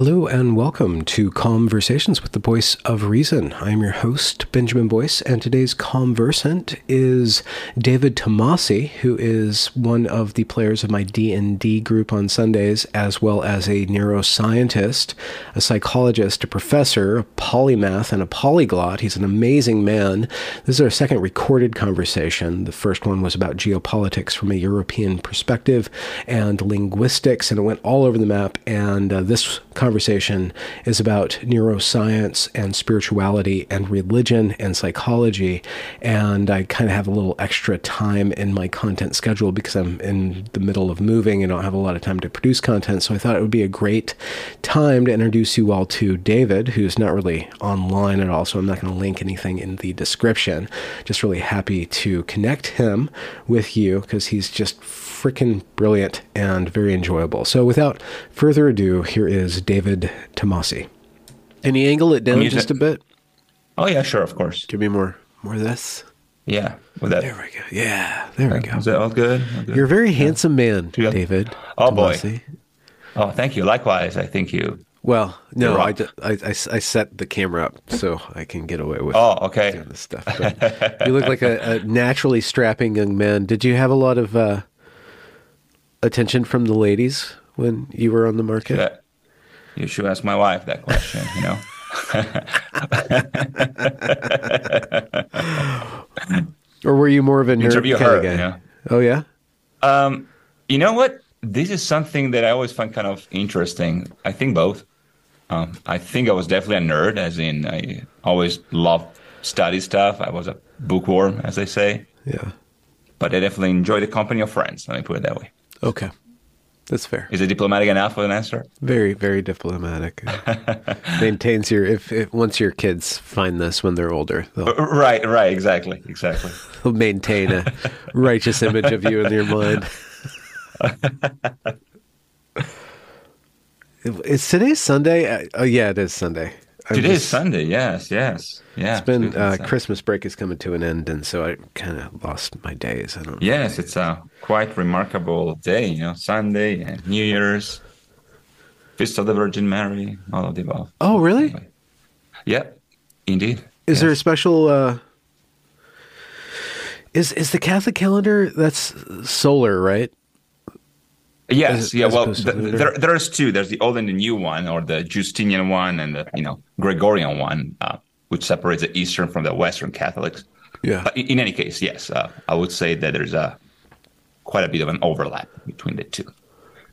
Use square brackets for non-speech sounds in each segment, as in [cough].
Hello and welcome to Calmversations with the Voice of Reason. I'm your host, Benjamin Boyce, and today's conversant is David Tomasi, who is one of the players of my D&D group on Sundays, as well as a neuroscientist, a psychologist, a professor, a polymath, and a polyglot. He's an amazing man. This is our second recorded conversation. The first one was about geopolitics from a European perspective and linguistics, and it went all over the map. And uh, this conversation is about neuroscience and spirituality and religion and psychology. And I kind of have a little extra time in my content schedule because I'm in the middle of moving and I don't have a lot of time to produce content. So I thought it would be a great time to introduce you all to David, who's not really online at all. So I'm not going to link anything in the description. Just really happy to connect him with you because he's just freaking brilliant and very enjoyable. So without further ado, here is David Tomasi. Can you angle it down just a bit? Oh yeah, sure, of course. Give me more, more of this. Yeah, with that. There we go. Yeah, there we go. Is that all good? All good? You're a very handsome man, Yeah. David. Oh, boy. Oh, thank you. Likewise, I think you. Well, no, I, I, I, I set the camera up so I can get away with Oh, okay. doing this stuff. You look like a, a naturally strapping young man. Did you have a lot of uh, attention from the ladies when you were on the market? That- you should ask my wife that question. You know. [laughs] Or were you more of a nerd Interview kind her. of guy? You know. Oh yeah. Um, you know what? This is something that I always find kind of interesting. I think both. Um, I think I was definitely a nerd, as in I always loved study stuff. I was a bookworm, as they say. Yeah. But I definitely enjoy the company of friends. Let me put it that way. Okay. That's fair. Is it diplomatic enough for an answer? Very, very diplomatic. [laughs] Maintains your if, if once your kids find this when they're older, Right, right, exactly, exactly. [laughs] they'll maintain a righteous image of you in your mind. [laughs] Is today Sunday? Uh, Oh yeah, it is Sunday. Today is just- Sunday. Yes, yes, yeah. It's been uh, Christmas break is coming to an end, and so I kind of lost my days. I don't. Yes, it's a quite remarkable day. You know, Sunday and New Year's, Feast of the Virgin Mary, all of the above. Oh really? Yeah, indeed. Is there a special? Uh, is is the Catholic calendar that's solar, right? Yes, as- yeah. as Well, opposed to th- lunar? there, there's two. There's the old and the new one, or the Justinian one and the you know Gregorian one, uh, which separates the Eastern from the Western Catholics. Yeah. But in, in any case, yes, uh, I would say that there's a quite a bit of an overlap between the two.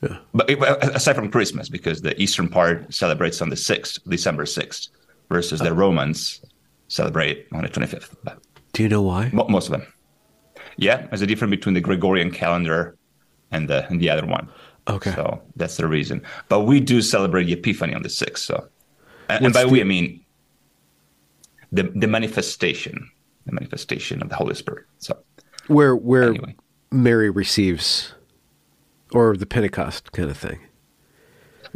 Yeah. But aside from Christmas, because the Eastern part celebrates on the sixth, December sixth, versus the Romans celebrate on the twenty fifth. Do you know why? Most of them. Yeah, there's a difference between the Gregorian calendar and the and the other one. Okay. So that's the reason. But we do celebrate the Epiphany on the sixth. So, and, and by the- we I mean the the manifestation, the manifestation of the Holy Spirit. So Where where Anyway. Mary receives, or the Pentecost kind of thing.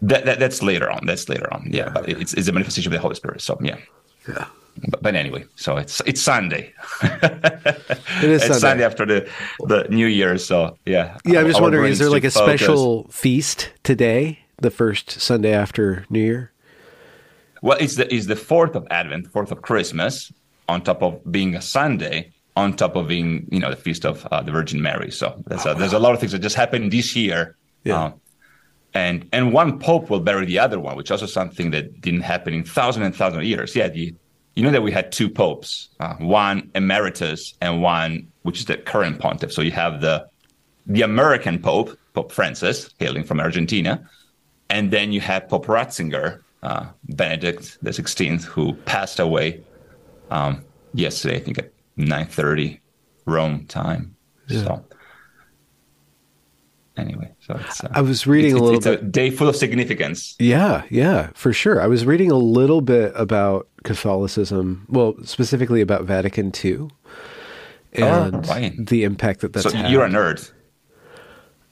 that, that that's later on. That's later on. Yeah, Yeah. but it's it's a manifestation of the Holy Spirit. So yeah. Yeah. But, but anyway, so it's it's Sunday. It is [laughs] it's Sunday. Sunday after the the New Year. So yeah. Yeah, I'm just wondering, is there like a focus. special feast today, the first Sunday after New Year? Well, it's the it's the fourth of Advent, fourth of Christmas, on top of being a Sunday, on top of being you know the feast of uh, the Virgin Mary. So there's a, there's a lot of things that just happened this year. Yeah. Uh, and and one pope will bury the other one, which also something that didn't happen in thousands and thousands of years. Yeah, the, you know that we had two popes, uh, one emeritus and one which is the current pontiff. So you have the the American Pope, Pope Francis, hailing from Argentina, and then you have Pope Ratzinger, uh, Benedict the Sixteenth, who passed away um, yesterday, I think at nine thirty Rome time. So anyway, so it's uh, I was reading it's, a little it's, bit. a day full of significance. Yeah, yeah, for sure. I was reading a little bit about Catholicism, well, specifically about Vatican II, and right. the impact that that's so had. you're a nerd.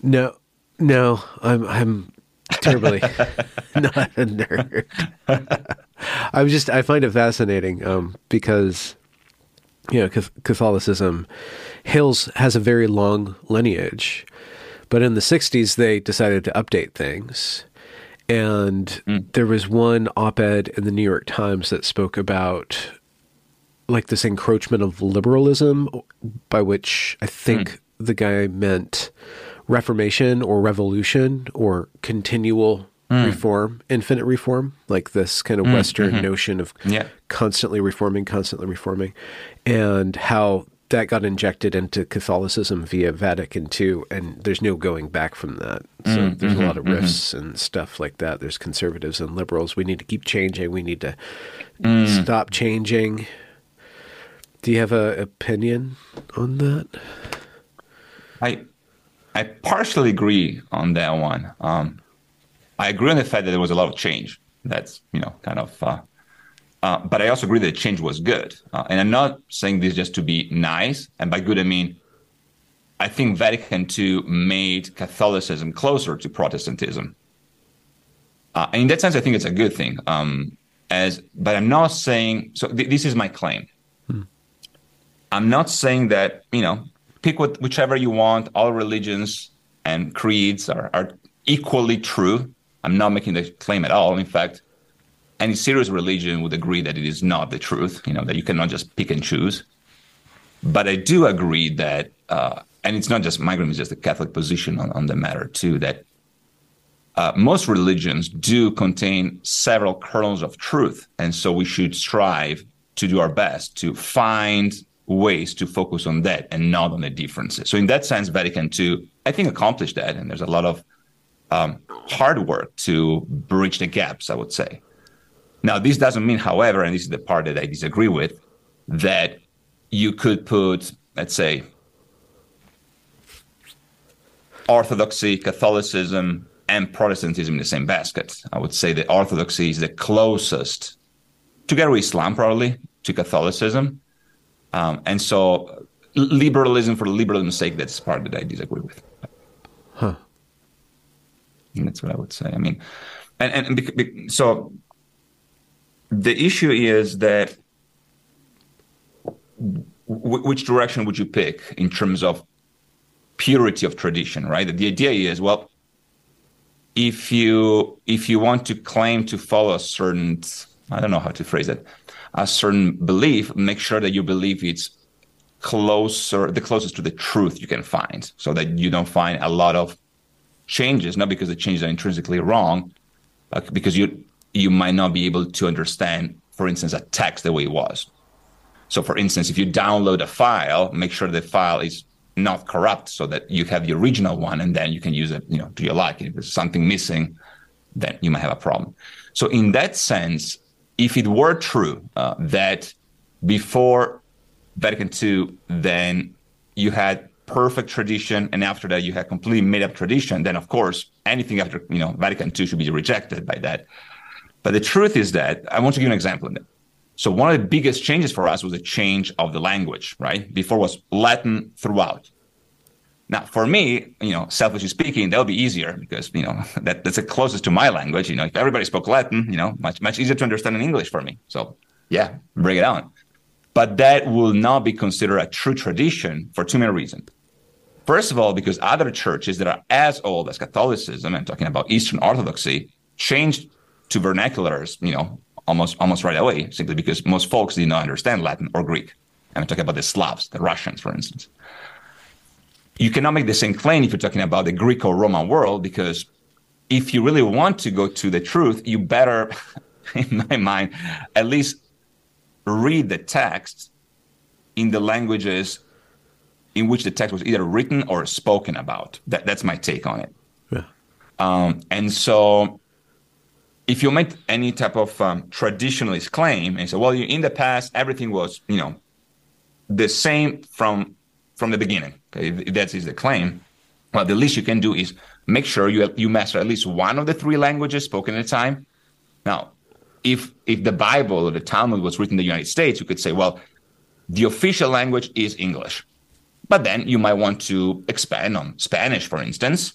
No, no, I'm I'm terribly [laughs] not a nerd. [laughs] I'm just I find it fascinating um, because you know Catholicism Hills has a very long lineage, but in the '60s they decided to update things, And mm. there was one op ed in the New York Times that spoke about like this encroachment of liberalism, by which I think mm. the guy meant reformation or revolution or continual mm. reform, infinite reform, like this kind of mm, Western mm-hmm. notion of yeah. constantly reforming, constantly reforming, and how that got injected into Catholicism via Vatican II, and there's no going back from that. So mm, there's mm-hmm, a lot of rifts mm-hmm. and stuff like that. There's conservatives and liberals. We need to keep changing. We need to mm. stop changing. Do you have an opinion on that? I I partially agree on that one. Um, I agree on the fact that there was a lot of change. That's you know kind of, uh, uh, but I also agree that change was good. Uh, and I'm not saying this just to be nice. And by good I mean, I think Vatican II made Catholicism closer to Protestantism. Uh, and in that sense, I think it's a good thing. Um, as, but I'm not saying so. Th- this is my claim. Hmm. I'm not saying that you know pick what, whichever you want. All religions and creeds are, are equally true. I'm not making the claim at all. In fact, any serious religion would agree that it is not the truth, you know, that you cannot just pick and choose. But I do agree that, uh, and it's not just group, it's just the Catholic position on, on the matter too, that uh, most religions do contain several kernels of truth. And so we should strive to do our best to find ways to focus on that and not on the differences. So in that sense, Vatican II, I think, accomplished that. And there's a lot of um, hard work to bridge the gaps, I would say. Now, this doesn't mean, however, and this is the part that I disagree with, that you could put, let's say, Orthodoxy, Catholicism, and Protestantism in the same basket. I would say that Orthodoxy is the closest, together with Islam probably, to Catholicism. Um, and so liberalism for liberalism's sake, that's part that I disagree with. Huh. And that's what I would say. I mean, and, and, and so the issue is that w- which direction would you pick in terms of purity of tradition, right? The idea is, well, if you if you want to claim to follow a certain, I don't know how to phrase it, a certain belief, make sure that you believe it's closer, the closest to the truth you can find, so that you don't find a lot of changes, not because the changes are intrinsically wrong, but because you you might not be able to understand, for instance, a text the way it was. So, for instance, if you download a file, make sure the file is not corrupt, so that you have the original one, and then you can use it, you know, to your liking. If there's something missing, then you might have a problem. So, in that sense, if it were true uh, that before Vatican II, then you had perfect tradition, and after that you had completely made up tradition, then of course anything after you know Vatican II should be rejected by that. But the truth is that I want to give you an example of that. So one of the biggest changes for us was a change of the language, right? Before was Latin throughout. Now, for me, you know, selfishly speaking, that would be easier because, you know, [laughs] that, that's the closest to my language. You know, if everybody spoke Latin, you know, much, much easier to understand in English for me. So yeah, bring it on. But that will not be considered a true tradition for two main reasons. First of all, because other churches that are as old as Catholicism, I'm talking about Eastern Orthodoxy, changed to vernaculars, you know, almost almost right away, simply because most folks did not understand Latin or Greek. And I'm talking about the Slavs, the Russians, for instance. You cannot make the same claim if you're talking about the Greek or Roman world, because if you really want to go to the truth, you better, [laughs] in my mind, at least read the text in the languages in which the text was either written or spoken about. That, that's my take on it. Yeah. Um, and so if you make any type of um, traditionalist claim and say, well, in the past, everything was, you know, the same from from the beginning. Okay? If that is the claim. Well, the least you can do is make sure you you master at least one of the three languages spoken at a time. Now, if if the Bible or the Talmud was written in the United States, you could say, well, the official language is English. But then you might want to expand on Spanish, for instance,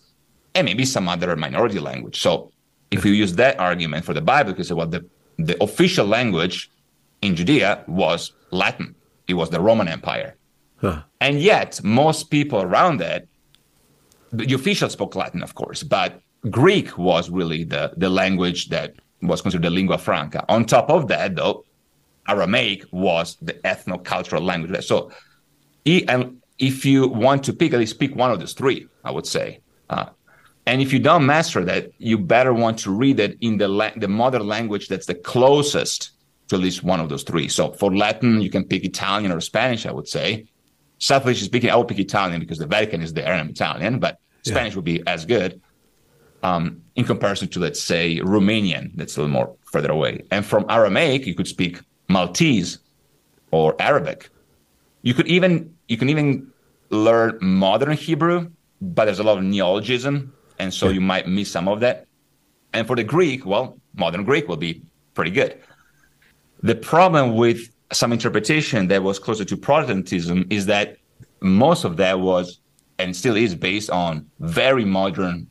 and maybe some other minority language. So if you use that argument for the Bible, you say, well, the, the official language in Judea was Latin. It was the Roman Empire. Huh. And yet, most people around that, the officials spoke Latin, of course, but Greek was really the, the language that was considered the lingua franca. On top of that, though, Aramaic was the ethno-cultural language. So, and if you want to pick, at least pick one of those three, I would say. Uh, and if you don't master that, you better want to read it in the la- the mother language that's the closest to at least one of those three. So for Latin, you can pick Italian or Spanish, I would say. Selfishly speaking, I would pick Italian because the Vatican is there and I'm Italian, but yeah. Spanish would be as good um, in comparison to, let's say, Romanian, that's a little more further away. And from Aramaic, you could speak Maltese or Arabic. You could even you can even learn modern Hebrew, but there's a lot of neologism, and so you might miss some of that. And for the Greek, well, modern Greek will be pretty good. The problem with some interpretation that was closer to Protestantism is that most of that was and still is based on very modern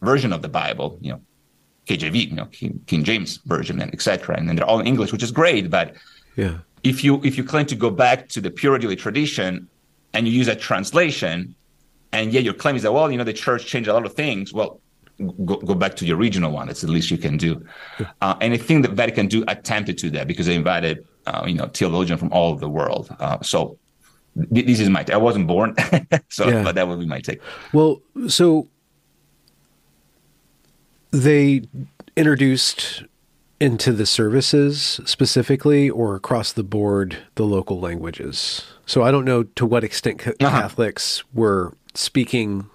version of the Bible, you know, KJV, you know, King, King James version, and etc. And then they're all in English, which is great. But yeah. if you if you claim to go back to the pure tradition and you use a translation, and yet your claim is that well, you know, the church changed a lot of things. Well, go, go back to the original one. That's the least you can do. Uh, and I think that Vatican II attempted to that because they invited uh, you know theologians from all over the world. Uh, so th- this is my. T- I wasn't born, [laughs] so yeah. but that would be my take. Well, so they introduced into the services specifically or across the board the local languages. So I don't know to what extent uh-huh. Catholics were speaking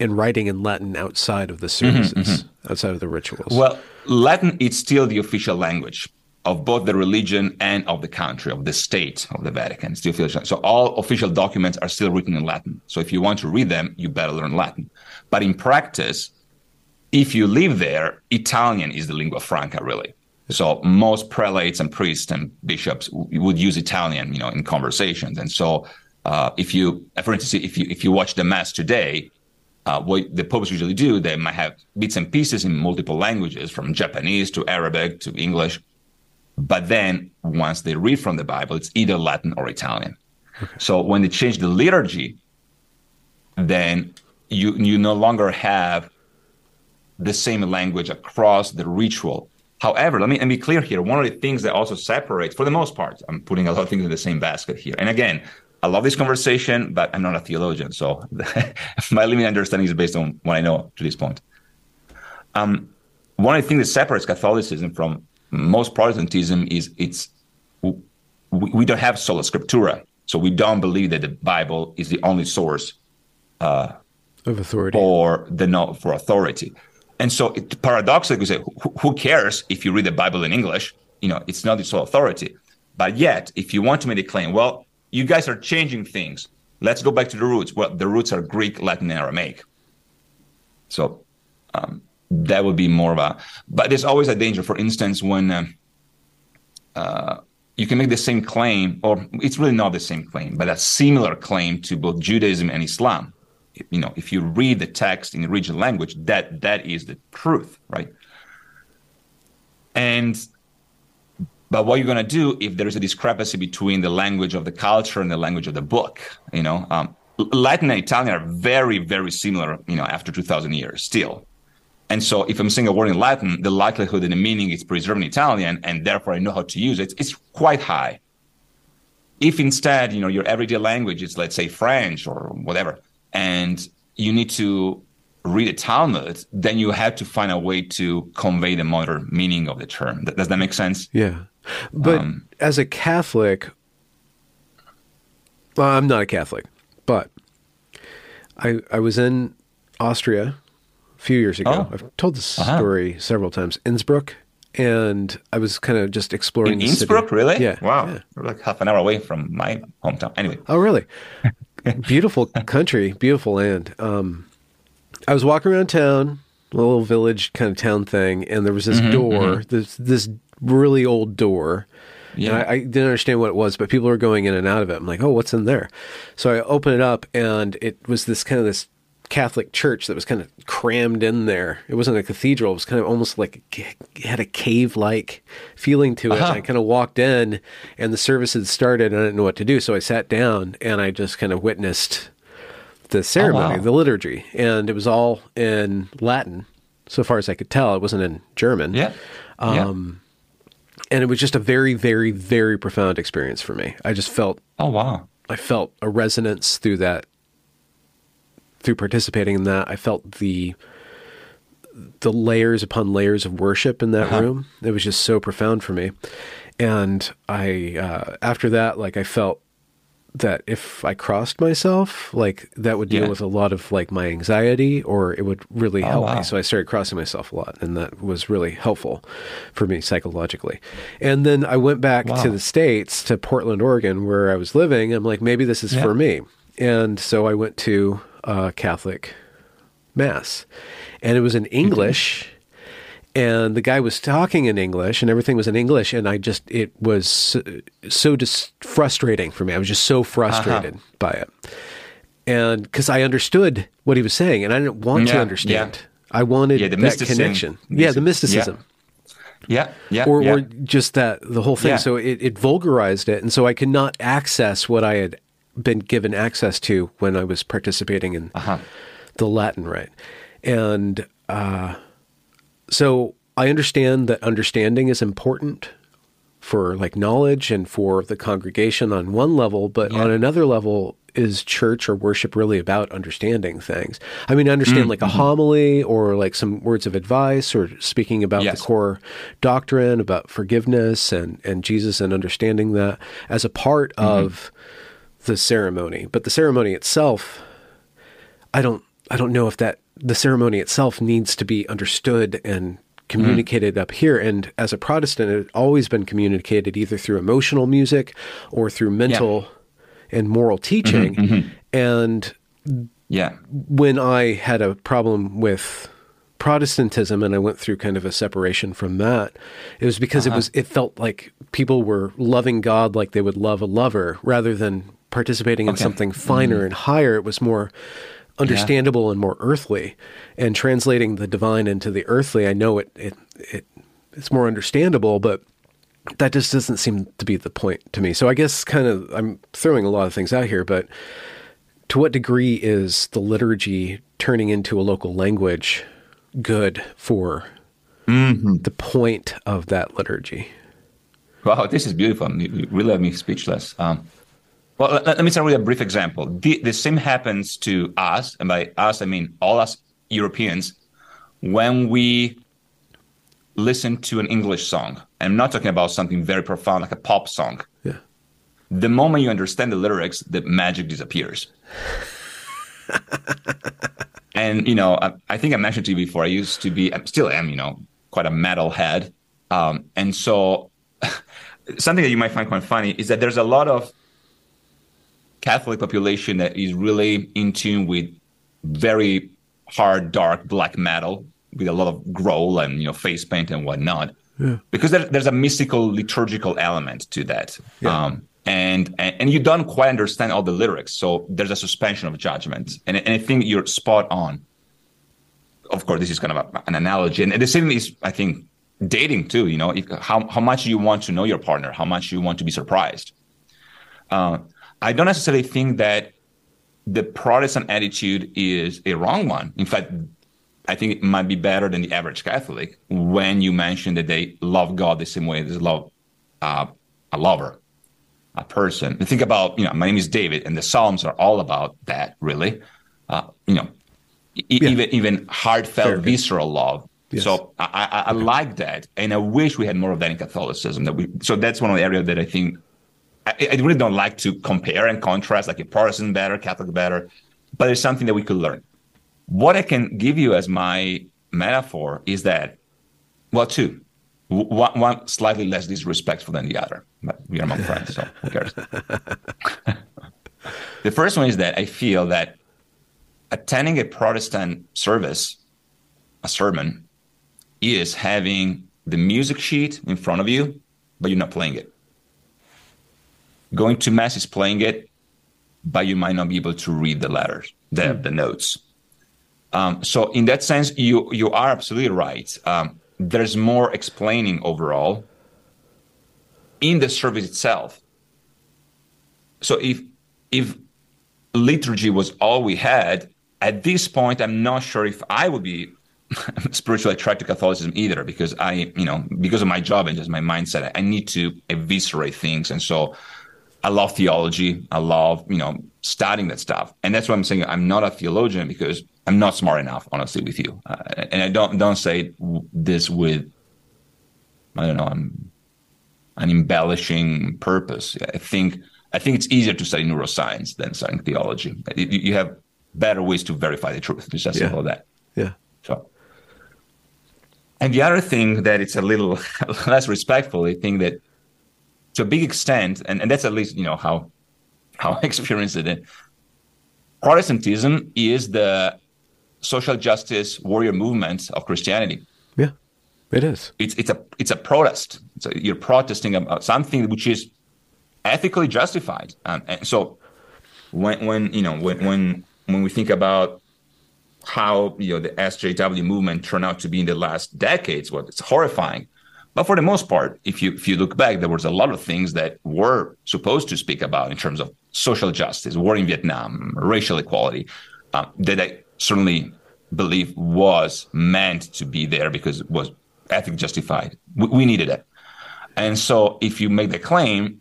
and writing in Latin outside of the services, mm-hmm, mm-hmm. outside of the rituals. Well, Latin is still the official language of both the religion and of the country, of the state of the Vatican. Still official. So all official documents are still written in Latin. So if you want to read them, you better learn Latin. But in practice, if you live there, Italian is the lingua franca, really. So most prelates and priests and bishops would use Italian, you know, in conversations. And so, uh, if you, for instance, if you if you watch the mass today, uh, what the popes usually do, they might have bits and pieces in multiple languages, from Japanese to Arabic to English. But then once they read from the Bible, it's either Latin or Italian. Okay. So when they change the liturgy, then you you no longer have the same language across the ritual. However, let me, let me be clear here. One of the things that also separates, for the most part, I'm putting a lot of things in the same basket here. And again, I love this conversation, but I'm not a theologian. So [laughs] my limited understanding is based on what I know to this point. Um, one of the things that separates Catholicism from most Protestantism is it's we, we don't have sola scriptura. So we don't believe that the Bible is the only source uh, of authority for the no for authority. And so, it, paradoxically, we say, who, who cares if you read the Bible in English? You know, it's not its sole authority. But yet, if you want to make a claim, well, you guys are changing things. Let's go back to the roots. Well, the roots are Greek, Latin, and Aramaic. So um, that would be more of a. But there's always a danger. For instance, when uh, uh, you can make the same claim, or it's really not the same claim, but a similar claim to both Judaism and Islam you know, if you read the text in the original language, that that is the truth, right? And but what you're going to do if there is a discrepancy between the language of the culture and the language of the book, you know, um, Latin and Italian are very, very similar, you know, after 2,000 years still. And so if I'm saying a word in Latin, the likelihood that the meaning is preserved in Italian and therefore I know how to use it, it's quite high. If instead, you know, your everyday language is, let's say, French or whatever, and you need to read a Talmud, then you have to find a way to convey the modern meaning of the term. Does that make sense? Yeah. But um, as a Catholic, well, I'm not a Catholic, but I I was in Austria a few years ago. Oh. I've told this uh-huh. story several times. Innsbruck, and I was kind of just exploring. In Innsbruck, city. really? Yeah. Wow. Yeah. We're like half an hour away from my hometown. Anyway. Oh, really? [laughs] beautiful country, beautiful land. Um, I was walking around town, a little village kind of town thing, and there was this mm-hmm, door, mm-hmm. this this really old door. Yeah. I, I, didn't understand what it was, but people were going in and out of it. I'm like, oh, what's in there? So I open it up, and it was this kind of this Catholic church that was kind of crammed in there. It wasn't a cathedral. It was kind of almost like it had a cave like feeling to it. Uh-huh. I kind of walked in and the service had started and I didn't know what to do. So I sat down and I just kind of witnessed the ceremony, oh, wow. the liturgy. And it was all in Latin. so far as I could tell. It wasn't in German. Yeah. Um, and it was just a very, very, very profound experience for me. I just felt, oh wow, I felt a resonance through that, through participating in that. I felt the, the layers upon layers of worship in that Uh-huh. room. It was just so profound for me. And I, uh, after that, like I felt that if I crossed myself, like that would deal Yeah. with a lot of like my anxiety or it would really oh, help wow. me. So I started crossing myself a lot and that was really helpful for me psychologically. And then I went back Wow. to the States to Portland, Oregon, where I was living. I'm like, maybe this is Yeah. for me. And so I went to a Catholic mass and it was in mm-hmm. English and the guy was talking in English and everything was in English and I just it was so, so dis- frustrating for me. I was just so frustrated Uh-huh. by it. And cuz I understood what he was saying and I didn't want to Yeah, understand. I wanted Yeah, the that mysticism. connection. Yeah, the mysticism. yeah, yeah, Or, yeah. or just that the whole thing. Yeah. So it, it vulgarized it, and so I could not access what I had been given access to when I was participating in Uh-huh. the Latin rite. And uh, so I understand that understanding is important for like knowledge and for the congregation on one level, but Yeah. on another level, is church or worship really about understanding things? I mean, I understand Mm, like a homily or like some words of advice or speaking about Yes. the core doctrine about forgiveness and, and Jesus and understanding that as a part Mm-hmm. of the ceremony. But the ceremony itself, I don't I don't know if that the ceremony itself needs to be understood and communicated up here. And as a Protestant, it had always been communicated either through emotional music or through mental and moral teaching. Mm-hmm, mm-hmm. And yeah, when I had a problem with Protestantism and I went through kind of a separation from that, it was because it uh-huh. was it felt like people were loving God like they would love a lover rather than participating in Okay. something finer mm-hmm. and higher. It was more understandable and more earthly. And translating the divine into the earthly, I know it it, it it's more understandable, but that just doesn't seem to be the point to me. So I guess kind of I'm throwing a lot of things out here, but to what degree is the liturgy turning into a local language good for the point of that liturgy? Wow, this is beautiful. You you really have me speechless. Um, well, let, let me start with a brief example. The, the same happens to us, and by us I mean all us Europeans, when we listen to an English song. I'm not talking about something very profound like a pop song. Yeah. The moment you understand the lyrics, the magic disappears. [laughs] and you know, I, I think I mentioned to you before. I used to be, I still am, you know, quite a metal head, um, and so [laughs] something that you might find quite funny is that there's a lot of Catholic population that is really in tune with very hard, dark black metal with a lot of growl and you know face paint and whatnot. Because there, there's a mystical liturgical element to that, um, and, and and you don't quite understand all the lyrics, so there's a suspension of judgment. And, and I think you're spot on. Of course, this is kind of a, an analogy, and the same is, I think, dating too. You know, if, how how much you want to know your partner, how much you want to be surprised. Uh, I don't necessarily think that the Protestant attitude is a wrong one. In fact, I think it might be better than the average Catholic when you mention that they love God the same way they love uh, a lover, a person. And think about, you know, my name is David, and the Psalms are all about that, really. Uh, you know, e- even even heartfelt, Fair visceral love. Yes. So I, I, I like that, and I wish we had more of that in Catholicism. That we so that's one of the areas that I think I, I really don't like to compare and contrast, like a Protestant better, Catholic better, but it's something that we could learn. What I can give you as my metaphor is that, well, two, one, one slightly less disrespectful than the other, but we are among friends, so who cares? [laughs] the first one is that I feel that attending a Protestant service, a sermon, is having the music sheet in front of you, but you're not playing it. Going to mass is playing it, but you might not be able to read the letters, the, the notes. Um, so in that sense, you you are absolutely right. Um, there's more explaining overall in the service itself. So if if liturgy was all we had at this point, I'm not sure if I would be [laughs] spiritually attracted to Catholicism either because I, you know, because of my job and just my mindset, I need to eviscerate things. And so I love theology. I love, you know, studying that stuff. And that's why I'm saying I'm not a theologian because I'm not smart enough, honestly, with you. Uh, and I don't don't say this with, I don't know, I'm an embellishing purpose. I think I think it's easier to study neuroscience than studying theology. You, you have better ways to verify the truth. It's just yeah. simple as that. Yeah. So. And the other thing that it's a little [laughs] less respectful, I think that to a big extent, and, and that's at least you know how how I [laughs] experienced it. Protestantism is the social justice warrior movement of Christianity. Yeah, it is. It's it's a it's a protest. So you're protesting about something which is ethically justified. Um, and so when when you know when when when we think about how you know the SJW movement turned out to be in the last decades, well, it's horrifying. But for the most part, if you if you look back, there was a lot of things that were supposed to speak about in terms of social justice, war in Vietnam, racial equality, uh, that I certainly believe was meant to be there because it was ethically justified. We, we needed it. And so if you make the claim,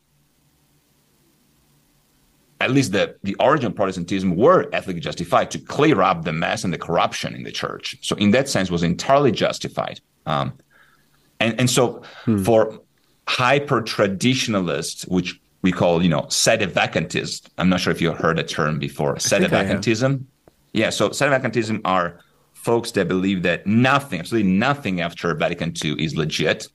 at least the, the origin of Protestantism were ethically justified to clear up the mess and the corruption in the church. So in that sense was entirely justified. Um, and, and so hmm. for hyper traditionalists, which we call, you know, sedevacantist, I'm not sure if you heard the term before, sedevacantism. Yeah, so sedevacantism are folks that believe that nothing, absolutely nothing after Vatican II is legit.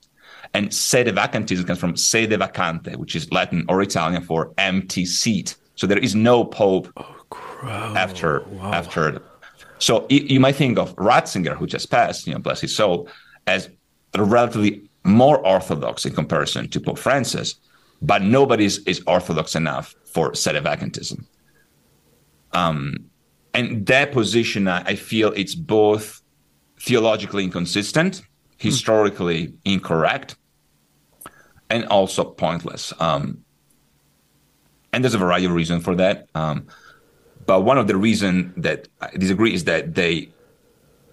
And sedevacantism comes from sede vacante, which is Latin or Italian for empty seat. So there is no pope oh, after wow. after. So you might think of Ratzinger, who just passed, you know, bless his soul, as relatively more orthodox in comparison to Pope Francis, but nobody is, is orthodox enough for sedevacantism. Um, and that position, I, I feel it's both theologically inconsistent, hmm. historically incorrect, and also pointless. Um, and there's a variety of reasons for that. Um, but one of the reasons that I disagree is that they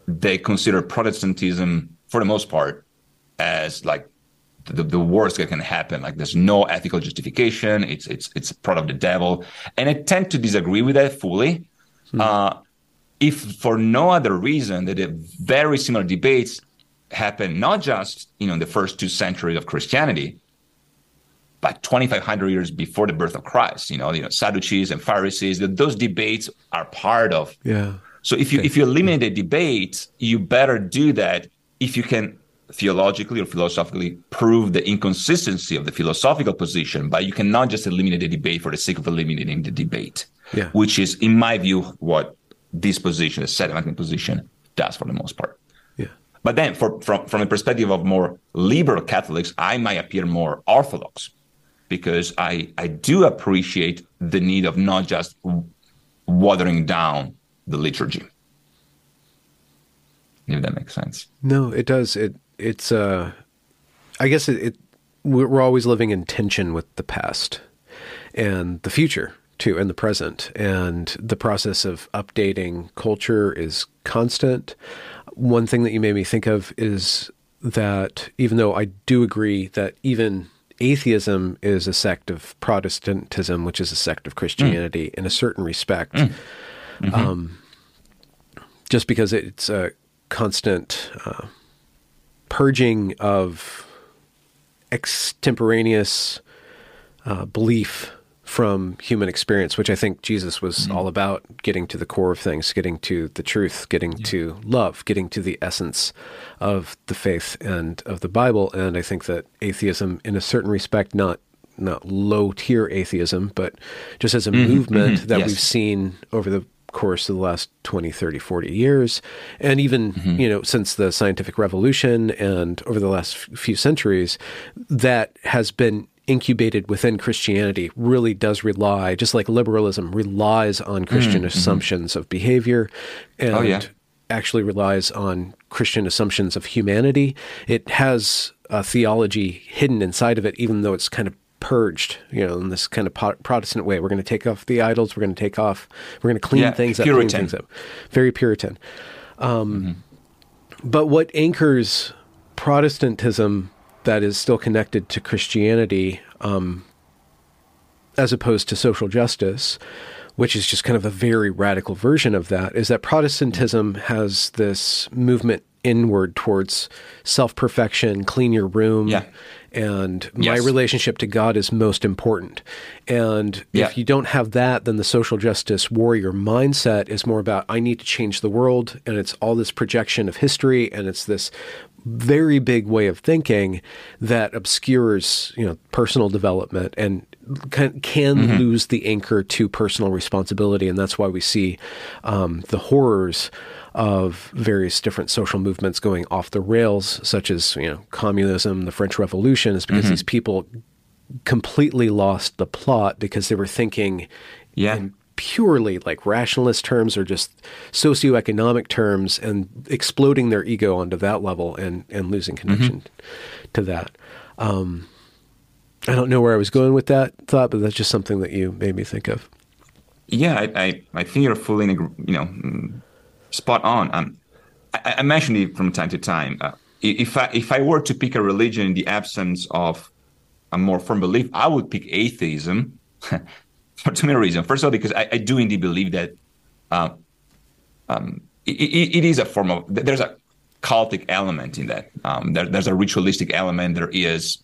they consider Protestantism, for the most part, as like the, the worst that can happen. Like there's no ethical justification. It's it's it's part of the devil, and I tend to disagree with that fully. Hmm. Uh, if for no other reason that very similar debates happen not just you know in the first two centuries of Christianity, but 2,500 years before the birth of Christ. You know, you know Sadducees and Pharisees. Those debates are part of. Yeah. So if you okay. if you eliminate the debate, you better do that if you can theologically or philosophically prove the inconsistency of the philosophical position, but you cannot just eliminate the debate for the sake of eliminating the debate, yeah. which is, in my view, what this position, the settlement position, does for the most part. Yeah. But then, for, from from the perspective of more liberal Catholics, I might appear more orthodox because I I do appreciate the need of not just watering down the liturgy. If that makes sense. No, it does. It it's uh, I guess it, it we're always living in tension with the past and the future too, and the present, and the process of updating culture is constant. One thing that you made me think of is that even though I do agree that even atheism is a sect of Protestantism, which is a sect of Christianity mm. in a certain respect. Mm. Mm-hmm. Um, just because it's a constant uh, purging of extemporaneous uh, belief from human experience, which I think Jesus was mm-hmm. all about getting to the core of things, getting to the truth, getting yeah. to love, getting to the essence of the faith and of the Bible. And I think that atheism, in a certain respect, not not low tier atheism, but just as a mm-hmm, movement mm-hmm, that yes. we've seen over the course of the last 20 30 40 years and even mm-hmm. you know since the scientific revolution and over the last few centuries that has been incubated within Christianity really does rely just like liberalism relies on Christian mm-hmm. assumptions of behavior and oh, yeah. actually relies on Christian assumptions of humanity it has a theology hidden inside of it even though it's kind of purged, you know, in this kind of Protestant way. We're going to take off the idols. We're going to take off. We're going to clean yeah, things up. Clean things up. Very Puritan. Um, mm-hmm. But what anchors Protestantism that is still connected to Christianity, um, as opposed to social justice, which is just kind of a very radical version of that, is that Protestantism has this movement inward towards self perfection, clean your room. Yeah. And Yes. my relationship to God is most important. And Yeah. if you don't have that, then the social justice warrior mindset is more about, I need to change the world. And it's all this projection of history. And it's this very big way of thinking that obscures, you know, personal development and can, can lose the anchor to personal responsibility. And that's why we see um, the horrors of various different social movements going off the rails, such as you know communism, the French Revolution, is because these people completely lost the plot because they were thinking Yeah. in purely like rationalist terms or just socioeconomic terms and exploding their ego onto that level and and losing connection to that. Um, I don't know where I was going with that thought, but that's just something that you made me think of. Yeah, I, I, I think you're fully, you know, mm, spot on. Um, I, I mentioned it from time to time. Uh, if I if I were to pick a religion in the absence of a more firm belief, I would pick atheism [laughs] for two main reasons. First of all, because I, I do indeed believe that uh, um, it, it, it is a form of there's a cultic element in that. Um, there, there's a ritualistic element. There is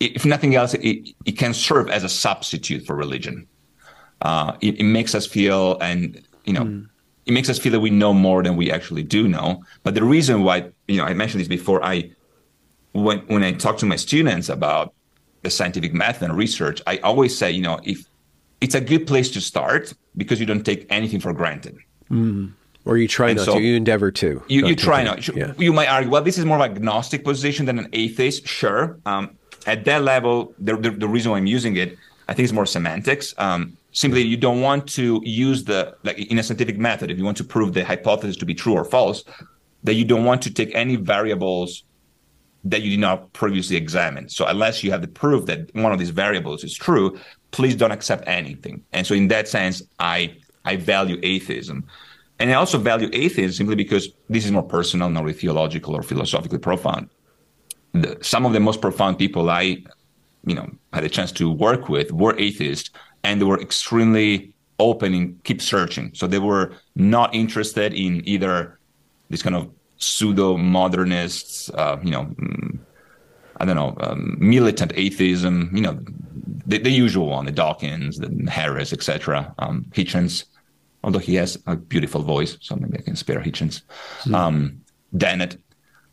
if nothing else, it, it can serve as a substitute for religion. Uh, it, it makes us feel, and you know, it makes us feel that we know more than we actually do know. But the reason why, you know, I mentioned this before. I when when I talk to my students about the scientific method and research, I always say, you know, if it's a good place to start because you don't take anything for granted. Or you try And not so- to, you endeavor to. You, you try not. Yeah. You might argue, well, this is more of an agnostic position than an atheist. Sure. Um, at that level, the, the, the reason why I'm using it, I think, is more semantics. Um, simply, you don't want to use the like in a scientific method. If you want to prove the hypothesis to be true or false, that you don't want to take any variables that you did not previously examine. So unless you have the proof that one of these variables is true, please don't accept anything. And so in that sense, I I value atheism. And I also value atheism simply because this is more personal, not really theological or philosophically profound. The, some of the most profound people I, you know, had a chance to work with were atheists, and they were extremely open and keep searching. So they were not interested in either this kind of pseudo modernists, uh, you know, mm, I don't know, um, militant atheism, you know, the, the usual one, the Dawkins, the Harris, etc. Um, Hitchens, although he has a beautiful voice, so maybe I can spare Hitchens. Um, Dennett,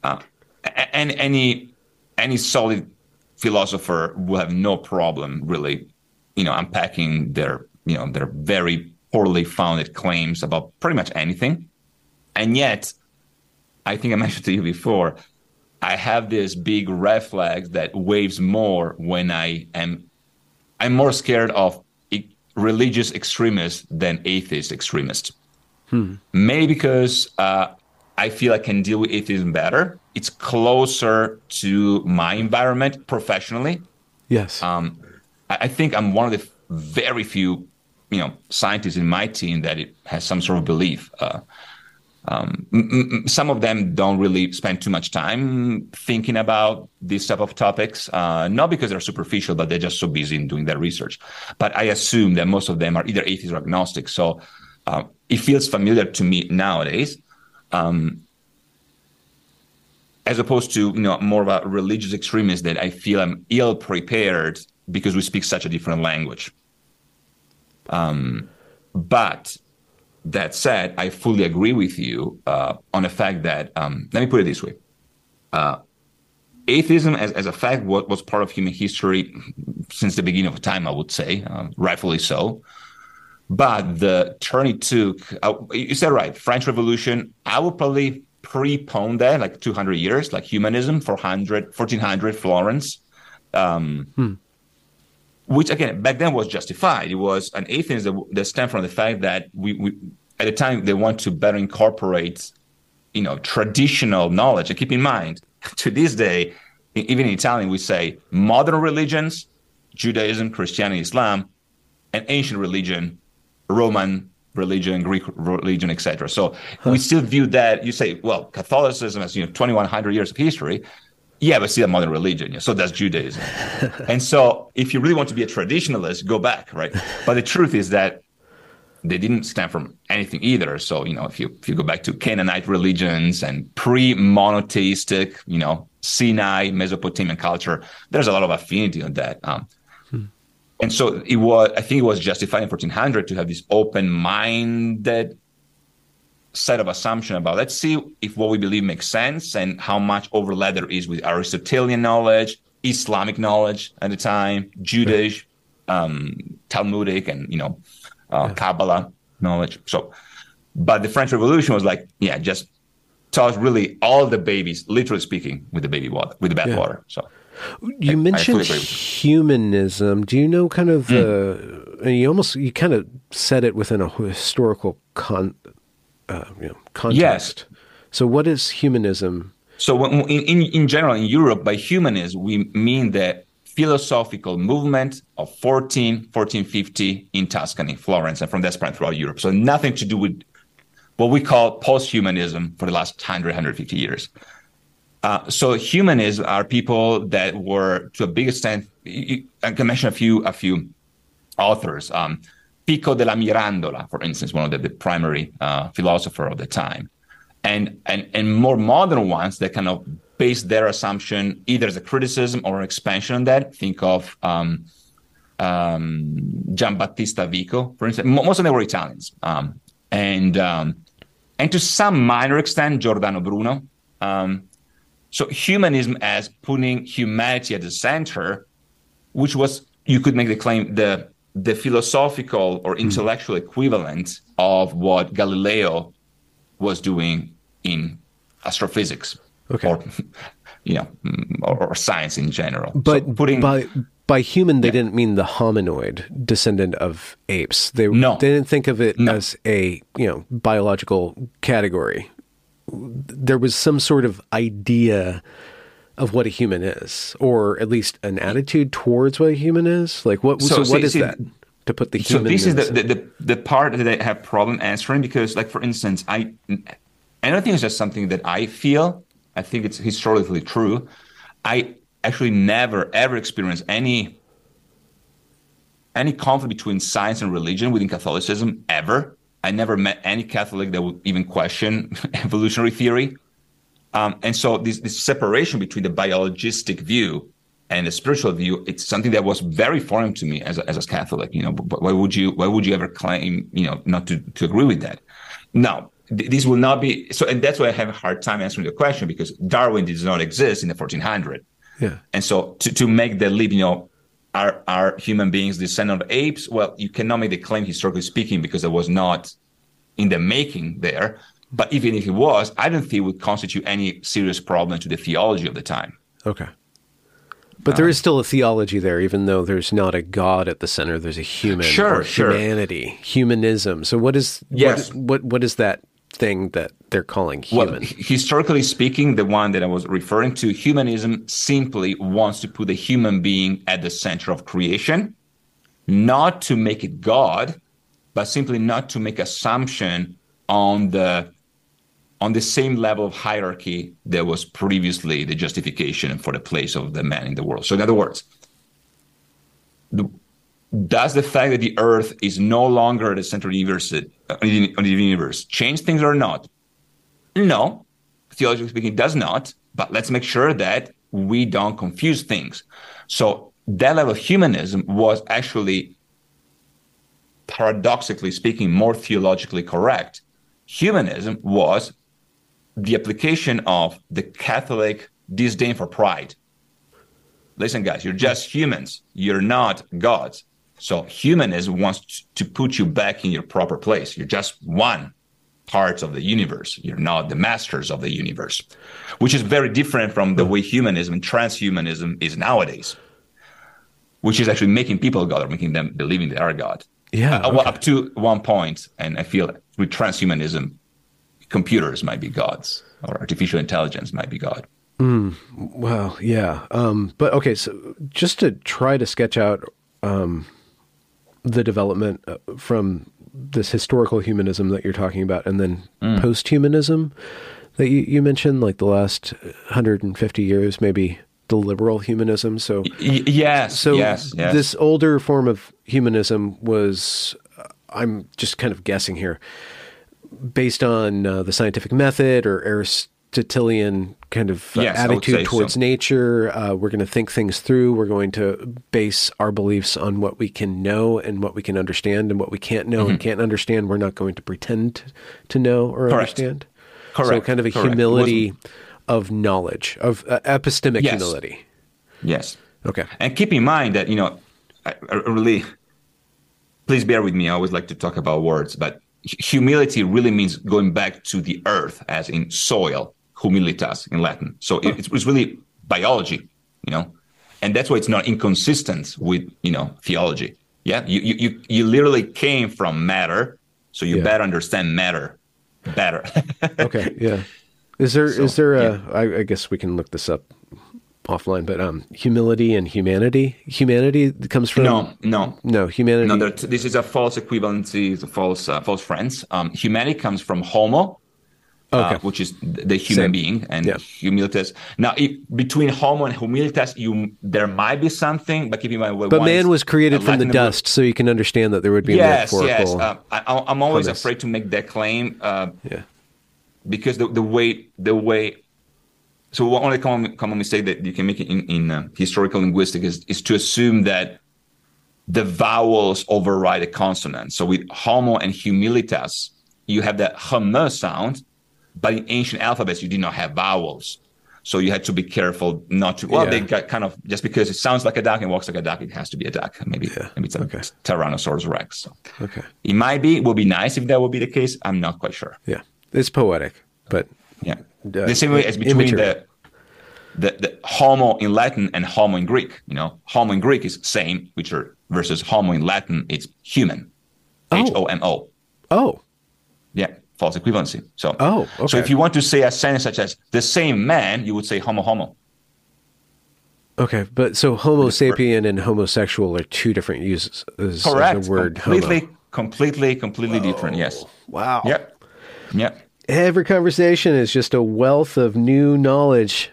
uh, any any solid philosopher will have no problem really, you know, unpacking their you know their very poorly founded claims about pretty much anything, and yet I think I [laughs] mentioned to you before, I have this big red flag that waves more when I am I'm more scared of religious extremists than atheist extremists. Maybe because uh, I feel I can deal with atheism better. It's closer to my environment professionally. Yes. Um, I, think I'm one of the very few, you know, scientists in my team that it has some sort of belief. Uh, um, m- m- some of them don't really spend too much time thinking about these type of topics, uh, not because they're superficial, but they're just so busy in doing their research. But I assume that most of them are either atheists or agnostic. So uh, it feels familiar to me nowadays, um, as opposed to you know more of a religious extremist that I feel I'm ill prepared because we speak such a different language. Um, but that said, I fully agree with you uh, on the fact that, um, let me put it this way. Uh, atheism as, as a fact was, was part of human history since the beginning of time, I would say, uh, rightfully so. But the turn it took, uh, you said right, French Revolution, I would probably prepone that like 200 years, like humanism, 400, 1400, Florence. Um, which again back then was justified. It was an atheism that, that stemmed from the fact that we, we at the time they want to better incorporate, you know, traditional knowledge. And keep in mind, [laughs] to this day, even in Italian, we say modern religions, Judaism, Christianity, Islam, and ancient religion, Roman religion, Greek religion, etc. So huh. we still view that. You say, well, Catholicism has you know 2,100 years of history. Yeah, but see, a modern religion. Yeah. So does Judaism. [laughs] and so if you really want to be a traditionalist, go back, right? But the truth is that they didn't stem from anything either. So, you know, if you if you go back to Canaanite religions and pre-monotheistic, you know, Sinai, Mesopotamian culture, there's a lot of affinity on that. Um, hmm. And so it was, I think it was justified in 1400 to have this open-minded set of assumption about let's see if what we believe makes sense and how much overlap there is with Aristotelian knowledge, Islamic knowledge at the time, Jewish, um, Talmudic, and you know, uh, yeah. Kabbalah knowledge. So, but the French Revolution was like, yeah, just toss really all the babies, literally speaking, with the baby water, with the bath yeah. water. So. You I, mentioned I humanism. Do you know kind of mm. uh, you almost you kind of said it within a historical con, uh, you know, context. Yes. So what is humanism? So in, in, in general, in Europe, by humanism, we mean the philosophical movement of 14, 1450 in Tuscany, Florence, and from that point throughout Europe. So nothing to do with what we call post-humanism for the last 100, 150 years. Uh, so humanists are people that were, to a big extent, I can mention a few, a few authors. Um, Pico della Mirandola, for instance, one of the, the primary uh, philosopher of the time, and, and and more modern ones that kind of base their assumption either as a criticism or an expansion on that. Think of um, um, Giambattista Vico, for instance. Most of them were Italians, um, and um, and to some minor extent, Giordano Bruno. Um, so humanism as putting humanity at the center, which was you could make the claim the the philosophical or hmm. intellectual mm. equivalent of what Galileo was doing in astrophysics okay. or [laughs] you know or, or science in general. But so putting by by human they yeah. didn't mean the hominoid descendant of apes. They no. they didn't think of it no. as a, you know, biological category. There was some sort of idea of what a human is, or at least an attitude towards what a human is? Like what? So, so what is see, that? To put the human. So this is the, the, the part that I have problem answering because, like for instance, I I don't think it's just something that I feel. I think it's historically true. I actually never ever experienced any any conflict between science and religion within Catholicism ever. I never met any Catholic that would even question [laughs] evolutionary theory. Um, and so this, this separation between the biologistic view and the spiritual view, it's something that was very foreign to me as a, as a Catholic. You know, why would you why would you ever claim you know not to to agree with that? Now, th- this will not be so, and that's why I have a hard time answering the question because Darwin does not exist in the 1400. Yeah, and so to to make the leap, you know, are are human beings descendant of apes? Well, you cannot make the claim historically speaking because it was not in the making there. But even if it was, I don't think it would constitute any serious problem to the theology of the time. Okay. But there is uh-huh. still a theology there, even though there's not a God at the center. There's a human, sure, sure. humanity, humanism. So what is yes. what, what what is that thing that they're calling human? Well, historically speaking, the one that I was referring to, humanism simply wants to put the human being at the center of creation, not to make it God, but simply not to make assumption on the on the same level of hierarchy that was previously the justification for the place of the man in the world. So, in other words, the, does the fact that the Earth is no longer the center of the universe, uh, the universe change things or not? No, theologically speaking, it does not. But let's make sure that we don't confuse things. So that level of humanism was actually, paradoxically speaking, more theologically correct. Humanism was the application of the Catholic disdain for pride. Listen, guys, you're just humans. You're not gods. So humanism wants to put you back in your proper place. You're just one part of the universe. You're not the masters of the universe, which is very different from the way humanism and transhumanism is nowadays, which is actually making people God or making them believing they are God. Yeah. Uh, okay. up to one point, and I feel with transhumanism, computers might be gods or artificial intelligence might be God. Mm, well, yeah. Um, but okay, so just to try to sketch out um, the development uh, from this historical humanism that you're talking about, and then post-humanism that you, you mentioned, like the last 150 years, maybe the liberal humanism. So Y- yes, so yes, yes. this older form of humanism was, I'm just kind of guessing here, based on uh, the scientific method or Aristotelian kind of uh, Yes, attitude towards so. nature. Uh, we're going to think things through. We're going to base our beliefs on what we can know and what we can understand and what we can't know and can't understand. We're not going to pretend to know or Mm-hmm. Correct. understand. So kind of a correct. Humility of knowledge, of uh, epistemic Yes. humility. yes. Okay. And keep in mind that, you know, I, I really, please bear with me. I always like to talk about words, but humility really means going back to the earth, as in soil, humilitas in Latin. So it, it's it's really biology, you know, and that's why it's not inconsistent with, you know, theology. Yeah. You, you, you, literally came from matter. So you Yeah. better understand matter better. okay [laughs] yeah is there is So, there a yeah. I, I guess we can look this up offline but um humility and humanity humanity comes from no, no. no humanity No, there- this is a false equivalency, it's a false, uh, false friends. Um, humanity comes from homo, Okay. uh, which is the human Same. being, and Yeah. humilitas. Now, if, between homo and humilitas, you there might be something, but keep in mind, but man was created from the dust so you can understand that there would be a Yes, yes. Uh, I, I'm always premise. afraid to make that claim uh, yeah because the, the way the way so one only common, common mistake that you can make in, in uh, historical linguistics is, is to assume that the vowels override the consonants. So with homo and humilitas, you have that hum sound, but in ancient alphabets you did not have vowels. So you had to be careful not to. Well, Yeah. they got kind of just because it sounds like a duck and walks like a duck, it has to be a duck. Maybe Yeah. maybe it's a Okay. Tyrannosaurus Rex. So okay it might be. It would be nice if that would be the case. I'm not quite sure. yeah it's poetic but Yeah. Uh, the same way as between the, the the homo in Latin and homo in Greek. You know, homo in Greek is same, which are versus homo in Latin, it's human. Oh. H O M O. oh Yeah, false equivalency. So Oh, So if you want to say a sentence such as the same man, you would say homo homo. okay but so homo sapien and homosexual are two different uses of Correct. the word completely, homo completely, completely different. Yes. wow Yep. Yep. Every conversation is just a wealth of new knowledge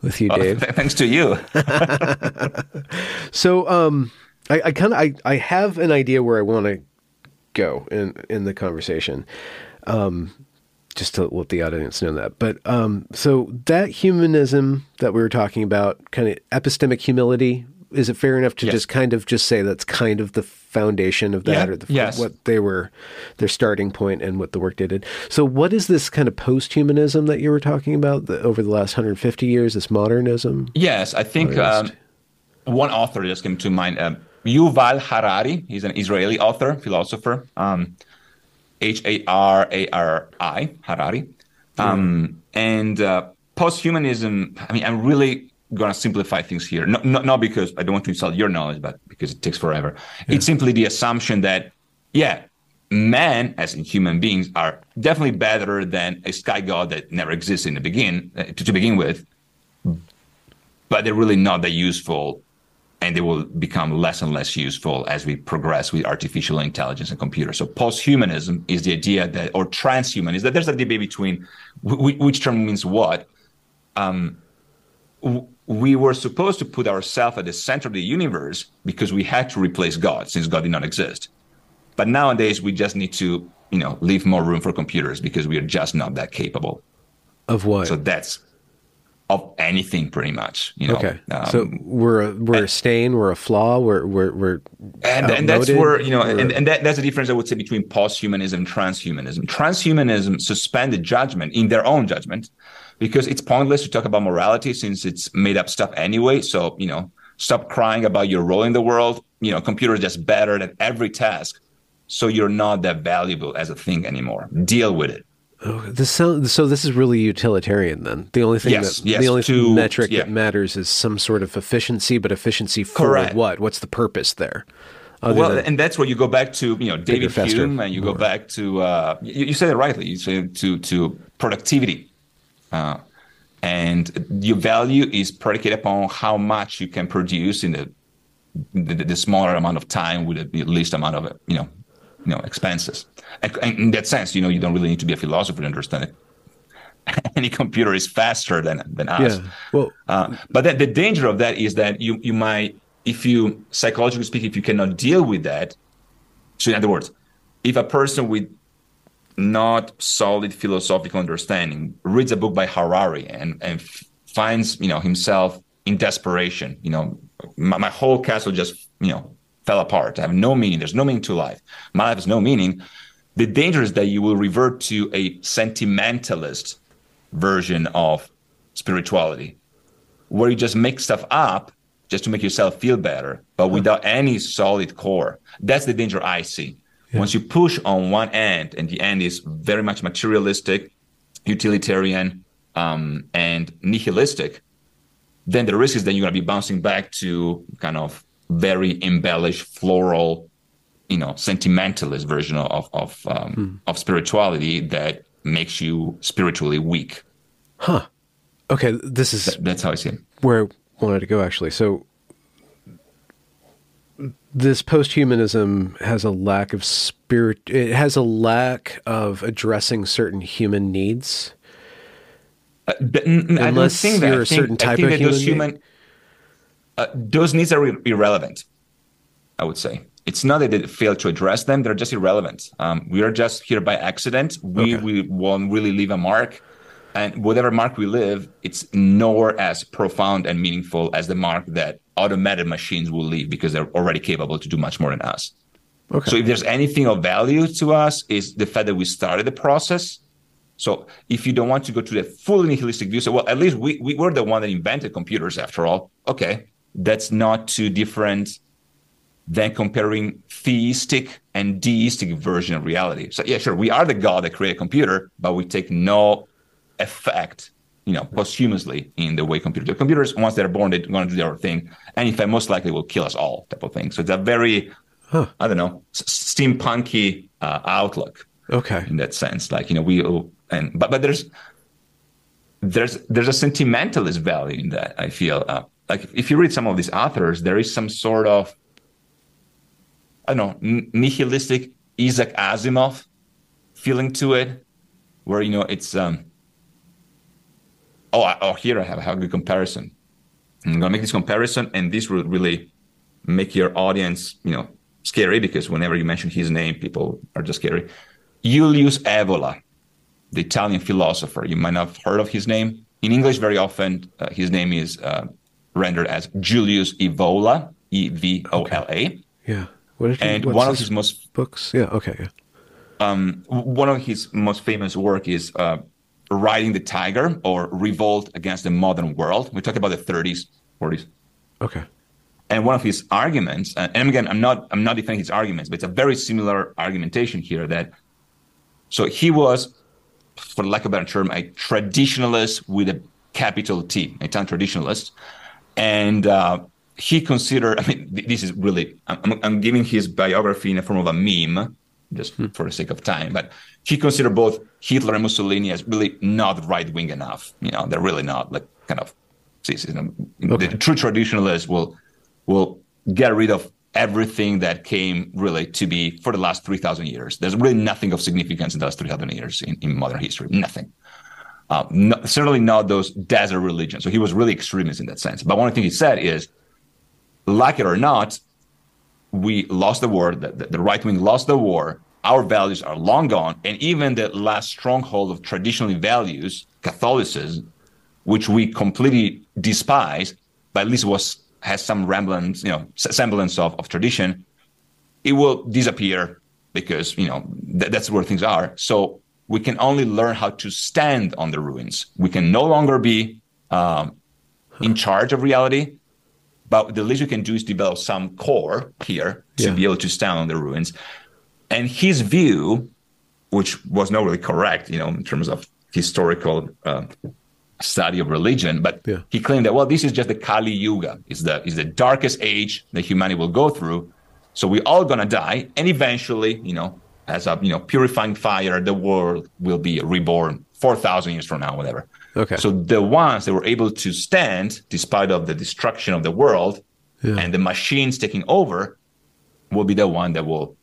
with you dave Th- [laughs] thanks to you. [laughs] So um I, I kind of I, I have an idea where I want to go in in the conversation. Um just to let the audience know that. But um so that humanism that we were talking about, kind of epistemic humility, is it fair enough to Yes. just kind of just say that's kind of the foundation of that Yeah, or the, yes. what they were their starting point and what the work they did. So what is this kind of post-humanism that you were talking about the, over the last 150 years, this modernism? Yes, I think um, one author just came to mind. Um, Yuval Harari. He's an Israeli author, philosopher. Um, H A R A R I, Harari. Um, And uh, post-humanism. I mean, I'm really going to simplify things here. Not, not, not because I don't want to insult your knowledge, but because it takes forever. It's simply the assumption that, yeah, men, as in human beings, are definitely better than a sky god that never existed in the begin uh, to, to begin with but they're really not that useful and they will become less and less useful as we progress with artificial intelligence and computers. So post-humanism is the idea that, or transhumanism, is that there's a debate between wh- which term means what. Um, w- we were supposed to put ourselves at the center of the universe because we had to replace God since God did not exist. But nowadays we just need to, you know, leave more room for computers because we are just not that capable. Of what? So that's of anything pretty much, you know. Okay, Um, so we're a, we're a stain, we're a flaw, we're we're we're and, and that's where you know or- and, and that, that's the difference i would say between post-humanism and transhumanism transhumanism suspended judgment in their own judgment because it's pointless to talk about morality since it's made up stuff anyway so you know stop crying about your role in the world you know computer is just better at every task so you're not that valuable as a thing anymore deal with it Oh, this sound, so this is really utilitarian then. The only thing Yes, that yes, the only to- metric yeah. that matters is some sort of efficiency, but efficiency for Correct. what? What's the purpose there? Other well, and that's where you go back to you know David Hume, and you go back to uh, you, you said it rightly. You say to to productivity, uh, and your value is predicated upon how much you can produce in the the, the smaller amount of time with the least amount of you know you know expenses. And, and in that sense, you know, you don't really need to be a philosopher to understand it. [laughs] Any computer is faster than than us. Yeah. Well, uh, but then the danger of that is that you you might, if you psychologically speaking, if you cannot deal with that. So in other words, if a person with not solid philosophical understanding reads a book by Harari and and finds you know himself in desperation, you know, my, my whole castle just you know fell apart. I have no meaning. There's no meaning to life. My life has no meaning. The danger is that you will revert to a sentimentalist version of spirituality, where you just make stuff up just to make yourself feel better, but hmm. without any solid core. That's the danger I see. Yeah. Once you push on one end, and the end is very much materialistic, utilitarian, um, and nihilistic, then the risk is that you're going to be bouncing back to kind of very embellished, floral, you know, sentimentalist version of of um, hmm. of spirituality that makes you spiritually weak. Huh. Okay, this is that's how I see it. Where I wanted to go actually. So this posthumanism has a lack of spirit. It has a lack of addressing certain human needs. Uh, but, Unless you're that. a certain type of human, human uh, those needs are irrelevant. I would say it's not that they fail to address them; they're just irrelevant. Um, we are just here by accident. We okay. we won't really leave a mark, and whatever mark we leave, it's nowhere as profound and meaningful as the mark that automated machines will leave because they're already capable to do much more than us. Okay. So if there's anything of value to us, is the fact that we started the process. So if you don't want to go to the fully nihilistic view, so well, at least we, we were the one that invented computers after all. Okay, that's not too different than comparing theistic and deistic version of reality. So yeah, sure, we are the God that created a computer, but we take no effect, you know, posthumously in the way computers. computers, once they're born, they're going to do their thing, and in fact, most likely will kill us all, type of thing. So it's a very, huh. I don't know, steampunky uh, outlook. Okay. In that sense, like you know, we and but but there's there's there's a sentimentalist value in that. I feel. Uh, like if you read some of these authors, there is some sort of I don't know nihilistic Isaac Asimov feeling to it, where you know it's um oh oh here I have, I have a good comparison. I'm gonna make this comparison, and this will really make your audience you know scary because whenever you mention his name, people are just scary. Julius Evola, the Italian philosopher. You might not have heard of his name. In English, very often uh, his name is uh, rendered as Julius Evola, E V O L A. Yeah. What he, and one of his most books. Yeah. Okay. Yeah. Um, one of his most famous work is uh, Riding the Tiger or Revolt Against the Modern World. We talk about the 30s, 40s. Okay. And one of his arguments, and again, I'm not I'm not defending his arguments, but it's a very similar argumentation here. That so he was, for lack of a better term, a traditionalist with a capital T, a Italian traditionalist, and uh, he considered. I mean, this is really. I'm, I'm, giving his biography in the form of a meme, just hmm. for the sake of time. But he considered both Hitler and Mussolini as really not right wing enough. You know, they're really not like kind of. You know, okay. The true traditionalists will will get rid of everything that came really to be for the last 3,000 years. There's really nothing of significance in the last 3,000 years in, in modern history. Nothing. Uh, no, certainly not those desert religions. So he was really extremist in that sense. But one thing he said is, like it or not, we lost the war. The, the, the right wing lost the war. Our values are long gone, and even the last stronghold of traditional values, Catholicism, which we completely despise, but at least was has some remnants, you know, semblance of, of tradition, it will disappear because you know th- that's where things are. So we can only learn how to stand on the ruins. We can no longer be um, in charge of reality, but the least we can do is develop some core here to yeah. be able to stand on the ruins. And his view, which was not really correct, you know, in terms of historical uh, study of religion, but yeah. he claimed that well, this is just the Kali Yuga, is the is the darkest age that humanity will go through. So we're all gonna die, and eventually, you know, as a you know purifying fire, the world will be reborn four thousand years from now, whatever. Okay. So the ones that were able to stand despite of the destruction of the world yeah. and the machines taking over will be the one that will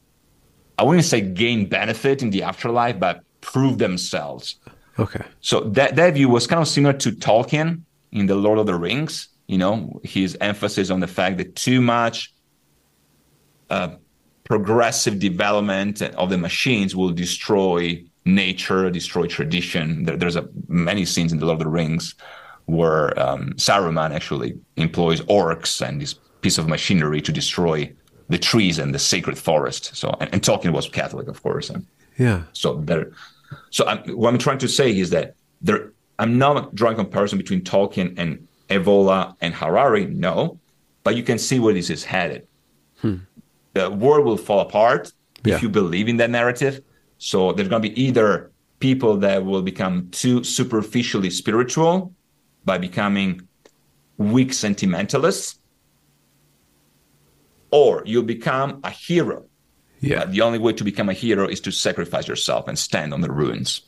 I wouldn't say gain benefit in the afterlife, but prove themselves. Okay. So that that view was kind of similar to Tolkien in the Lord of the Rings. You know, his emphasis on the fact that too much uh, progressive development of the machines will destroy nature, destroy tradition. There, there's a, many scenes in the Lord of the Rings where um, Saruman actually employs orcs and this piece of machinery to destroy the trees and the sacred forest. So, and, and Tolkien was Catholic, of course. And yeah. So there. So I'm, what I'm trying to say is that there. I'm not drawing comparison between Tolkien and Evola and Harari. No, but you can see where this is headed. Hmm. The world will fall apart yeah. if you believe in that narrative. So there's going to be either people that will become too superficially spiritual by becoming weak sentimentalists, or you'll become a hero. Yeah. the only way to become a hero is to sacrifice yourself and stand on the ruins.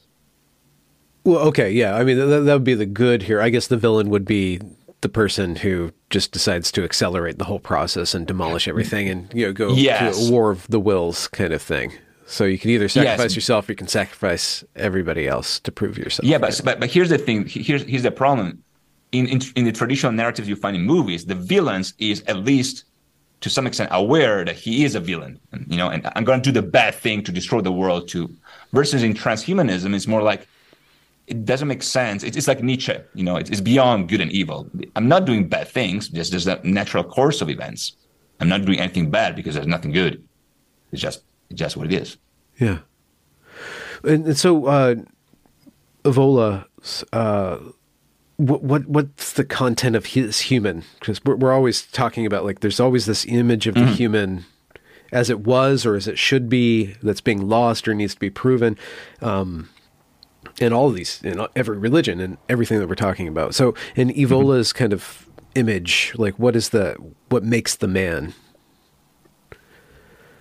Well, okay, yeah. I mean, that, that would be the good here. I guess the villain would be the person who just decides to accelerate the whole process and demolish everything and you know go yes. to a war of the wills kind of thing. So you can either sacrifice yes. yourself or you can sacrifice everybody else to prove yourself. Yeah, but, but but here's the thing. Here's here's the problem. In, in in the traditional narratives you find in movies, the villains is at least to some extent aware that he is a villain. And, you know, and I'm going to do the bad thing to destroy the world. To versus in transhumanism, it's more like it doesn't make sense. It's, it's like Nietzsche. You know, it's, it's beyond good and evil. I'm not doing bad things. Just there's a natural course of events. I'm not doing anything bad because there's nothing good. It's just it's just what it is. Yeah. And, and so, uh, Evola, uh, what, what what's the content of his human? Because we're, we're always talking about like there's always this image of the mm-hmm. human as it was or as it should be that's being lost or needs to be proven. Um, in all of these, in every religion and everything that we're talking about. So, in Evola's mm-hmm. kind of image, like what is the what makes the man?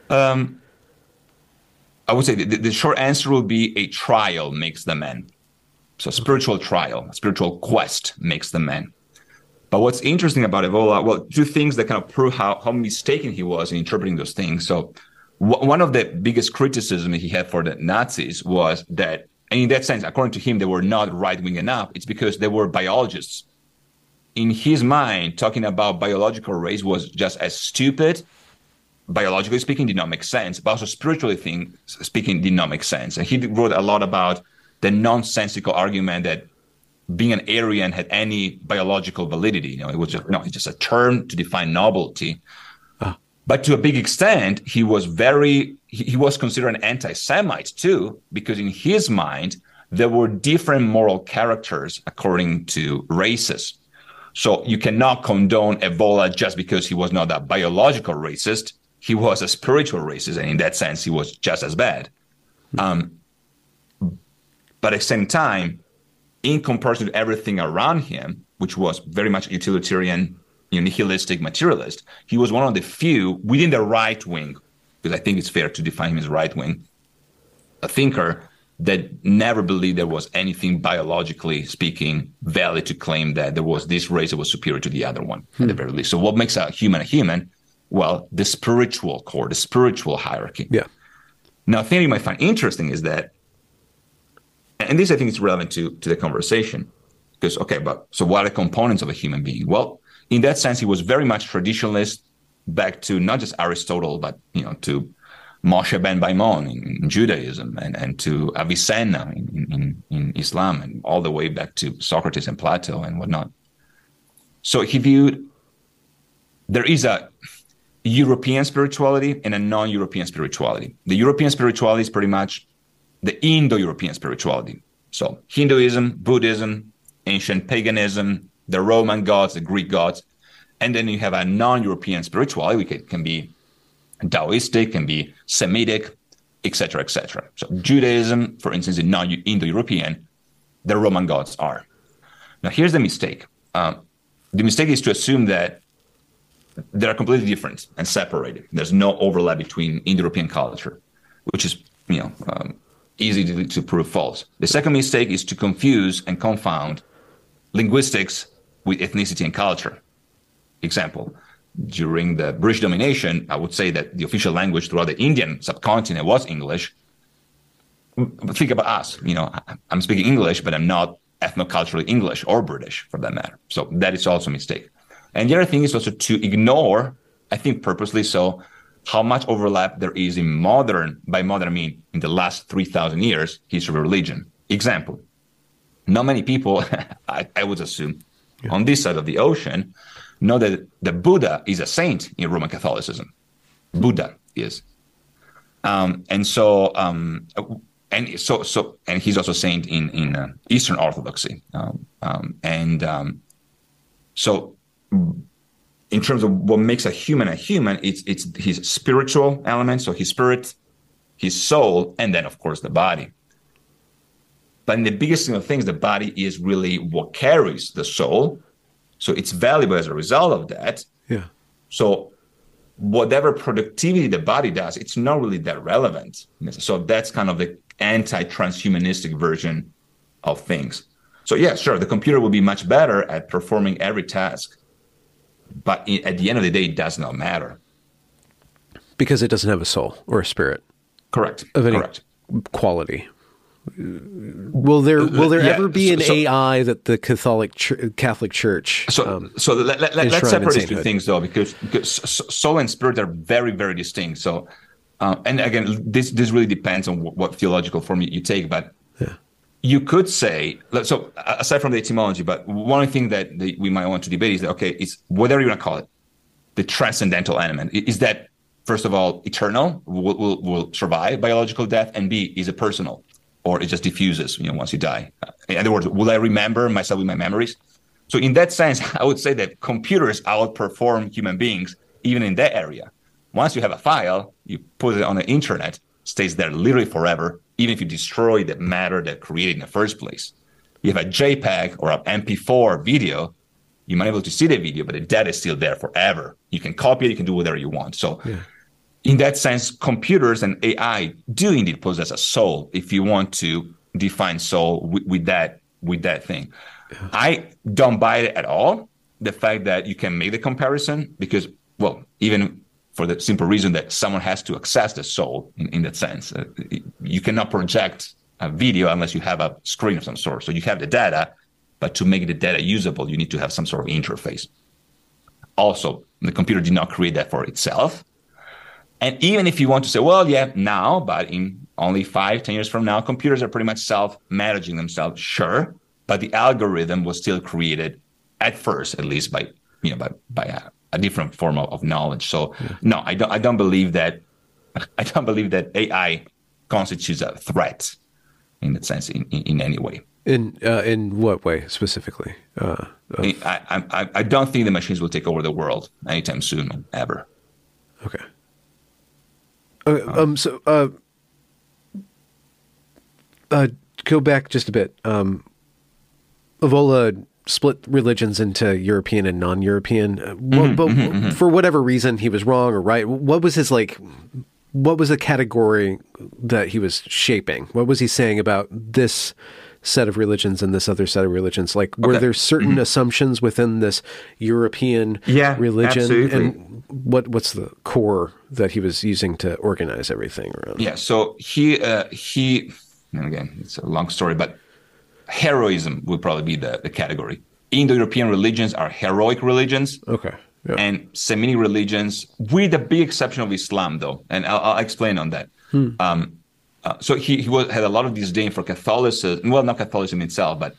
Um, I would say the, the short answer will be a trial makes the man. So spiritual trial, spiritual quest makes the man. But what's interesting about Evola, well, two things that kind of prove how, how mistaken he was in interpreting those things. So one of the biggest criticism he had for the Nazis was that, and in that sense, according to him, they were not right wing enough. It's because they were biologists. In his mind, talking about biological race was just as stupid biologically speaking, did not make sense, but also spiritually thing, speaking, did not make sense. And he wrote a lot about the nonsensical argument that being an Aryan had any biological validity. You know, it was just no, it's just a term to define nobility. Ah. But to a big extent, he was very he, he was considered an anti-Semite too, because in his mind there were different moral characters according to races. So you cannot condone Evola just because he was not a biological racist he was a spiritual racist, and in that sense, he was just as bad. Um, but at the same time, in comparison to everything around him, which was very much utilitarian, you know, nihilistic, materialist, he was one of the few within the right wing, because I think it's fair to define him as right wing, a thinker that never believed there was anything biologically speaking valid to claim that there was this race that was superior to the other one hmm. at the hmm. very least. So what makes a human a human well, the spiritual core, the spiritual hierarchy. Yeah. Now, a thing you might find interesting is that, and this I think is relevant to, to the conversation, because, okay, but so what are the components of a human being? Well, in that sense, he was very much traditionalist back to not just Aristotle, but, you know, to Moshe ben Maimon in, in Judaism and, and to Avicenna in, in, in Islam and all the way back to Socrates and Plato and whatnot. So he viewed there is a European spirituality and a non European spirituality. The European spirituality is pretty much the Indo European spirituality. So Hinduism, Buddhism, ancient paganism, the Roman gods, the Greek gods. And then you have a non European spirituality, which can be Taoistic, can be Semitic, etc., etc. So Judaism, for instance, is non Indo European. The Roman gods are. Now, here's the mistake. Um, the mistake is to assume that they're completely different and separated. There's no overlap between Indo-European culture, which is you know um, easy to, to prove false. The second mistake is to confuse and confound linguistics with ethnicity and culture. Example: during the British domination, I would say that the official language throughout the Indian subcontinent was English. Think about us. You know, I'm speaking English, but I'm not ethnoculturally English or British for that matter. So that is also a mistake. And the other thing is also to ignore, I think purposely so, how much overlap there is in modern, by modern I mean in the last 3,000 years, history of religion. Example, not many people, [laughs] I, I, would assume, yeah. on this side of the ocean know that the Buddha is a saint in Roman Catholicism. Buddha is. Um, and so, um, and so, so, and he's also saint in in uh, Eastern Orthodoxy. Um, um and um, so, in terms of what makes a human a human, it's it's his spiritual element, so his spirit, his soul, and then of course the body. But in the biggest thing of things, the body is really what carries the soul, so it's valuable as a result of that. Yeah. So whatever productivity the body does, it's not really that relevant. So that's kind of the anti-transhumanistic version of things. So yeah, sure, the computer will be much better at performing every task, but at the end of the day, it does not matter because it doesn't have a soul or a spirit. Correct. Of any Correct. quality. Will there will there yeah, ever be an so, AI that the Catholic Ch- Catholic Church? So um, so let, let, us separate these two things though, because, because soul and spirit are very very distinct. So uh, and again, this this really depends on what, what theological form you, you take, but. You could say so. Aside from the etymology, but one thing that we might want to debate is that okay, it's whatever you want to call it, the transcendental element is that first of all eternal, will, will, will survive biological death, and B is it personal or it just diffuses, you know, once you die. In other words, will I remember myself with my memories? So in that sense, [laughs] I would say that computers outperform human beings even in that area. Once you have a file, you put it on the internet, stays there literally forever, even if you destroy the matter that created in the first place. You have a JPEG or an MP4 video, you might be able to see the video, but the data is still there forever. You can copy it, you can do whatever you want. So yeah in that sense, computers and AI do indeed possess a soul. If you want to define soul with, with that with that thing, yeah. I don't buy it at all. The fact that you can make the comparison because, well, even for the simple reason that someone has to access the soul in, in that sense, uh, you cannot project a video unless you have a screen of some sort. So you have the data, but to make the data usable, you need to have some sort of interface. Also, the computer did not create that for itself and even if you want to say, well, yeah, now, but in only five, ten years from now, computers are pretty much self-managing themselves, sure. But the algorithm was still created at first, at least by you know by by a, different form of, of knowledge. So yeah. no, I don't I don't believe that [laughs] I don't believe that AI constitutes a threat in that sense in, in, in any way. In uh, in what way specifically? Uh, I, I I don't think the machines will take over the world anytime soon, ever. Okay. Uh, um. So, uh, uh, go back just a bit. Um, Evola split religions into European and non-European. Uh, mm-hmm, but mm-hmm, mm-hmm. for whatever reason, he was wrong or right. What was his like? What was the category that he was shaping? What was he saying about this? set of religions and this other set of religions? Like, were okay. there certain mm-hmm. assumptions within this European yeah, religion? Absolutely. And what what's the core that he was using to organize everything around? Yeah. So he uh, he and again it's a long story, but heroism would probably be the, the category. Indo-European religions are heroic religions. Okay. Yeah. And Semitic religions, with the big exception of Islam, though, and I'll, I'll explain on that. Hmm. Um, uh, so he, he was, had a lot of disdain for Catholicism. Well, not Catholicism itself, but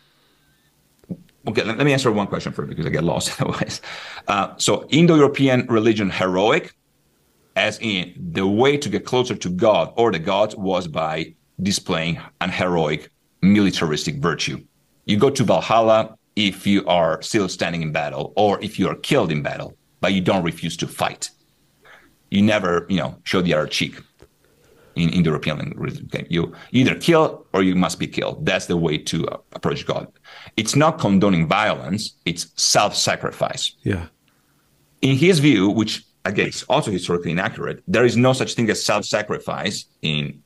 okay. Let, let me answer one question first because I get lost [laughs] otherwise. Uh, so Indo-European religion heroic, as in the way to get closer to God or the gods was by displaying an heroic militaristic virtue. You go to Valhalla if you are still standing in battle or if you are killed in battle, but you don't refuse to fight. You never, you know, show the other cheek in, in the European game. You either kill or you must be killed. That's the way to uh, approach God. It's not condoning violence, it's self sacrifice. Yeah. In his view, which again is also historically inaccurate, there is no such thing as self sacrifice in,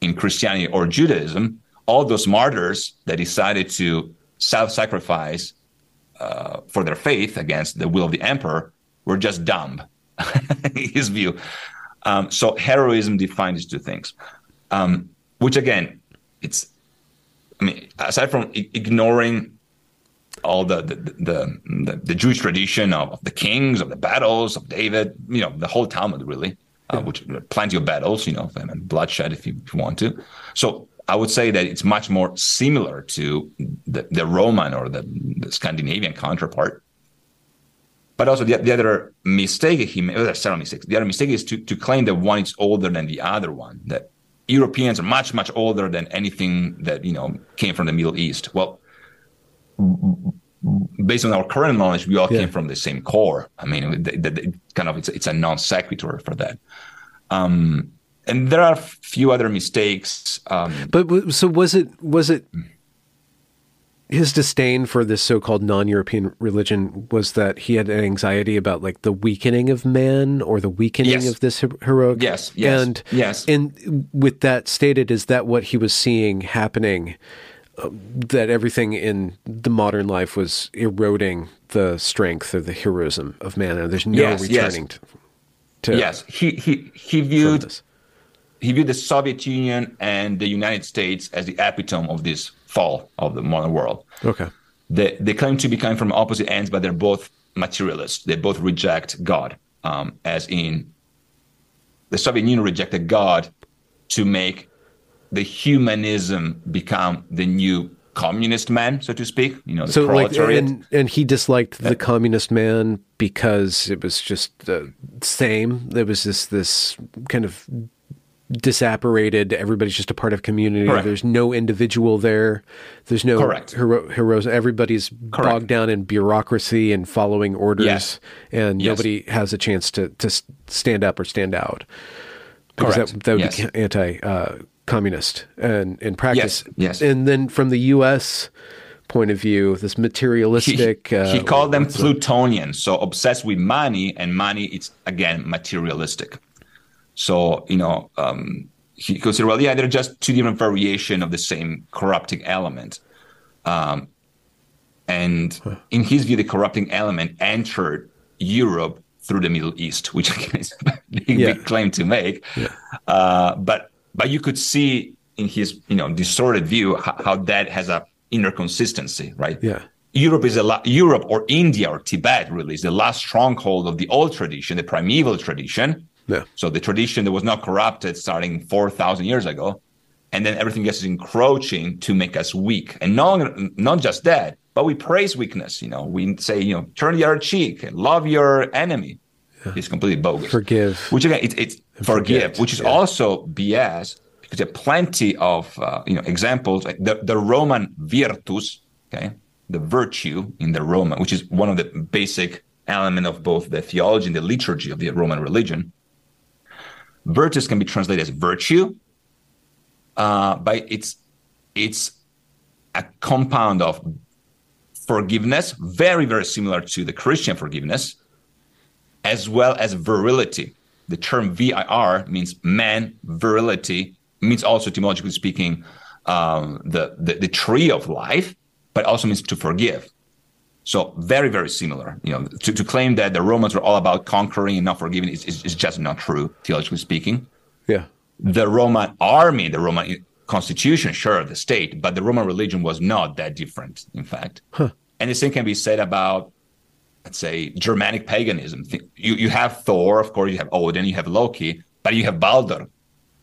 in Christianity or Judaism. All those martyrs that decided to self sacrifice uh, for their faith against the will of the emperor we're just dumb. [laughs] his view. Um, so heroism defines these two things, um, which again, it's. I mean, aside from ignoring all the the, the the, the, Jewish tradition of, of, the kings, of the battles, of David, you know, the whole Talmud really, uh, yeah. which plenty of battles, you know, and bloodshed if you, if you want to. So I would say that it's much more similar to the, the Roman or the, the Scandinavian counterpart. But also the, the other mistake he made, there are several mistakes. The other mistake is to, to claim that one is older than the other one, that Europeans are much, much older than anything that, you know, came from the Middle East. Well, based on our current knowledge, we all yeah. came from the same core. I mean, the, the, the, kind of, it's, it's a non sequitur for that. Um, and there are a few other mistakes. Um, but so was it, was it, his disdain for this so-called non-European religion was that he had an anxiety about like the weakening of man or the weakening yes. of this heroic. Yes, yes, and yes. And with that stated, is that what he was seeing happening? Uh, that everything in the modern life was eroding the strength or the heroism of man, and there's no yes, returning yes. to, to. Yes, he he he viewed he viewed the Soviet Union and the United States as the epitome of this fall of the modern world. Okay. They, they claim to be coming from opposite ends, but they're both materialists. They both reject God, um, as in the Soviet Union rejected God to make the humanism become the new communist man, so to speak. You know, the so proletariat. Like, and, and he disliked the communist man because it was just the same. There was this this kind of disapparated. Everybody's just a part of community. Correct. There's no individual there. There's no Correct. hero, heroes. Everybody's Correct. bogged down in bureaucracy and following orders, yes. and yes. nobody has a chance to to stand up or stand out because that, that would yes. be anti uh, communist and in practice. Yes. yes. And then from the U.S. point of view, this materialistic. He, uh, he called them Plutonians, so obsessed with money, and money it's again materialistic. So, you know, um, he considered, well, yeah, they're just two different variation of the same corrupting element. Um, and in his view, the corrupting element entered Europe through the Middle East, [laughs] which is a big, yeah. big claim to make. Yeah. Uh, but but you could see in his you know distorted view how, how that has a inner consistency, right? Yeah. Europe is a la- Europe or India or Tibet really is the last stronghold of the old tradition, the primeval tradition, yeah. So the tradition that was not corrupted starting 4,000 years ago. And then everything else is encroaching to make us weak. And not, not just that, but we praise weakness. You know, we say, you know, turn the other cheek and love your enemy. Yeah. It's completely bogus. Forgive. Which again, it, it's forgive, forget. which is yeah. also BS because there are plenty of, uh, you know, examples. Like the, the Roman virtus, okay, the virtue in the Roman, which is one of the basic element of both the theology and the liturgy of the Roman religion Virtus can be translated as virtue, uh, but it's it's a compound of forgiveness, very very similar to the Christian forgiveness, as well as virility. The term vir means man, virility means also etymologically speaking um, the, the the tree of life, but also means to forgive. So very, very similar. You know, to, to claim that the Romans were all about conquering and not forgiving is, is, is just not true, theologically speaking. Yeah. The Roman army, the Roman constitution, sure, the state, but the Roman religion was not that different, in fact. Huh. And the same can be said about, let's say, Germanic paganism. You, you have Thor, of course, you have Odin, you have Loki, but you have Balder.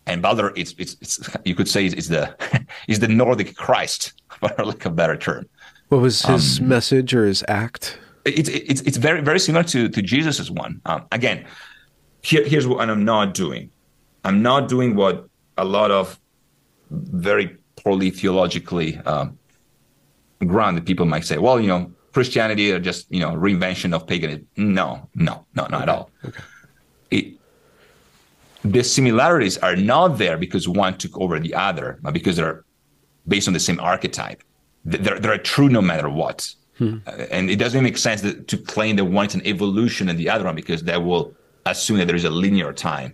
And Balder, it's, it's, it's you could say, is the, [laughs] is the Nordic Christ, [laughs] for lack of a better term. What was his um, message or his act? It's it's it's very very similar to to Jesus's one. Um, again, here, here's what I'm not doing. I'm not doing what a lot of very poorly theologically um, grounded people might say. Well, you know, Christianity or just you know reinvention of paganism. No, no, no, not okay. at all. Okay. It, the similarities are not there because one took over the other, but because they're based on the same archetype they're, they're true no matter what. Hmm. And it doesn't make sense that, to claim that one is an evolution and the other one because that will assume that there is a linear time.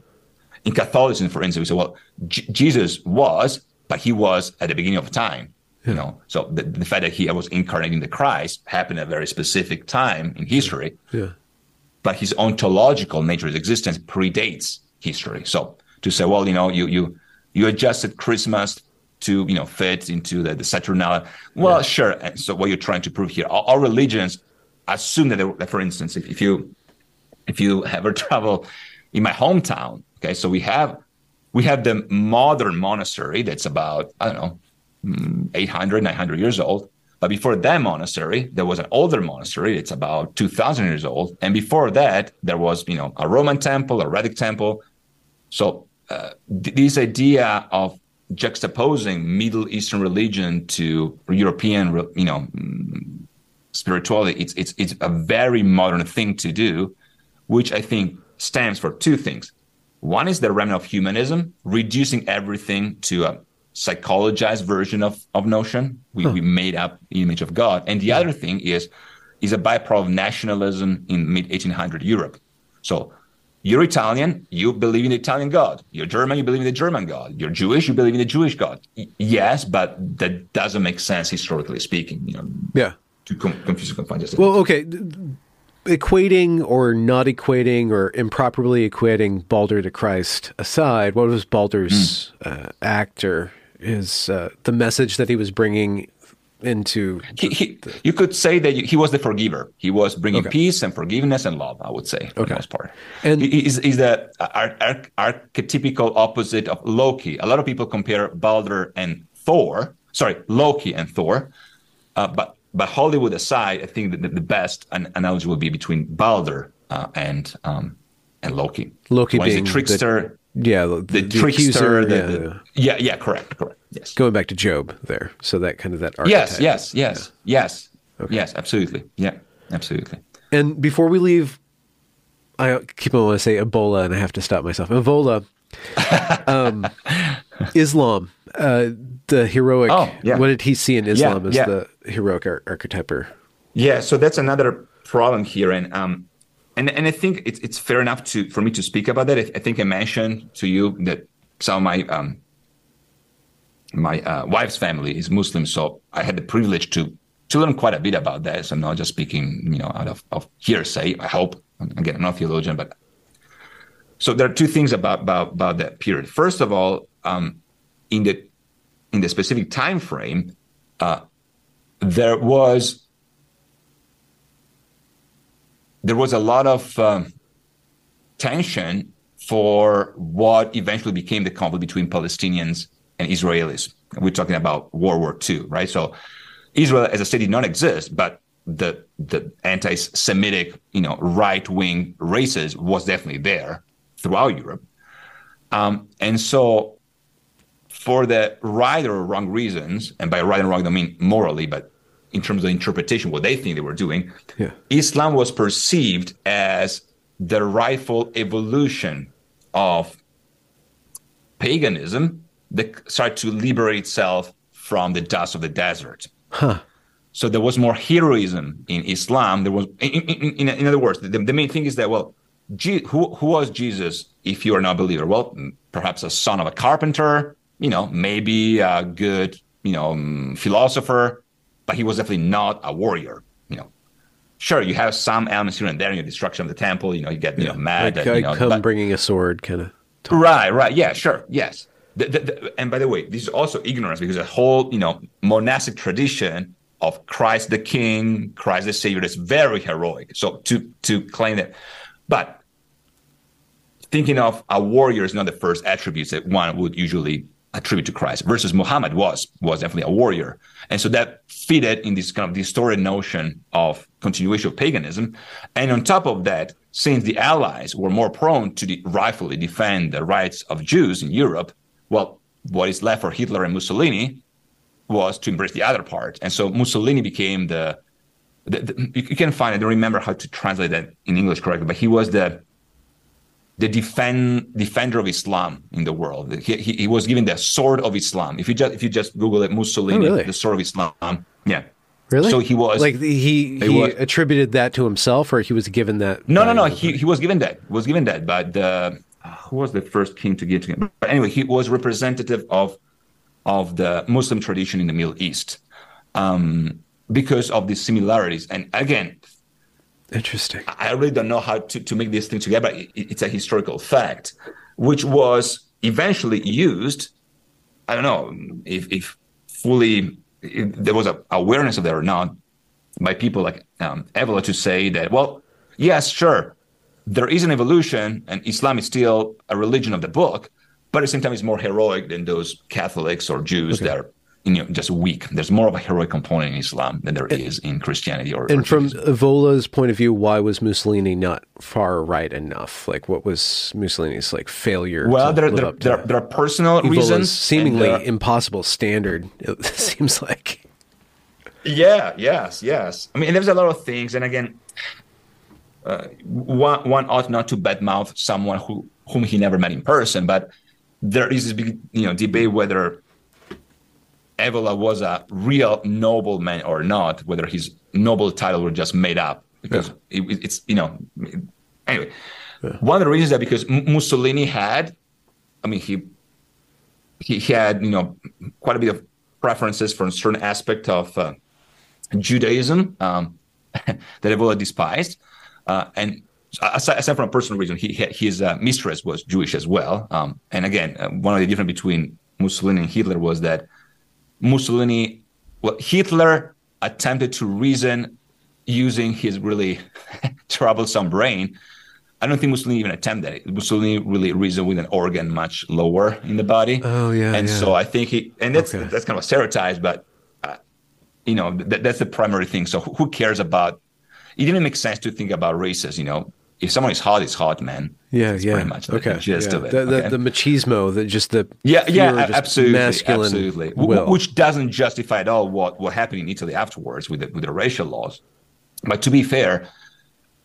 In Catholicism, for instance, we say, well, J- Jesus was, but he was at the beginning of time. Yeah. You know, so the, the, fact that he was incarnating the Christ happened at a very specific time in history. Yeah. but his ontological nature, his existence predates history. So to say, well, you know, you you you adjusted Christmas to you know fit into the, the Saturnale. Well, yeah. sure. So what you're trying to prove here, all, all religions assume that, that, for instance, if, if you if you [laughs] ever travel in my hometown, okay, so we have we have the modern monastery that's about I don't know mm, 800 900 years old but before that monastery, there was an older monastery. It's about 2,000 years old. And before that, there was, you know, a Roman temple, a Vedic temple. So uh, th- this idea of juxtaposing Middle Eastern religion to European, you know, spirituality, it's, it's, it's a very modern thing to do, which I think stands for two things. One is the remnant of humanism, reducing everything to a psychologized version of, of Notion. We, huh. we made up image of God. And the other thing is, is a byproduct of nationalism in mid 1800 Europe. So you're Italian, you believe in the Italian God. You're German, you believe in the German God. You're Jewish, you believe in the Jewish God. Y- yes, but that doesn't make sense historically speaking. You know, yeah. To com- confuse and confine. Well, okay. Equating or not equating or improperly equating Balder to Christ aside, what was Balder's mm. uh, act or is uh, the message that he was bringing into. He, he, you could say that he was the forgiver. He was bringing okay. peace and forgiveness and love. I would say for okay. the most part. And he's, he's the archetypical opposite of Loki. A lot of people compare Balder and Thor. Sorry, Loki and Thor. Uh, but but Hollywood aside, I think that the, the best an- analogy would be between Balder uh, and um, and Loki. Loki One being the trickster. The- yeah, the, the, the trickster. The, yeah, the, yeah, yeah, correct, correct. Yes. Going back to Job there, so that kind of that archetype. Yes, yes, yes, yeah. yes, okay. yes, absolutely. Yeah, absolutely. And before we leave, I keep on want to say Ebola, and I have to stop myself. Ebola, [laughs] um, Islam, uh, the heroic. Oh, yeah. What did he see in Islam yeah, as yeah. the heroic ar- archetype? Yeah, so that's another problem here, and um, and and I think it's it's fair enough to for me to speak about that. I, I think I mentioned to you that some of my um, my uh, wife's family is Muslim, so I had the privilege to to learn quite a bit about that. So I'm not just speaking, you know, out of, of hearsay. I hope. Again, I'm not a theologian, but so there are two things about about, about that period. First of all, um, in the in the specific time frame, uh, there was there was a lot of um, tension for what eventually became the conflict between Palestinians and Israelis. We're talking about World War II, right? So Israel as a state did not exist, but the the anti-Semitic, you know, right-wing races was definitely there throughout Europe. Um, and so for the right or wrong reasons, and by right and wrong I don't mean morally, but in terms of interpretation, what they think they were doing, yeah. Islam was perceived as the rightful evolution of paganism that started to liberate itself from the dust of the desert. Huh. So there was more heroism in Islam. There was, in, in, in, in other words, the, the, main thing is that well, G, who who was Jesus if you are not a believer? Well, perhaps a son of a carpenter. You know, maybe a good you know um, philosopher but he was definitely not a warrior. You know, sure, you have some elements here and there in the destruction of the temple. You know, you get you know mad. Like, you know, come but, bringing a sword, kind of. Right, right, yeah, sure, yes. The, the, the, and by the way, this is also ignorance because the whole you know monastic tradition of Christ the King, Christ the Savior is very heroic. So to to claim that, but thinking of a warrior is not the first attributes that one would usually attribute to Christ. Versus Muhammad was was definitely a warrior, and so that fitted in this kind of distorted notion of continuation of paganism. And on top of that, since the Allies were more prone to de- rightfully defend the rights of Jews in Europe, well, what is left for Hitler and Mussolini was to embrace the other part. And so Mussolini became the, the, the you can find, it. I don't remember how to translate that in English correctly, but he was the the defend defender of Islam in the world. He, he, he, was given the sword of Islam. If you just if you just Google it, Mussolini, oh, really? the sword of Islam. Yeah. Really? So he was like he he, he was, attributed that to himself, or he was given that. No, no, no. He he was given that. Was given that, but the who was the first king to give to him? But anyway, he was representative of of the Muslim tradition in the Middle East um, because of the similarities. And again, Interesting. I really don't know how to, to make this thing together, it, it's a historical fact, which was eventually used. I don't know if, if fully if there was a awareness of that or not by people like um, Evola to say that, well, yes, sure, there is an evolution, and Islam is still a religion of the book, but at the same time, it's more heroic than those Catholics or Jews okay. that are you know just weak. There's more of a heroic component in Islam than there and, is in Christianity. Or and or from Evola's point of view, why was Mussolini not far right enough? Like, what was Mussolini's like failure? Well, there, there, there, are, there, are personal Evola's reasons. Seemingly uh, impossible standard. [laughs] It seems like. Yeah. Yes. Yes. I mean, there's a lot of things, and again, uh, one one ought not to badmouth someone who whom he never met in person, but there is this big you know debate whether Evola was a real nobleman or not, whether his noble title were just made up because yeah. it, it's you know anyway. Yeah. One of the reasons that because Mussolini had, I mean he he had you know quite a bit of preferences for a certain aspect of uh, Judaism um, [laughs] that Evola despised, uh, and aside, aside, from a personal reason, he, his uh, mistress was Jewish as well. Um, and again, uh, one of the difference between Mussolini and Hitler was that Mussolini, well, Hitler attempted to reason using his really [laughs] troublesome brain. I don't think Mussolini even attempted it. Mussolini really reasoned with an organ much lower in the body. Oh yeah, and yeah. so I think he and that's okay. that's kind of a stereotype, but uh, you know that, that's the primary thing. So who cares about? It didn't make sense to think about races. You know, if someone is hot, it's hot, man. Yeah, That's yeah. Pretty much the okay. gist yeah. of it. The, the, okay? the machismo, the just the yeah, yeah, absolutely, absolutely. Will. Which doesn't justify at all what what happened in Italy afterwards with the, with the racial laws. But to be fair,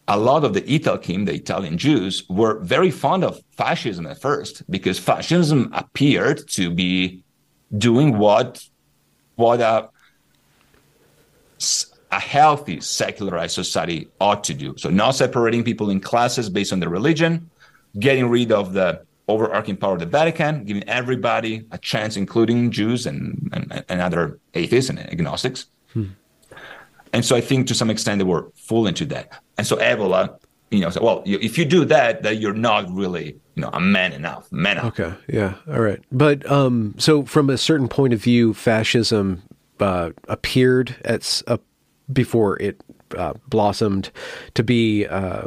a lot of the Italkim, the Italian Jews, were very fond of fascism at first because fascism appeared to be doing what what uh, a a healthy secularized society ought to do. So not separating people in classes based on their religion, getting rid of the overarching power of the Vatican, giving everybody a chance, including Jews and, and, and other atheists and agnostics. Hmm. And so I think to some extent they were full into that. And so Evola, you know, said, well, you, if you do that, then you're not really, you know, a man enough, man enough. Okay, yeah, all right. But um, so from a certain point of view, fascism uh, appeared at a before it uh, blossomed to be uh,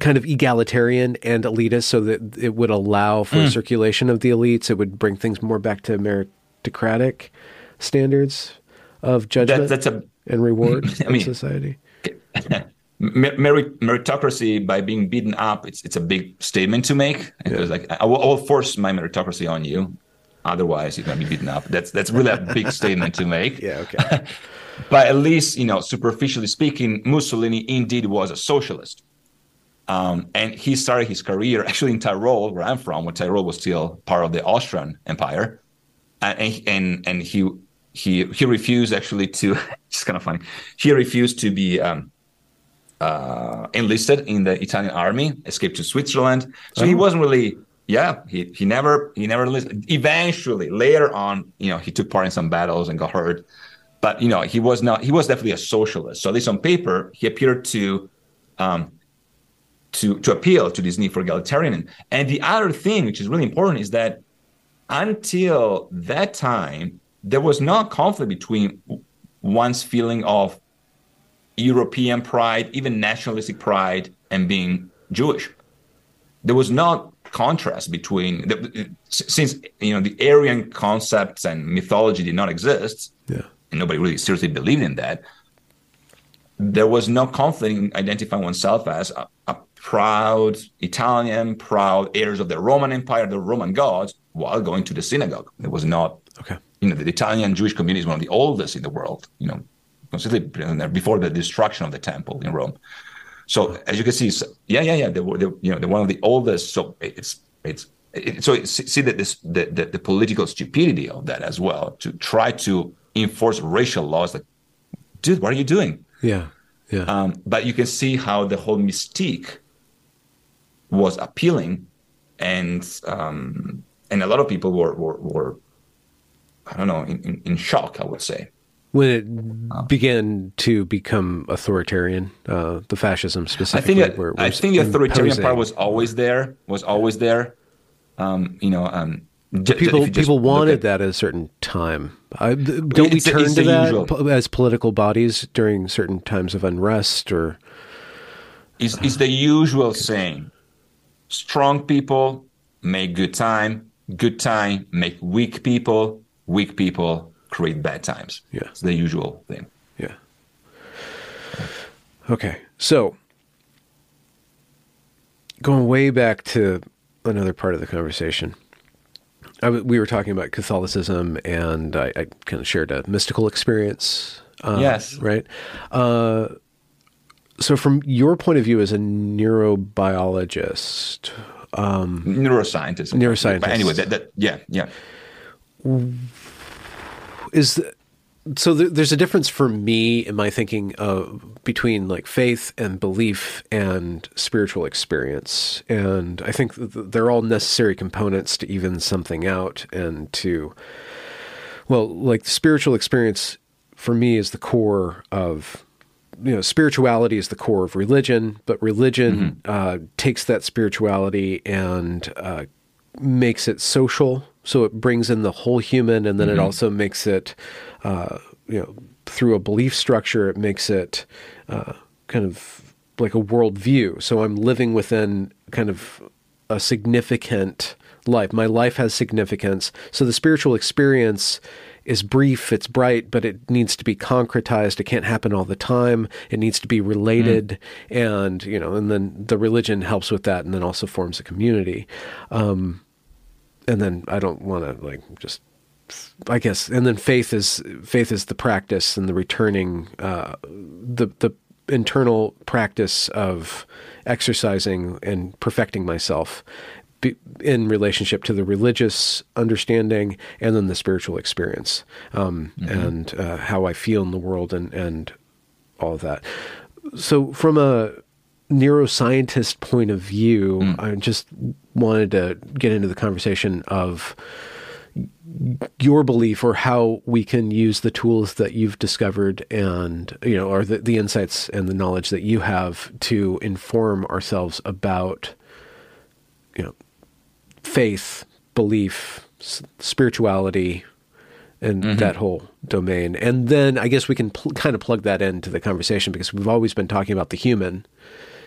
kind of egalitarian and elitist, so that it would allow for mm. circulation of the elites. It would bring things more back to meritocratic standards of judgment that, that's a, and reward [laughs] I mean, in society. [laughs] Merit, meritocracy by being beaten up, it's it's a big statement to make. Because yeah. like I will, I will force my meritocracy on you, otherwise you're gonna be beaten up. That's that's really a big [laughs] statement to make. Yeah. Okay. But at least, you know, superficially speaking, Mussolini indeed was a socialist. Um, and he started his career [laughs] actually in Tyrol, where I'm from, when Tyrol was still part of the Austrian Empire. And and and he he he refused actually to. [laughs] It's kind of funny. He refused to be um, uh, enlisted in the Italian army, escaped to Switzerland. So oh. he wasn't really. Yeah, he he never he never enlisted. Eventually, later on, you know, he took part in some battles and got hurt but you know he was not he was definitely a socialist. So at least on paper he appeared to um, to to appeal to this need for egalitarianism. And the other thing which is really important is that until that time there was no conflict between one's feeling of european pride even nationalistic pride and being jewish. There was no contrast between the, since you know the aryan concepts and mythology did not exist yeah and nobody really seriously believed in that, there was no conflict in identifying oneself as a, a proud Italian, proud heirs of the Roman Empire, the Roman gods, while going to the synagogue. It was not, okay. you know, the Italian Jewish community is one of the oldest in the world, you know, considerably before the destruction of the temple in Rome. So as you can see, yeah, yeah, yeah, they were, they, you know, they're one of the oldest. So it's, it's, it, so see that this, the, the, the political stupidity of that as well, to try to enforce racial laws. Like, dude, what are you doing? Yeah, yeah. Um, but you can see how the whole mystique was appealing, and um, and a lot of people were were, were I don't know in, in, in, shock. I would say. when it began to become authoritarian, uh, the fascism specifically. I think, that, I think the authoritarian part was always there. Was always there. Um, you know, um, j- people people wanted at, that at a certain time. I, don't we turn to that usual. as political bodies during certain times of unrest or? Is is the usual saying? Strong people make good time. Good time make weak people. Weak people create bad times. Yeah. It's the usual thing. Yeah. Okay. So going way back to another part of the conversation. We were talking about Catholicism, and I, I kind of shared a mystical experience. Uh, yes. Right. Uh, so, from your point of view as a neurobiologist, um, neuroscientist, neuroscientist. But anyway, that, that yeah, yeah is so there's a difference for me in my thinking of between like faith and belief and spiritual experience and i think they're all necessary components to even something out and to well like spiritual experience for me is the core of you know spirituality is the core of religion but religion mm-hmm. uh, takes that spirituality and uh, makes it social so it brings in the whole human, and then mm-hmm. it also makes it, uh, you know, through a belief structure, it makes it uh, kind of like a worldview. So I'm living within kind of a significant life. My life has significance. So the spiritual experience is brief, it's bright, but it needs to be concretized. It can't happen all the time. It needs to be related, mm. and you know, and then the religion helps with that, and then also forms a community. Um, and then I don't want to like just I guess and then faith is faith is the practice and the returning uh, the the internal practice of exercising and perfecting myself in relationship to the religious understanding and then the spiritual experience um, mm-hmm. and uh, how I feel in the world and and all of that. So from a neuroscientist point of view, mm. I just wanted to get into the conversation of your belief or how we can use the tools that you've discovered and you know or the, the insights and the knowledge that you have to inform ourselves about you know faith belief spirituality and mm-hmm. that whole domain and then i guess we can pl- kind of plug that into the conversation because we've always been talking about the human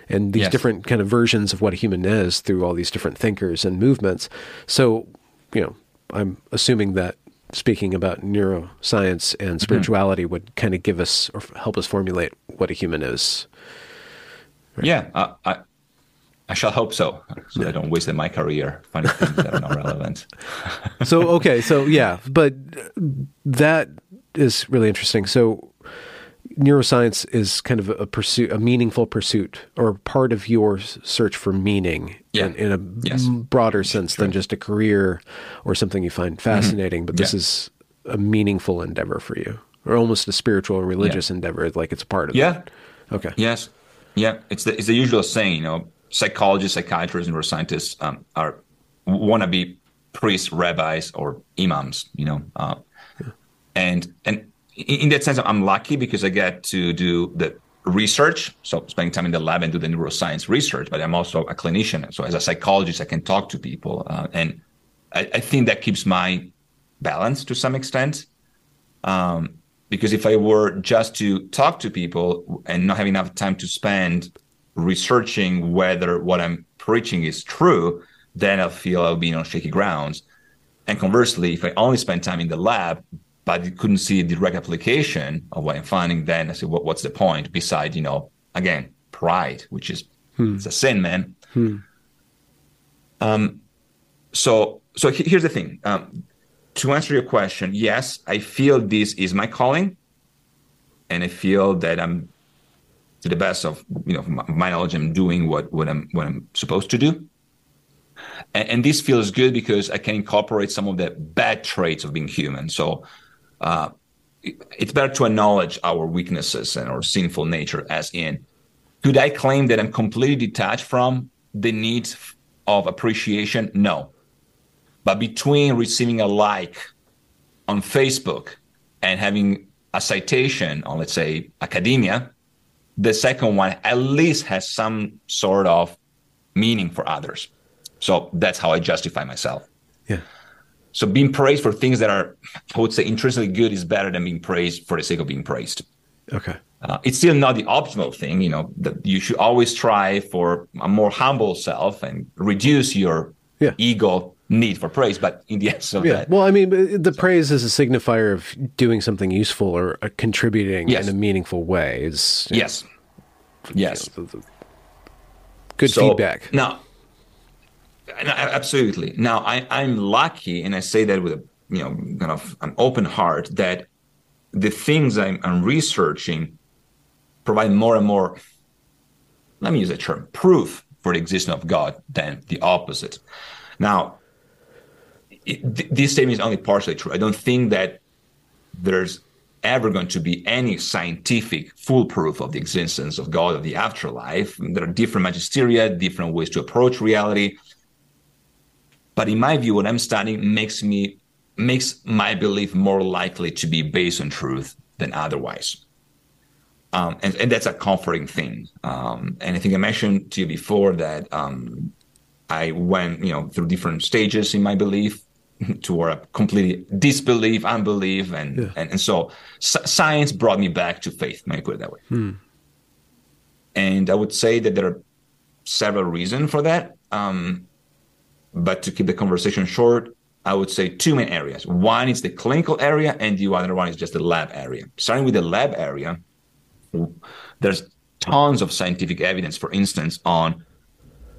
and these yes. different kind of versions of what a human is through all these different thinkers and movements. So, you know, I'm assuming that speaking about neuroscience and mm-hmm. spirituality mm-hmm. would kind of give us or help us formulate what a human is. Right? Yeah, uh, I I shall hope so, so yeah. I don't waste my career finding things that are not relevant. so okay, so yeah, but that is really interesting. So neuroscience is kind of a pursuit, a meaningful pursuit, or part of your search for meaning yeah. in, in, a yes. broader sense than just a career or something you find mm-hmm. fascinating. Mm-hmm. But this yeah. is a meaningful endeavor for you, or almost a spiritual or religious yeah. endeavor, like it's part of yeah. It. Okay. Yes. Yeah. It's the it's the usual saying. You know, psychologists, psychiatrists, neuroscientists um, are want to be priests, rabbis, or imams. You know, uh, and and in that sense, I'm lucky because I get to do the research, so spending time in the lab and do the neuroscience research. But I'm also a clinician, so as a psychologist, I can talk to people, uh, and I, I, think that keeps my balance to some extent. Um, because if I were just to talk to people and not have enough time to spend researching whether what I'm preaching is true, then I'll feel I'll be on shaky grounds. And conversely, if I only spend time in the lab but you couldn't see a direct application of what I'm finding, then I said, what, what's the point? Beside, you know, again, pride, which is hmm. it's a sin, man. Hmm. Um, so so here's the thing. Um, to answer your question, yes, I feel this is my calling, and I feel that I'm to the best of you know my knowledge, I'm doing what what I'm what I'm supposed to do. And, and this feels good because I can incorporate some of the bad traits of being human. So uh, it's better to acknowledge our weaknesses and our sinful nature as in could i claim that i'm completely detached from the needs of appreciation no but between receiving a like on facebook and having a citation on, let's say, academia, the second one at least has some sort of meaning for others. So that's how I justify myself. So being praised for things that are, I would say, intrinsically good is better than being praised for the sake of being praised. Okay. Uh, it's still not the optimal thing, you know. That you should always try for a more humble self and reduce your yeah. ego need for praise. But in the [laughs] end of yeah. that, well, I mean, the praise is a signifier of doing something useful or uh, contributing yes. in a meaningful way. Is yes, know, yes, you know, good so, feedback. Now, absolutely. Now, I, I'm lucky, and I say that with a you know kind of an open heart that the things I'm, I'm researching provide more and more. Let me use a term: proof for the existence of God than the opposite. Now, it, this statement is only partially true. I don't think that there's ever going to be any scientific full proof of the existence of God or the afterlife. There are different magisteria, different ways to approach reality. But in my view, what I'm studying makes me makes my belief more likely to be based on truth than otherwise. Um, and, and, that's a comforting thing. Um, and I think I mentioned to you before that um, I went, you know, through different stages in my belief [laughs] toward a completely disbelief, unbelief, and yeah. and, and so science brought me back to faith. Let me put it that way. Hmm. And I would say that there are several reasons for that. Um, but to keep the conversation short, I would say two main areas. One is the clinical area, and the other one is just the lab area. Starting with the lab area, there's tons of scientific evidence, for instance, on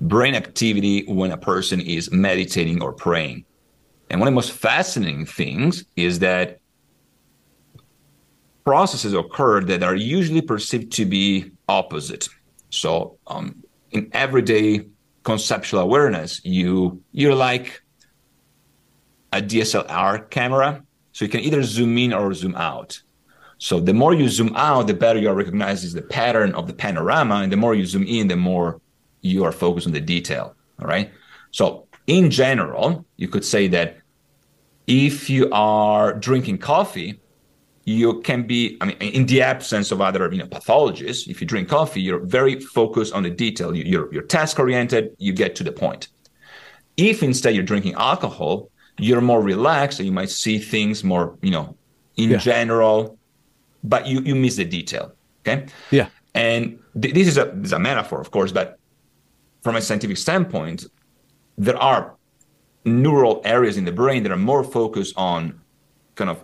brain activity when a person is meditating or praying. And one of the most fascinating things is that processes occur that are usually perceived to be opposite. So, um, in everyday conceptual awareness, you you're like a DSLR camera, so you can either zoom in or zoom out. So the more you zoom out, the better you are recognizing the pattern of the panorama, and the more you zoom in, the more you are focused on the detail. All right. So in general, you could say that if you are drinking coffee, you can be, I mean, in the absence of other, you know, pathologies, if you drink coffee, you're very focused on the detail. You're, you're task oriented, you get to the point. If instead you're drinking alcohol, you're more relaxed and you might see things more, you know, in yeah. general, but you, you miss the detail. Okay. Yeah. And th- this is a, this is a metaphor, of course, but from a scientific standpoint, there are neural areas in the brain that are more focused on kind of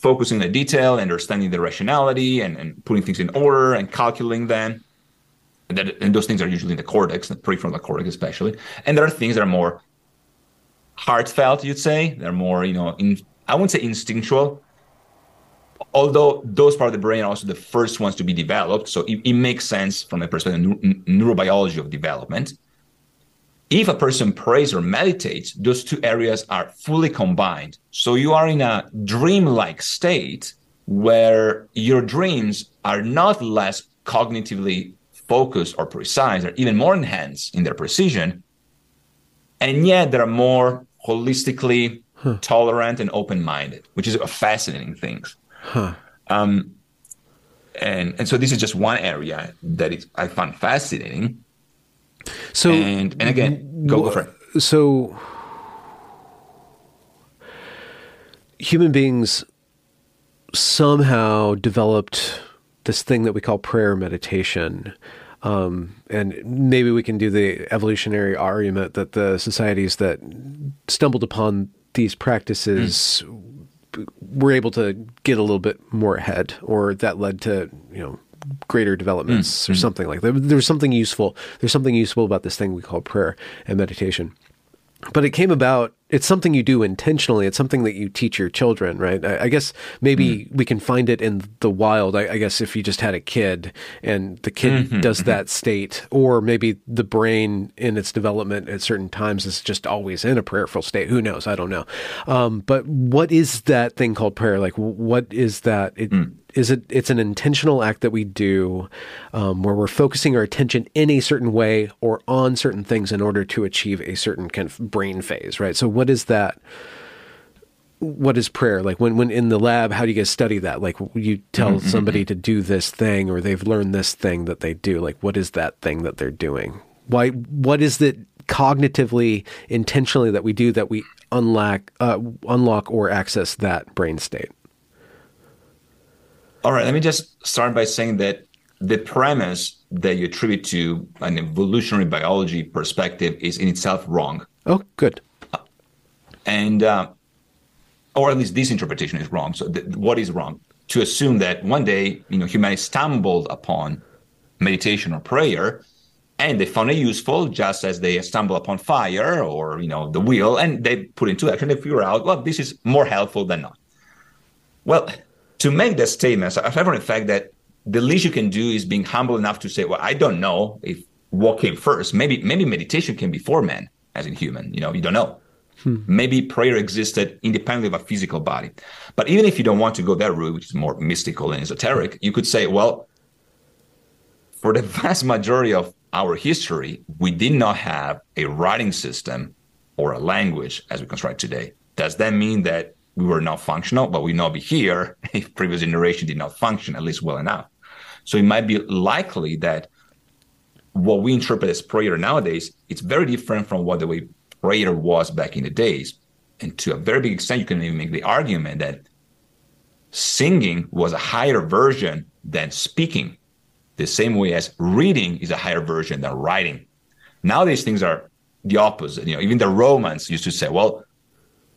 focusing the detail, understanding the rationality, and, and putting things in order and calculating them. And, that, and those things are usually in the cortex, the prefrontal cortex especially. And there are things that are more heartfelt, you'd say. They're more, you know, in, I wouldn't say instinctual, although those part of the brain are also the first ones to be developed. So it, it makes sense from a perspective of neurobiology of development. If a person prays or meditates, those two areas are fully combined. So you are in a dreamlike state where your dreams are not less cognitively focused or precise, they're even more enhanced in their precision. And yet they're more holistically huh. tolerant and open minded, which is a fascinating thing. Huh. Um, and and so this is just one area that is, I find fascinating. So and and again, go, go for it. So human beings somehow developed this thing that we call prayer meditation. Um, and maybe we can do the evolutionary argument that the societies that stumbled upon these practices mm were able to get a little bit more ahead, or that led to you know greater developments mm, or mm. something like that. There's something useful. There's something useful about this thing we call prayer and meditation. But it came about it's something you do intentionally. It's something that you teach your children, right? I, I guess maybe mm. we can find it in the wild. I, I, guess if you just had a kid and the kid mm-hmm, does mm-hmm. that state, or maybe the brain in its development at certain times is just always in a prayerful state. Who knows? I don't know. Um, but what is that thing called prayer? Like, what is that? It, mm is it it's an intentional act that we do um, where we're focusing our attention in a certain way or on certain things in order to achieve a certain kind of brain phase right so what is that what is prayer? Like when when in the lab how do you guys study that? Like you tell mm-hmm. somebody to do this thing or they've learned this thing that they do. Like what is that thing that they're doing? Why what is it cognitively intentionally that we do that we unlock uh, unlock or access that brain state? All right let me just start by saying that the premise that you attribute to an evolutionary biology perspective is in itself wrong. Oh good and uh, or at least this interpretation is wrong. So th- what is wrong? To assume that one day, you know, humanity stumbled upon meditation or prayer, and they found it useful, just as they stumble upon fire or you know the wheel, and they put into action. They figure out, well, this is more helpful than not. Well, to make that statement, I have the fact that the least you can do is being humble enough to say, well, I don't know if what came first. Maybe maybe meditation came before man, as in human. You know, you don't know. Hmm. Maybe prayer existed independently of a physical body. But even if you don't want to go that route, which is more mystical and esoteric, you could say, well, for the [laughs] vast majority of our history, we did not have a writing system or a language as we construct today. Does that mean that we were not functional? But we not be here [laughs] if previous generation did not function at least well enough. So it might be likely that what we interpret as prayer nowadays, it's very different from what the way prayer was back in the days. And to a very big extent, you can even make the argument that singing was a higher version than speaking, the same way as reading is a higher version than writing. Nowadays, things are the opposite. You know, even the Romans used to say, well,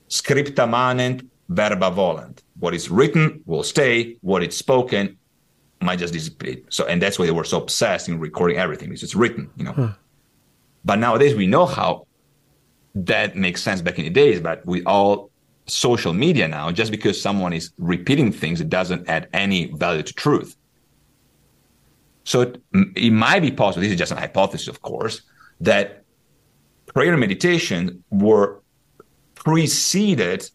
scripta manent, verba volant. What is written will stay, what is spoken might just disappear. So, and that's why they were so obsessed in recording everything because it's written, you know. Huh. But nowadays, we know how that makes sense back in the days, but with all social media now, just because someone is repeating things, it doesn't add any value to truth. So it, it might be possible, this is just an hypothesis, of course, that prayer and meditation were preceded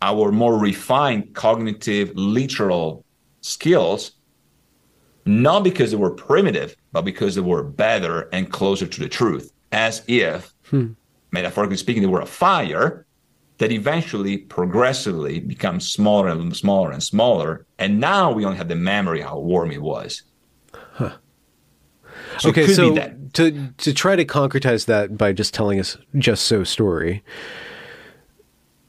our more refined cognitive literal skills not because they were primitive but because they were better and closer to the truth as if hmm metaphorically speaking, they were a fire that eventually progressively becomes smaller and smaller and smaller. And now we only have the memory how warm it was. Huh. So okay, so to to try to concretize that by just telling us just so story,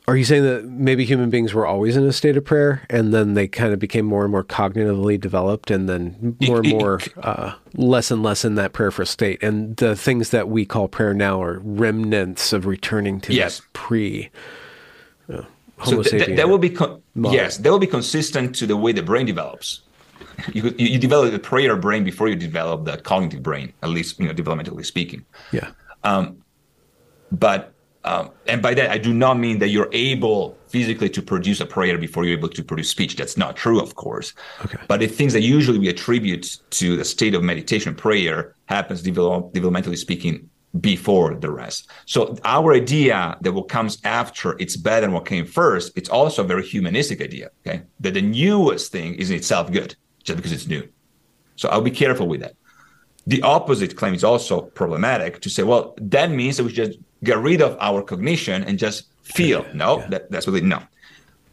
are you saying that maybe human beings were always in a state of prayer and then they kind of became more and more cognitively developed and then more and more uh, less and less in that prayerful state? And the things that we call prayer now are remnants of returning to yes. pre. Uh, so th- th- that will be con- yes, that will be consistent to the way the brain develops. You, you, you develop the prayer brain before you develop the cognitive brain, at least you know developmentally speaking. Yeah. Um, but um, and by that, I do not mean that you're able physically to produce a prayer before you're able to produce speech. That's not true, of course. Okay. But the things that usually we attribute to the state of meditation prayer happens develop, developmentally speaking before the rest. So our idea that what comes after it's better than what came first, it's also a very humanistic idea. Okay. That the newest thing is in itself good just because it's new. So I'll be careful with that. The opposite claim is also problematic to say, well, that means that we just get rid of our cognition and just feel. No, yeah. that, that's really no.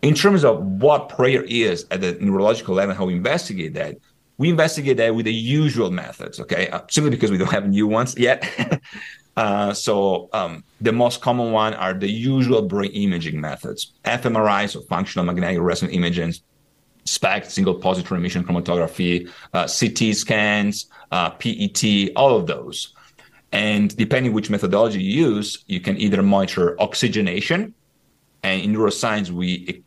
In terms of what prayer is at the neurological level, how we investigate that, we investigate that with the usual methods, okay? Uh, simply because we don't have new ones yet. [laughs] uh, so um, the most common one are the usual brain imaging methods, fMRI, so functional magnetic resonance imaging, SPECT, single positron emission chromatography, uh, CT scans, uh, PET, all of those. And depending which methodology you use, you can either monitor oxygenation, and in neuroscience, we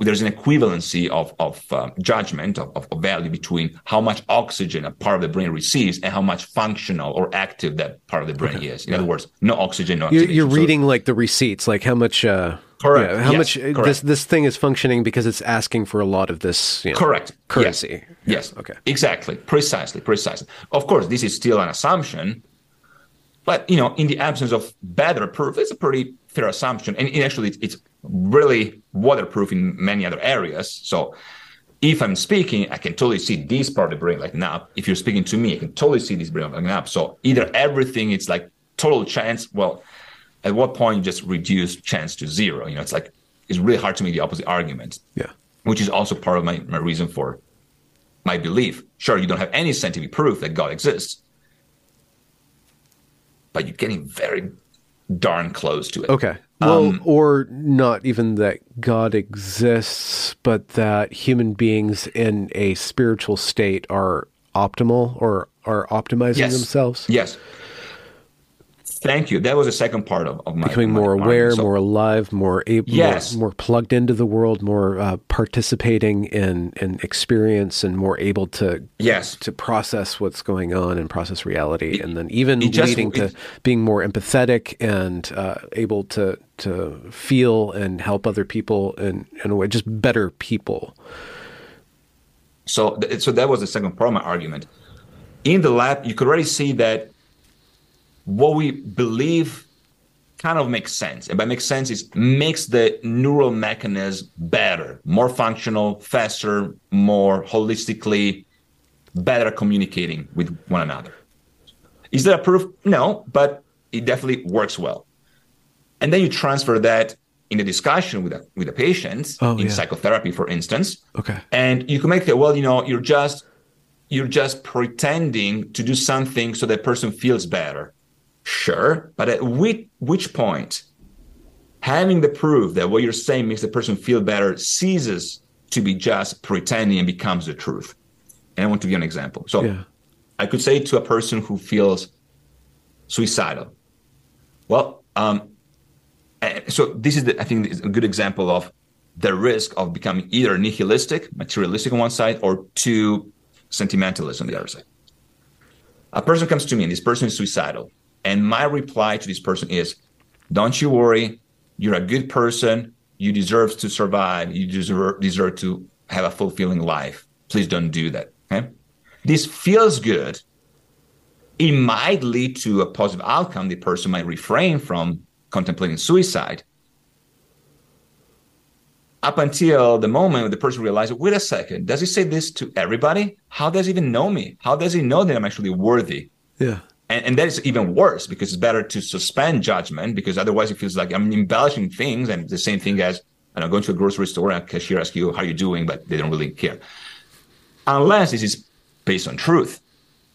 there's an equivalency of, of uh, judgment of, of, value between how much oxygen a part of the brain receives and how much functional or active that part of the brain okay. is. In yeah. other words, no oxygen, no. You're, you're reading so, like the receipts, like how much. Uh, correct. Yeah, how yes, much correct. this this thing is functioning because it's asking for a lot of this. You know, correct. Currency. Yes. yes. Okay. Exactly. Precisely. Precisely. Of course, this is still an assumption but you know, in the absence of better proof, it's a pretty fair assumption, and actually, it's, it's really waterproof in many other areas. So, if I'm speaking, I can totally see this part of the brain lighting up. If you're speaking to me, I can totally see this brain lighting up. So either everything it's like total chance. Well, at what point you just reduce chance to zero? You know, it's like it's really hard to make the opposite argument. Yeah. Which is also part of my, my reason for my belief. Sure, you don't have any scientific proof that God exists, but you're getting very darn close to it. Okay. Well, um, or not even that God exists, but that human beings in a spiritual state are optimal or are optimizing yes. themselves. Yes. Thank you. That was the second part of, of my becoming my more aware, so, more alive, more able, yes. more, more, plugged into the world, more uh, participating in in experience, and more able to yes to process what's going on and process reality, it, and then even just, leading it, to being more empathetic and uh, able to to feel and help other people in in a way, just better people. So, so that was the second part of my argument. In the lab, you could already see that what we believe kind of makes sense. And by makes sense is makes the neural mechanism better, more functional, faster, more holistically, better communicating with one another. Is that a proof? No, but it definitely works well. And then you transfer that in a discussion with a, with a patient oh, in yeah. psychotherapy, for instance. Okay. And you can make it, well, you know, you're just you're just pretending to do something so that person feels better. Sure, but at which, which point, having the proof that what you're saying makes the person feel better ceases to be just pretending and becomes the truth. And I want to give you an example. So yeah. I could say to a person who feels suicidal, well, um, so this is, the, I think, is a good example of the risk of becoming either nihilistic, materialistic on one side, or too sentimentalist on the other side. A person comes to me and this person is suicidal. And my reply to this person is, don't you worry. You're a good person. You deserve to survive. You deserve, deserve to have a fulfilling life. Please don't do that. Okay. This feels good. It might lead to a positive outcome. The person might refrain from contemplating suicide. Up until the moment when the person realizes, wait a second, does he say this to everybody? How does he even know me? How does he know that I'm actually worthy? Yeah. And, and that is even worse because it's better to suspend judgment because otherwise it feels like I'm embellishing things and the same thing as I know, going to a grocery store and a cashier asks you how you're doing, but they don't really care. Unless this is based on truth.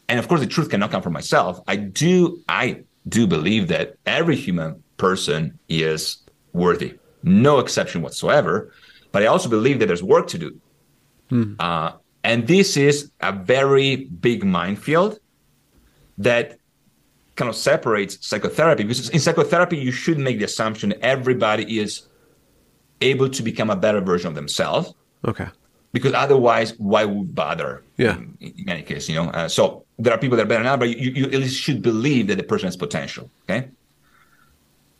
And of course, the truth cannot come from myself. I do, I do believe that every human person is worthy, no exception whatsoever. But I also believe that there's work to do. Hmm. Uh, and this is a very big minefield that kind of separates psychotherapy because in psychotherapy you should make the assumption everybody is able to become a better version of themselves. Okay. Because otherwise why would bother? Yeah. In, in any case you know uh, so there are people that are better now but you, you at least should believe that the person has potential okay?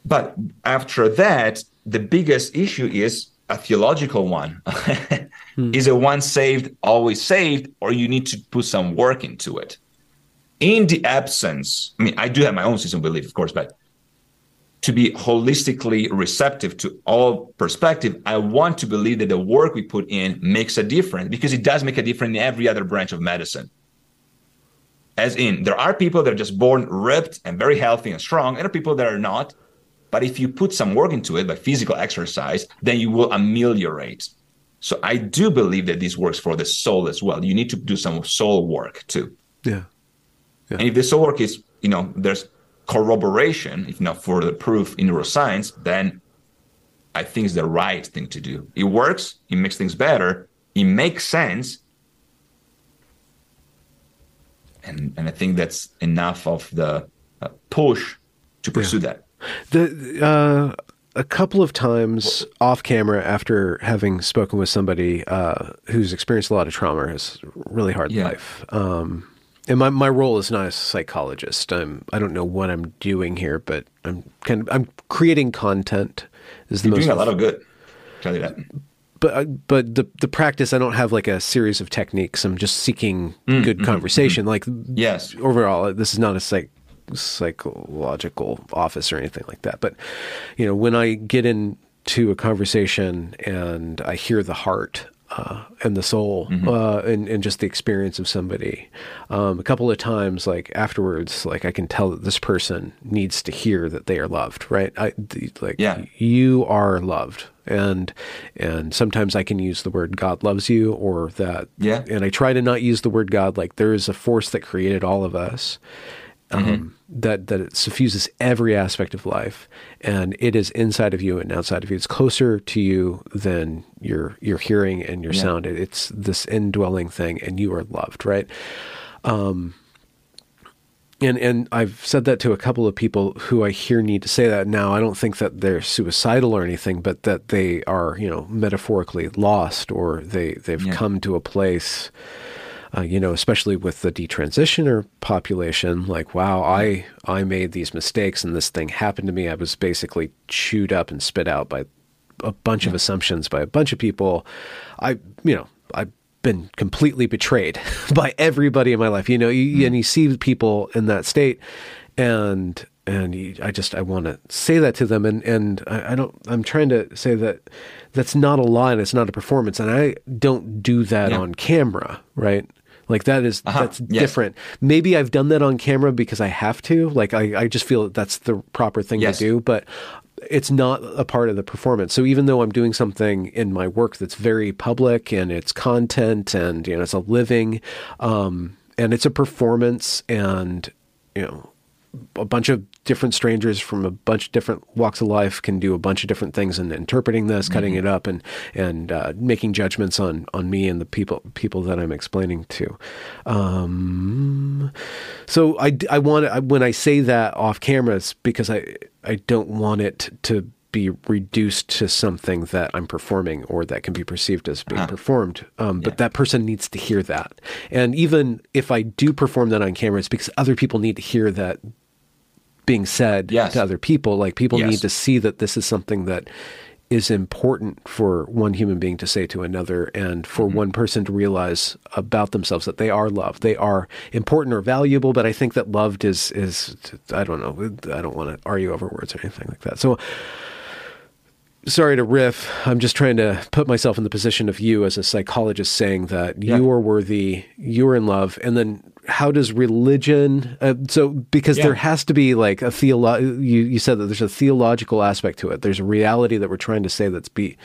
But after that the biggest issue is a theological one. [laughs] Hmm. is it one saved always saved or you need to put some work into it in the absence, I mean, I do have my own system of belief, of course, but to be holistically receptive to all perspective, I want to believe that the work we put in makes a difference because it does make a difference in every other branch of medicine. As in, there are people that are just born ripped and very healthy and strong, and there are people that are not. But if you put some work into it by physical exercise, then you will ameliorate. So I do believe that this works for the soul as well. You need to do some soul work too. Yeah. Yeah. And if this work is, you know, there's corroboration, if not for the proof in neuroscience, then I think it's the right thing to do. It works, it makes things better, it makes sense. And, and I think that's enough of the uh, push to pursue yeah. that. The uh, a couple of times off camera after having spoken with somebody uh, who's experienced a lot of trauma, has really hard Yeah. life. Um, and my, my role is not a psychologist. I'm I don't know what I'm doing here, but I'm kind of I'm creating content. Is the You're most doing a lot of good. Tell you that. but uh, but the the practice I don't have like a series of techniques. I'm just seeking Mm, good mhm, conversation. Like Yes. overall, this is not a psych psychological office or anything like that. But you know, when I get into a conversation and I hear the heart, uh, and the soul Mm-hmm. uh, and, and just the experience of somebody. Um, a couple of times, like afterwards, like I can tell that this person needs to hear that they are loved, right? I like Yeah. you are loved, and and sometimes I can use the word God loves you, or that. Yeah. And I try to not use the word God. Like there is a force that created all of us. Um, that that it suffuses every aspect of life, and it is inside of you and outside of you. It's closer to you than your your hearing and your sound. It- It's this indwelling thing, and you are loved, right? Um, and and I've said that to a couple of people who I hear need to say that now. I don't think that they're suicidal or anything, but that they are, you know, metaphorically lost, or they they've Yeah. come to a place uh, you know, especially with the detransitioner population, like, wow, I I made these mistakes and this thing happened to me. I was basically chewed up and spit out by a bunch of assumptions by a bunch of people. I, you know, I've been completely betrayed [laughs] by everybody in my life. You know, you, and you see people in that state, and and you, I just I want to say that to them, and and I, I don't. I'm trying to say that that's not a lie and it's not a performance, and I don't do that Yeah. on camera, right? Like that is- Uh-huh. that's Yes. different. Maybe I've done that on camera because I have to. Like I, I just feel that that's the proper thing Yes. to do, but it's not a part of the performance. So even though I'm doing something in my work that's very public and it's content and you know it's a living, um, and it's a performance and you know a bunch of different strangers from a bunch of different walks of life can do a bunch of different things and interpreting this, cutting it up, and and uh, making judgments on on me and the people people that I'm explaining to. Um, so I I want I, when I say that off camera, it's because I I don't want it to be reduced to something that I'm performing or that can be perceived as being performed. Um, but Yeah. that person needs to hear that. And even if I do perform that on camera, it's because other people need to hear that being said Yes. to other people. Like people Yes. need to see that this is something that is important for one human being to say to another and for Mm-hmm. one person to realize about themselves that they are loved. They are important or valuable, but I think that loved is is I don't know. I don't want to argue over words or anything like that. So sorry to riff. I'm just trying to put myself in the position of you as a psychologist saying that Yeah. you are worthy, you're in love, and then how does religion? Uh, so because Yeah. there has to be like a theolo. You you said that there's a theological aspect to it. There's a reality that we're trying to say that's be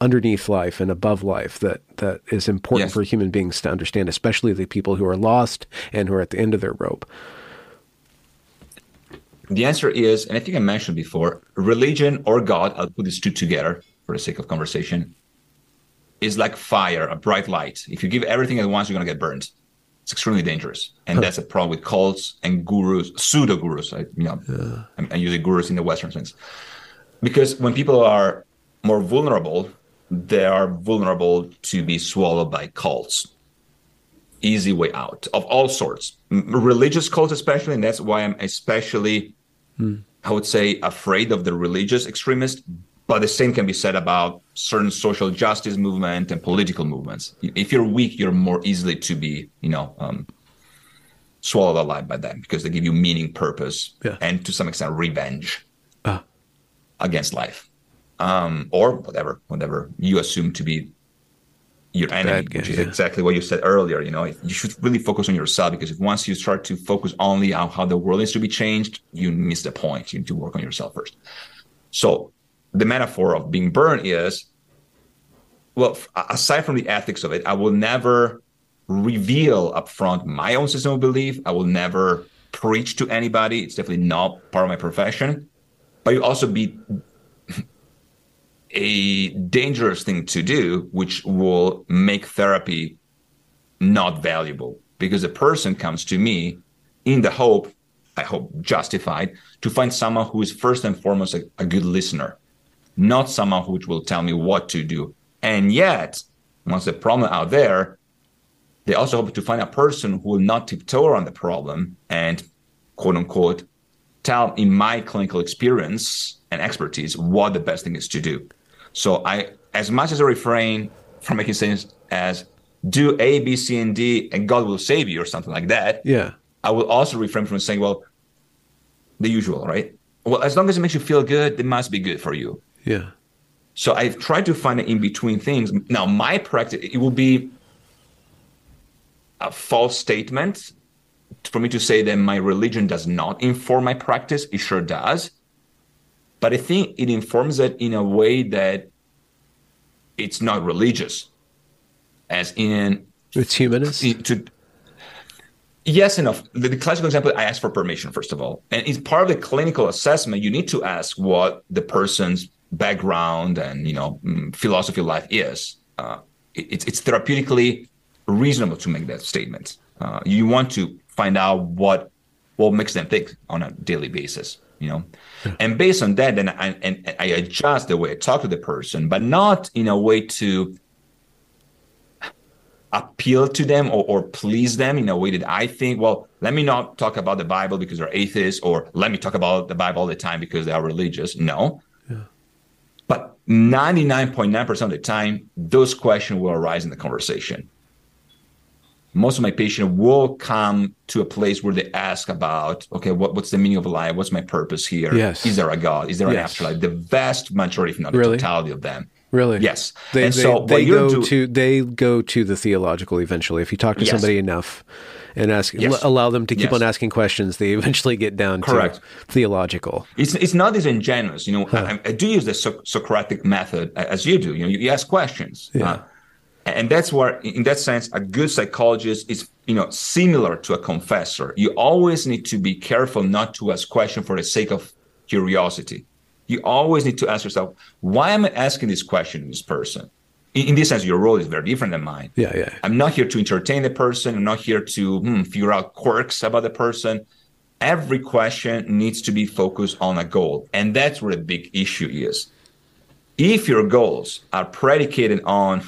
underneath life and above life that that is important Yes. for human beings to understand, especially the people who are lost and who are at the end of their rope. The answer is, and I think I mentioned before, religion or God, I'll put these two together for the sake of conversation, is like fire, a bright light. If you give everything at once, you're going to get burned. It's extremely dangerous. And that's a problem with cults and gurus, pseudo gurus. I, you know, I'm, I'm using gurus in the Western sense. Because when people are more vulnerable, they are vulnerable to be swallowed by cults easy way out of all sorts, religious cults especially, and that's why I'm especially, hmm. I would say, afraid of the religious extremists. But the same can be said about certain social justice movement and political movements. If you're weak, you're more easily to be, you know, um, swallowed alive by them because they give you meaning, purpose, Yeah. and to some extent revenge Ah. against life, um, or whatever, whatever you assume to be your enemy, guy, which is yeah. exactly what you said earlier. You know, you should really focus on yourself because if once you start to focus only on how the world needs to be changed, you miss the point. You need to work on yourself first. So the metaphor of being burned is, well, aside from the ethics of it, I will never reveal upfront my own system of belief. I will never preach to anybody. It's definitely not part of my profession. But you also be a dangerous thing to do, which will make therapy not valuable because the person comes to me in the hope, I hope justified, to find someone who is first and foremost a, a good listener, not someone who will tell me what to do. And yet, once the problem out there, they also hope to find a person who will not tiptoe around the problem and quote unquote tell in my clinical experience and expertise what the best thing is to do. So I, as much as I refrain from making sense as do A, B, C, and D, and God will save you or something like that. Yeah. I will also refrain from saying, well, the usual, right? Well, as long as it makes you feel good, it must be good for you. Yeah. So I've tried to find in between things. Now, my practice, it will be a false statement for me to say that my religion does not inform my practice. It sure does. But I think it informs it in a way that it's not religious, as in it's humanist. To, yes enough. The, the classical example, I ask for permission first of all, and it's part of the clinical assessment. You need to ask what the person's background and you know mm, philosophy of life is. Uh, it, it's it's therapeutically reasonable to make that statement. Uh, you want to find out what what makes them think on a daily basis you know yeah. and based on that then I, and I adjust the way i talk to the person but not in a way to appeal to them or, or please them in a way that i think well let me not talk about the bible because they're atheists or let me talk about the bible all the time because they are religious no. But 99.9% of the time those questions will arise in the conversation most of my patients will come to a place where they ask about, okay, what, what's the meaning of life? What's my purpose here? Yes. Is there a God? Is there yes. an afterlife? The vast majority, if not the really? totality of them. Really? Yes. They, and they, so they go do, to they go to the theological eventually. If you talk to yes. somebody enough and ask yes. l- allow them to keep yes. on asking questions, they [laughs] eventually get down Correct. to theological. It's it's not disingenuous. You know, huh. I, I, do use the so- Socratic method as you do. You know, you, you ask questions. Yeah. Uh, and that's where in that sense a good psychologist is you know similar to a confessor you always need to be careful not to ask questions for the sake of curiosity you always need to ask yourself why am i asking this question to this person in, in this sense your role is very different than mine. Yeah yeah. I'm not here to entertain the person. I'm not here to hmm, figure out quirks about the person. Every question needs to be focused on a goal and that's where the big issue is. If your goals are predicated on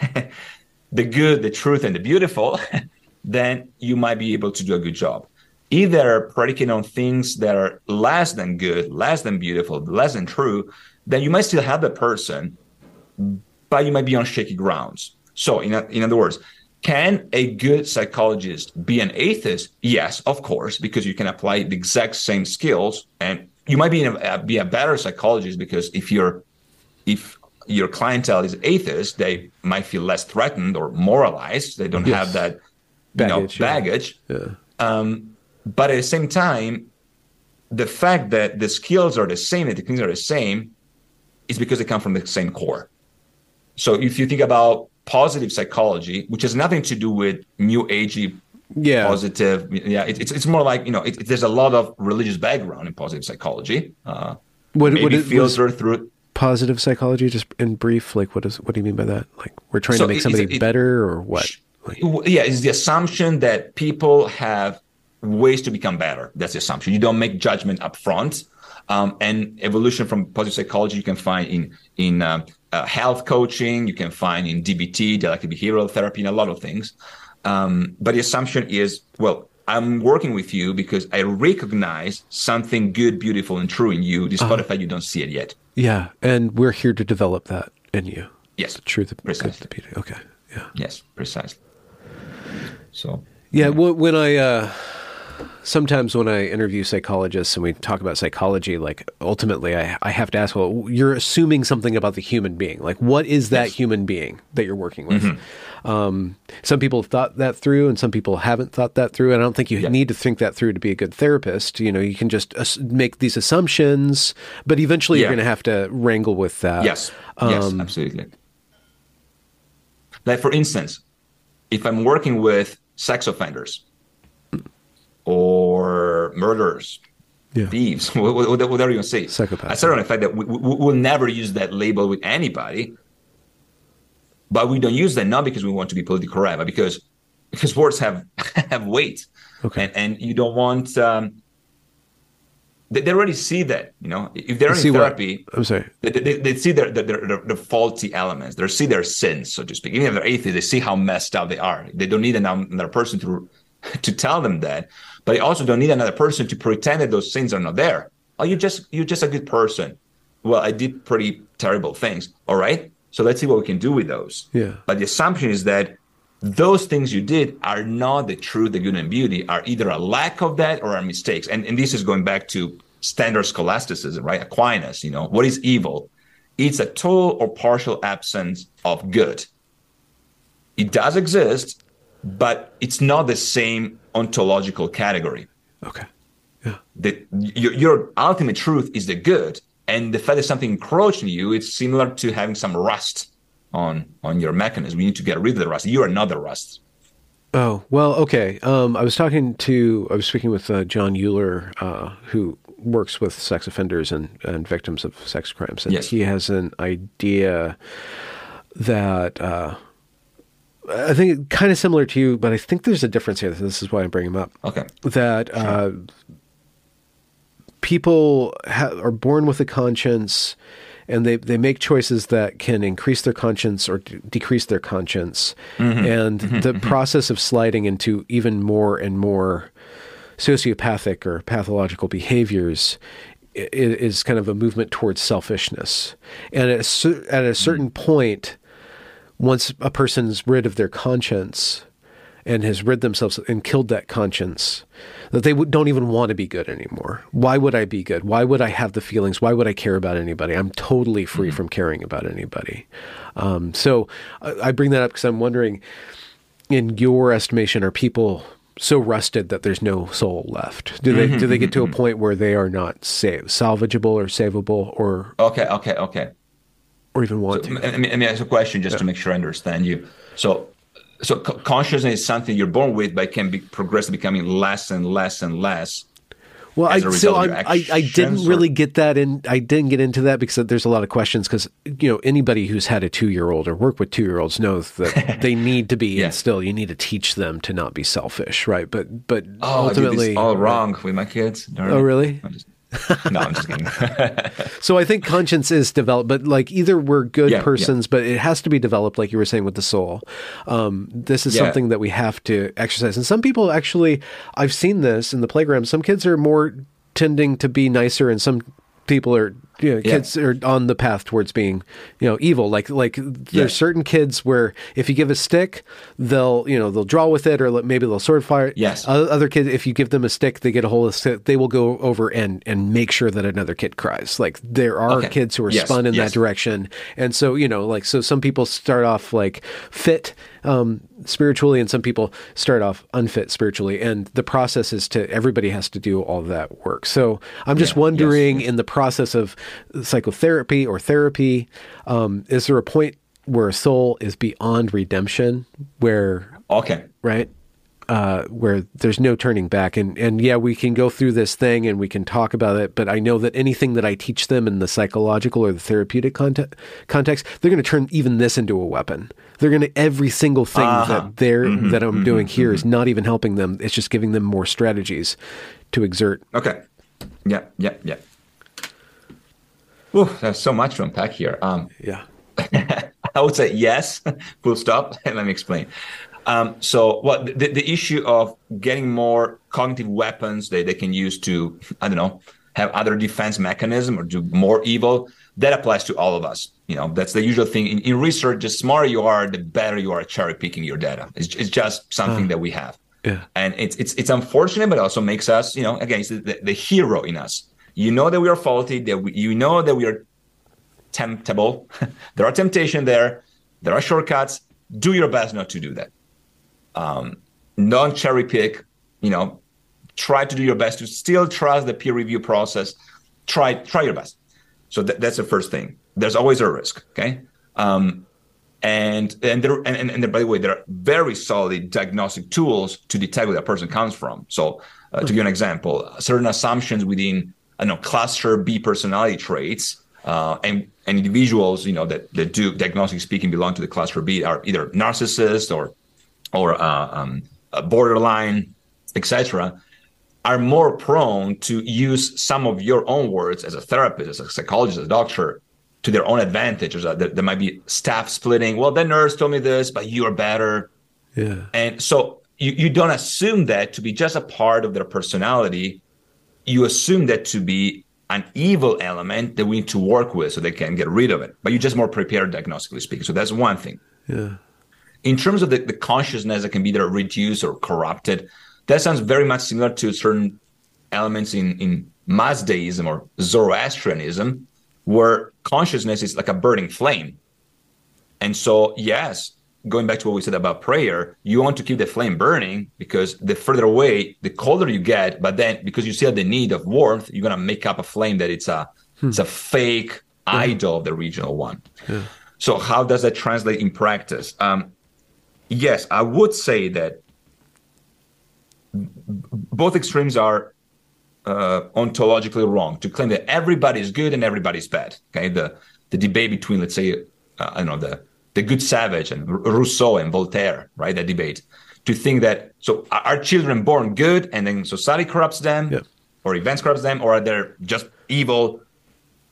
[laughs] the good, the truth, and the beautiful, [laughs] then you might be able to do a good job. Either predicated on things that are less than good, less than beautiful, less than true, then you might still have the person, but you might be on shaky grounds. So, in, in other words, can a good psychologist be an atheist? Yes, of course, because you can apply the exact same skills, and you might be a, be a better psychologist because if you're if your clientele is atheist, they might feel less threatened or moralized. They don't yes. have that baggage. Know, baggage. Yeah. Um, but at the same time, the fact that the skills are the same, the techniques are the same, is because they come from the same core. So if you think about positive psychology, which has nothing to do with new agey yeah. positive, yeah, it, it's it's more like you know, it, it, there's a lot of religious background in positive psychology. Uh, what, maybe what filtered through positive psychology just in brief like what is what do you mean by that? Like we're trying so to make somebody it, better or what? Like, yeah it's the assumption that people have ways to become better. That's the assumption. You don't make judgment up front. Um, and evolution from positive psychology you can find in in um, uh, health coaching you can find in dbt dialectic behavioral therapy and a lot of things um, but the assumption is well I'm working with you because I recognize something good, beautiful, and true in you, despite uh-huh. the fact you don't see it yet. Yeah, and we're here to develop that in you. Yes, the truth, precisely. the beauty. Okay, yeah. Yes, precisely. So yeah, yeah. when I uh, sometimes when I interview psychologists and we talk about psychology, like ultimately I, I have to ask, well, you're assuming something about the human being. Like, what is that yes. human being that you're working with? Mm-hmm. Um, some people have thought that through, and some people haven't thought that through. And I don't think you yeah. need to think that through to be a good therapist. You know, you can just make these assumptions, but eventually yeah. you're going to have to wrangle with that. Yes, um, yes, absolutely. Like for instance, if I'm working with sex offenders or murderers, yeah. thieves, [laughs] whatever you want to say, psychopaths. I started on the fact that we, we, will never use that label with anybody but we don't use that not because we want to be politically correct, but because because words have [laughs] have weight, okay. and, and you don't want. Um, they, they already see that, you know. If they're in therapy, what? I'm sorry, they, they, they see their, their, their, their, faulty elements. They see their sins, so to speak. Even if they're atheists, they see how messed up they are. They don't need another person to [laughs] to tell them that, but they also don't need another person to pretend that those sins are not there. Oh, you're just you're just a good person. Well, I did pretty terrible things. All right, so let's see what we can do with those. Yeah. But the assumption is that those things you did are not the truth, the good and beauty, are either a lack of that or are mistakes. And, and this is going back to standard scholasticism, right? Aquinas, you know, what is evil? it's a total or partial absence of good. It does exist, but it's not the same ontological category. Okay. Yeah. The, your, your ultimate truth is the good, and the fact that something encroaching you, it's similar to having some rust on on your mechanism. You need to get rid of the rust. You are not the rust. Oh well, okay. Um, I was talking to, I was speaking with uh, John Euler, uh, who works with sex offenders and, and victims of sex crimes, and Yes. he has an idea that uh, I think it's kind of similar to you, but I think there's a difference here. This is why I bring him up. Okay. That uh, people ha- are born with a conscience. And they, they make choices that can increase their conscience or d- decrease their conscience. Mm-hmm. And mm-hmm. the mm-hmm. process of sliding into even more and more sociopathic or pathological behaviors is kind of a movement towards selfishness. And at a, cer- at a certain point, once a person's rid of their conscience and has rid themselves and killed that conscience, that they don't even want to be good anymore. Why would I be good? Why would I have the feelings? Why would I care about anybody? I'm totally free mm-hmm. from caring about anybody. Um, so I, I bring that up because I'm wondering, in your estimation, are people so rusted that there's no soul left? Do they mm-hmm, do they get mm-hmm, to a point where they are not save, salvageable or savable or Okay. Okay. Okay. Or even want to? Let me, let ask a question just to make sure I understand you. So, so co- consciousness is something you're born with, but it can be progressively becoming less and less and less. Well, I so I, I I didn't or- really get that in. I didn't get into that because there's a lot of questions. Because you know anybody who's had a two year old or work with two year olds knows that [laughs] they need to be Yeah. instilled. You need to teach them to not be selfish, right? But but Oh, I ultimately, this all wrong with my kids. Darn Oh, really? Just- [laughs] no, I'm just kidding. [laughs] So I think conscience is developed, but like either we're good Yeah, yeah. persons, but it has to be developed, like you were saying with the soul. Um, this is Yeah. something that we have to exercise. And some people actually, I've seen this in the playground. Some kids are more tending to be nicer, and some people are, you know, Yeah. kids are on the path towards being, you know, evil. Like like there's Yeah. certain kids where if you give a stick, they'll you know they'll draw with it, or maybe they'll sword fire. Yes. Other kids, if you give them a stick, they get a hold of stick, they will go over and and make sure that another kid cries. Like there are Okay. kids who are Yes, spun in yes. that direction, and so you know, like so, some people start off like fit um, spiritually, and some people start off unfit spiritually, and the process is to everybody has to do all that work. So I'm just Yeah, wondering, yes, in the process of psychotherapy or therapy, um, is there a point where a soul is beyond redemption, where okay. right? Uh, where there's no turning back, and and yeah, we can go through this thing and we can talk about it, but I know that anything that I teach them in the psychological or the therapeutic context, context they're going to turn even this into a weapon. They're going to every single thing that they're that I'm doing here is not even helping them. It's just giving them more strategies to exert. Okay. Yeah. Yeah. Yeah. Whew, there's so much to unpack here. Um, Yeah. [laughs] I would say yes, [laughs] full stop. And [laughs] let me explain. Um, so, what the, the issue of getting more cognitive weapons that they can use to, I don't know, have other defense mechanism or do more evil, that applies to all of us. You know, that's the usual thing in, in research. The smarter you are, the better you are at cherry picking your data. It's, it's just something that we have. Yeah. And it's it's it's unfortunate, but it also makes us, you know, again, it's the, the hero in us. You know that we are faulty, that we, you know that we are temptable. [laughs] there are temptation there. There are shortcuts. Do your best not to do that. Um, non cherry pick. You know, try to do your best to still trust the peer review process. Try try your best. So that, that's the first thing. There's always a risk. Okay. Um, and and there and, and, there, by the way, there are very solid diagnostic tools to detect where that person comes from. So uh, to give an example, certain assumptions within I know cluster B personality traits uh, and and individuals you know that that do diagnostic speaking belong to the cluster B are either narcissists or or uh, um, borderline, etc. Are more prone to use some of your own words as a therapist, as a psychologist, as a doctor, to their own advantage. There, there might be staff splitting. Well, the nurse told me this, but you are better. Yeah. And so you, you don't assume that to be just a part of their personality. You assume that to be an evil element that we need to work with so they can get rid of it. But you're just more prepared diagnostically speaking. So that's one thing. Yeah. In terms of the, the consciousness that can be either reduced or corrupted, that sounds very much similar to certain elements in, in Mazdaism or Zoroastrianism, where consciousness is like a burning flame. And so, yes, going back to what we said about prayer, you want to keep the flame burning because the further away, the colder you get. But then, because you still have the need of warmth, you're gonna make up a flame that it's a hmm. it's a fake yeah. idol of the original one. Yeah. So, how does that translate in practice? Um, yes, I would say that both extremes are uh, ontologically wrong to claim that everybody is good and everybody's bad. Okay, the the debate between let's say uh, I don't know the the good savage and Rousseau and Voltaire, right? That debate to think that so are children born good and then society corrupts them, yeah. or events corrupts them, or are they just evil,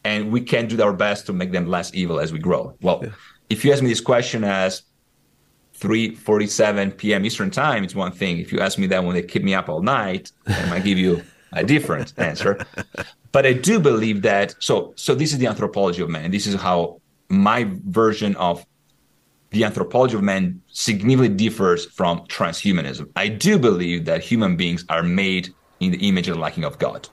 and we can do our best to make them less evil as we grow. Well, yeah. if you ask me this question as 3:47 p.m. Eastern time, it's one thing. If you ask me that when they keep me up all night, I might give you a different [laughs] answer. But I do believe that. So, so this is the anthropology of man. and This is how my version of the anthropology of man significantly differs from transhumanism. I do believe that human beings are made in the image and liking of God.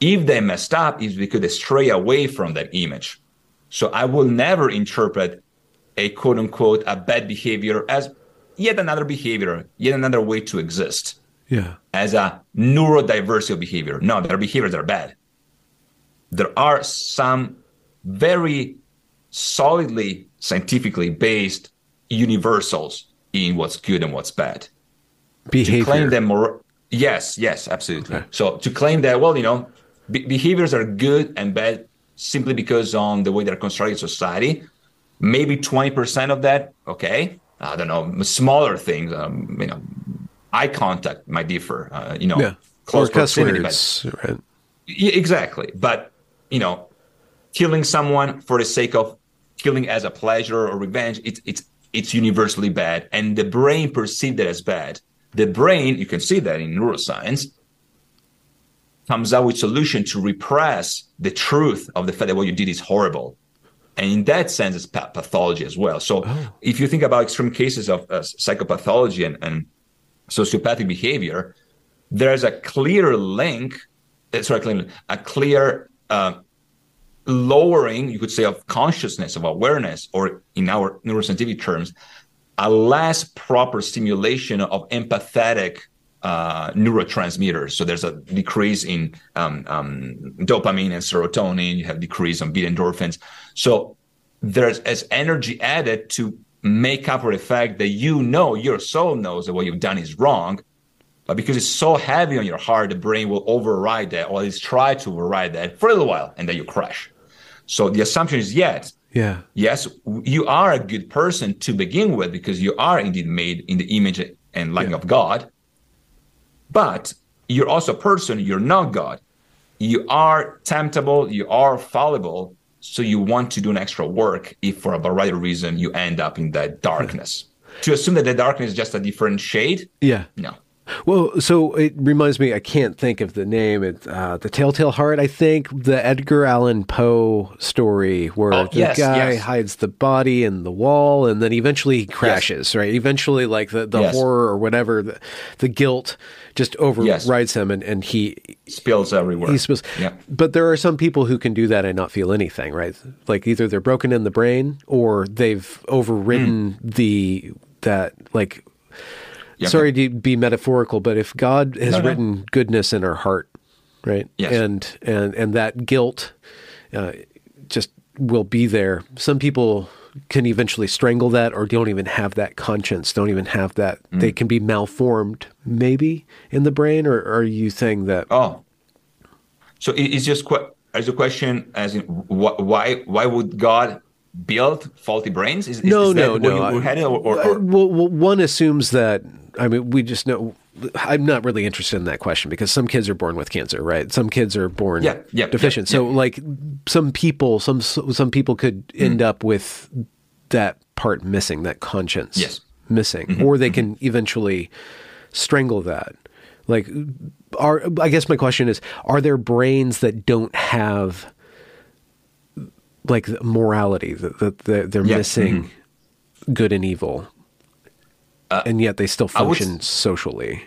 If they messed up, it's because they stray away from that image. So I will never interpret a quote unquote a bad behavior as yet another behavior, yet another way to exist. Yeah. As a neurodiversity of behavior. No, their behaviors are bad. There are some very solidly scientifically based universals in what's good and what's bad. Behavior. To claim them more, yes, yes, absolutely. Okay. So to claim that, well, you know, be- behaviors are good and bad simply because on the way they're constructed in society, maybe 20% of that, okay. I don't know, smaller things, um, you know, eye contact might differ, uh, you know, yeah. close or proximity. Words, but, right. Exactly. But, you know, killing someone for the sake of killing as a pleasure or revenge, it's it's it's universally bad, and the brain perceived it as bad. The brain, you can see that in neuroscience, comes up with solution to repress the truth of the fact that what you did is horrible. And in that sense, it's pathology as well. So oh. if you think about extreme cases of uh, psychopathology and, and sociopathic behavior, there's a clear link, uh, sorry, a clear uh, lowering, you could say, of consciousness, of awareness, or in our neuroscientific terms, a less proper stimulation of empathetic uh, neurotransmitters. So there's a decrease in um, um, dopamine and serotonin. You have decrease on beta endorphins. So there's as energy added to make up for the fact that you know your soul knows that what you've done is wrong, but because it's so heavy on your heart, the brain will override that, or at least try to override that for a little while, and then you crash. So the assumption is yes, yeah, yes, you are a good person to begin with because you are indeed made in the image and likeness yeah. of God. But you're also a person. You're not God. You are temptable. You are fallible. So you want to do an extra work if, for a variety of reason, you end up in that darkness. Yeah. To assume that the darkness is just a different shade, yeah, no. Well, so it reminds me, I can't think of the name. It's uh, The Telltale Heart, I think, the Edgar Allan Poe story where oh, the yes, guy yes. hides the body in the wall and then eventually he crashes, yes. right? Eventually, like the, the horror or whatever, the, the guilt just overrides him and, and he spills everywhere. He spills. Yeah. But there are some people who can do that and not feel anything, right? Like either they're broken in the brain or they've overridden mm. the, that like yeah, sorry to be metaphorical, but if God has no, no. written goodness in our heart, right? Yes. And and and that guilt uh, just will be there. Some people can eventually strangle that or don't even have that conscience, don't even have that. Mm. They can be malformed maybe in the brain, or, or are you saying that? Oh, so it's just qu- as a question as in wh- why why would God build faulty brains? Is, no, is no, no. Or, or, or? Well, one assumes that I mean, we just know. I'm not really interested in that question because some kids are born with cancer, right? Some kids are born yeah, yeah, deficient. Yeah, so, like, some people, some some people could mm. end up with that part missing, that conscience yes. missing, mm-hmm, or they mm-hmm. can eventually strangle that. Like, are I guess my question is: Are there brains that don't have like morality that, that they're, missing mm-hmm. good and evil? Uh, and yet they still function would, socially.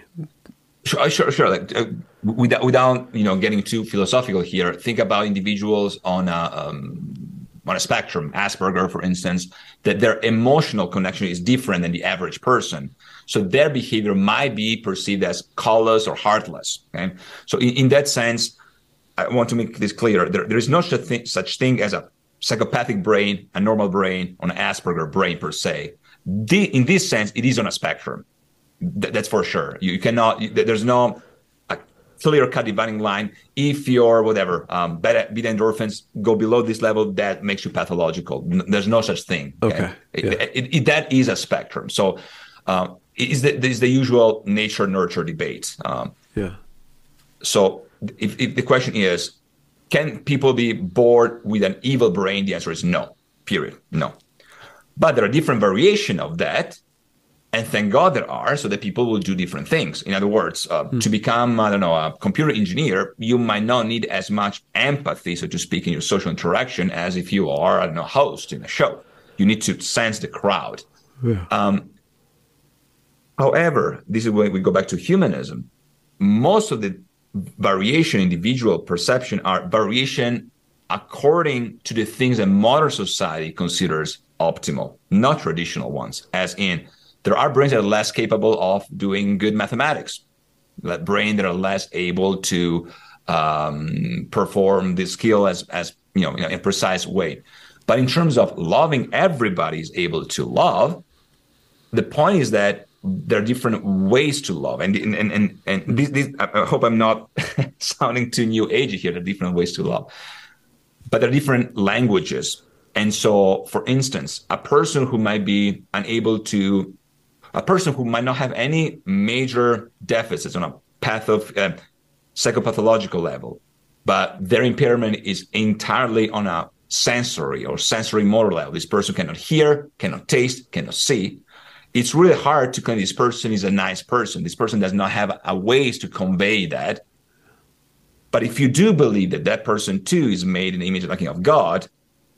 Sure, sure, sure. Like uh, without, without you know getting too philosophical here, think about individuals on a um, on a spectrum, Asperger, for instance, that their emotional connection is different than the average person. So their behavior might be perceived as callous or heartless. Okay, so in, in that sense, I want to make this clear. There, there is no such thing, such thing as a psychopathic brain, a normal brain, or an Asperger brain per se. The, in this sense, it is on a spectrum. Th- that's for sure. You, you cannot. You, there's no clear cut dividing line. If your whatever um, beta, beta endorphins go below this level, that makes you pathological. There's no such thing. Okay. okay. Yeah. It, it, it, that is a spectrum. So um, is the is the usual nature nurture debate. Um, yeah. So if, if the question is, can people be born with an evil brain? The answer is no. Period. No. But there are different variation of that and thank God there are, so that people will do different things. In other words, uh, mm. to become, I don't know, a computer engineer, you might not need as much empathy, so to speak, in your social interaction as if you are, I don't know, host in a show. You need to sense the crowd. Yeah. Um, however, this is when we go back to humanism. Most of the variation, individual perception, are variation according to the things that modern society considers optimal, not traditional ones, as in there are brains that are less capable of doing good mathematics, that brain that are less able to um, perform the skill as as you know in precise way. But in terms of loving, everybody is able to love. The point is that there are different ways to love, and and and and this, this I hope I'm not [laughs] sounding too new agey here. There are different ways to love, but there are different languages. And so, for instance, a person who might be unable to a person who might not have any major deficits on a path of uh, psychopathological level, but their impairment is entirely on a sensory or sensory motor level. This person cannot hear, cannot taste, cannot see. It's really hard to claim this person is a nice person. This person does not have a ways to convey that. But if you do believe that that person too is made in the image and of God,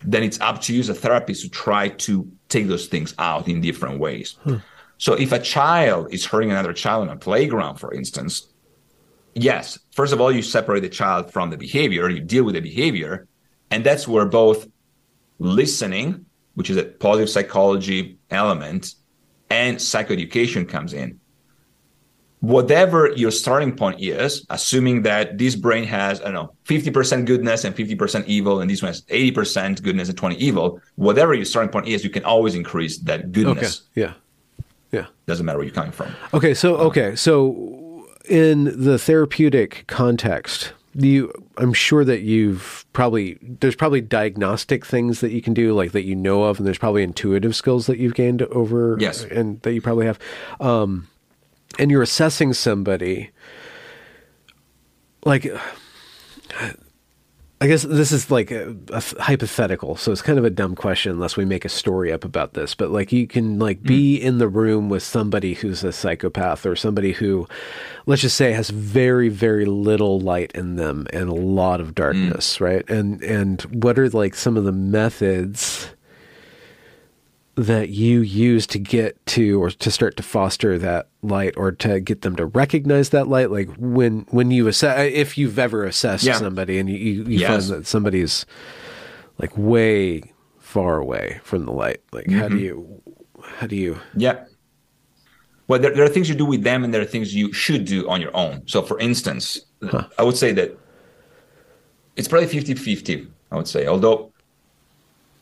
then it's up to you as a therapist to try to take those things out in different ways. Hmm. So if a child is hurting another child on a playground, for instance, yes, first of all, you separate the child from the behavior, you deal with the behavior. And that's where both listening, which is a positive psychology element, and psychoeducation comes in. Whatever your starting point is, assuming that this brain has, I don't know, 50% goodness and 50% evil, and this one has 80% goodness and 20 evil, whatever your starting point is, you can always increase that goodness. Okay. Yeah. Yeah. Doesn't matter where you're coming from. Okay. So, um, okay. So, in the therapeutic context, you, I'm sure that you've probably, there's probably diagnostic things that you can do, like that you know of, and there's probably intuitive skills that you've gained over, yes, and that you probably have. Um, and you're assessing somebody, like, I guess this is like a, a, hypothetical, so it's kind of a dumb question unless we make a story up about this. But like, you can like be mm. in the room with somebody who's a psychopath or somebody who, let's just say, has very very little light in them and a lot of darkness, mm. right? And and what are like some of the methods that you use to get to or to start to foster that light or to get them to recognize that light like when when you assess if you've ever assessed yeah. somebody and you, you, you yes. find that somebody's like way far away from the light like mm-hmm. how do mm-hmm. you how do you yeah well there, there are things you do with them and there are things you should do on your own so for instance huh. i would say that it's probably 50-50 i would say although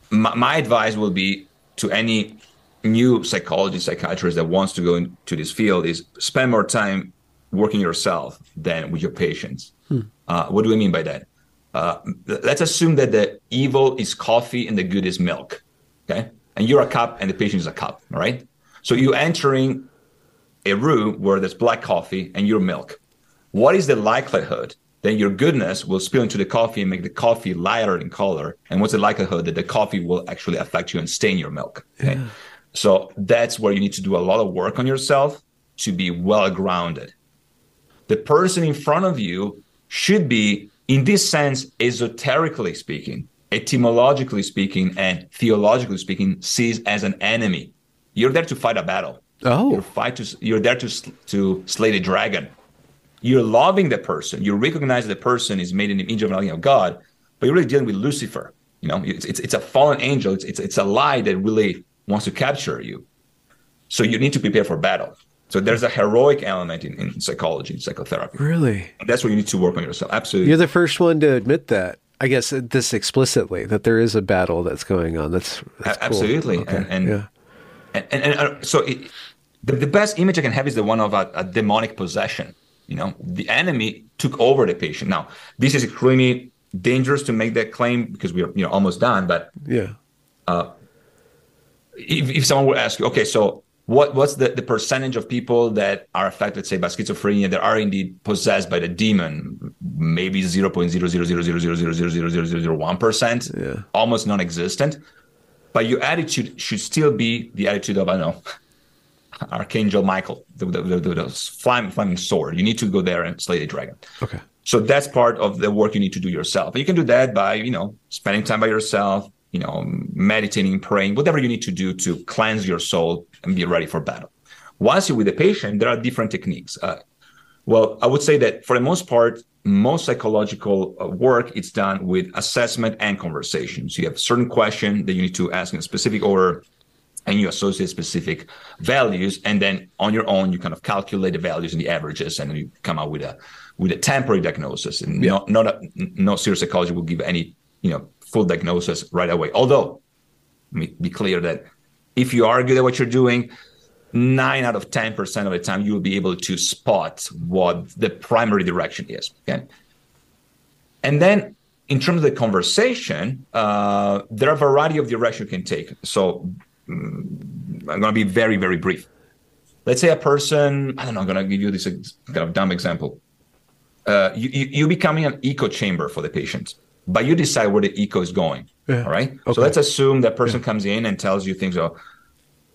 my, my advice will be to any new psychologist, psychiatrist that wants to go into this field is spend more time working yourself than with your patients. Hmm. Uh, what do I mean by that? Uh, let's assume that the evil is coffee and the good is milk. Okay. And you're a cup and the patient is a cup. right? So you're entering a room where there's black coffee and your milk. What is the likelihood then your goodness will spill into the coffee and make the coffee lighter in color. And what's the likelihood that the coffee will actually affect you and stain your milk? Okay. Yeah. So that's where you need to do a lot of work on yourself to be well grounded. The person in front of you should be, in this sense, esoterically speaking, etymologically speaking, and theologically speaking, sees as an enemy. You're there to fight a battle. Oh, you're fight to you're there to to slay the dragon you're loving the person, you recognize the person is made in the image of God, but you're really dealing with Lucifer. You know, it's, it's, it's a fallen angel. It's, it's, it's a lie that really wants to capture you. So you need to prepare for battle. So there's a heroic element in, in psychology, in psychotherapy. Really? And that's where you need to work on yourself. Absolutely. You're the first one to admit that. I guess this explicitly that there is a battle that's going on. That's, that's cool. absolutely, okay. and and, yeah. and, and, and, uh, so it, the, the best image I can have is the one of a, a, demonic possession. You know, the enemy took over the patient. Now, this is extremely dangerous to make that claim because we are you know almost done. But yeah, uh, if if someone would ask you, okay, so what what's the, the percentage of people that are affected, say, by schizophrenia that are indeed possessed by the demon? Maybe zero point zero zero zero zero zero zero zero zero zero zero one percent, almost non-existent. But your attitude should still be the attitude of I don't know. Archangel Michael, the, the, the, the flaming, flaming sword. You need to go there and slay the dragon. Okay. So that's part of the work you need to do yourself. you can do that by, you know, spending time by yourself, you know, meditating, praying, whatever you need to do to cleanse your soul and be ready for battle. Once you're with the patient, there are different techniques. Uh, well, I would say that for the most part, most psychological uh, work it's done with assessment and conversations. You have a certain question that you need to ask in a specific order, and you associate specific values, and then on your own you kind of calculate the values and the averages, and you come out with a with a temporary diagnosis. And yeah. not not a, no serious psychology will give any you know full diagnosis right away. Although, let me be clear that if you are good at what you're doing, nine out of 10% of the time, you will be able to spot what the primary direction is. Okay. And then in terms of the conversation, uh, there are a variety of directions you can take. So I'm going to be very, very brief. Let's say a person, I don't know, I'm going to give you this kind of dumb example. Uh, you, you, you becoming an echo chamber for the patient but you decide where the echo is going. Yeah. All right. Okay. So let's assume that person yeah. comes in and tells you things. Oh,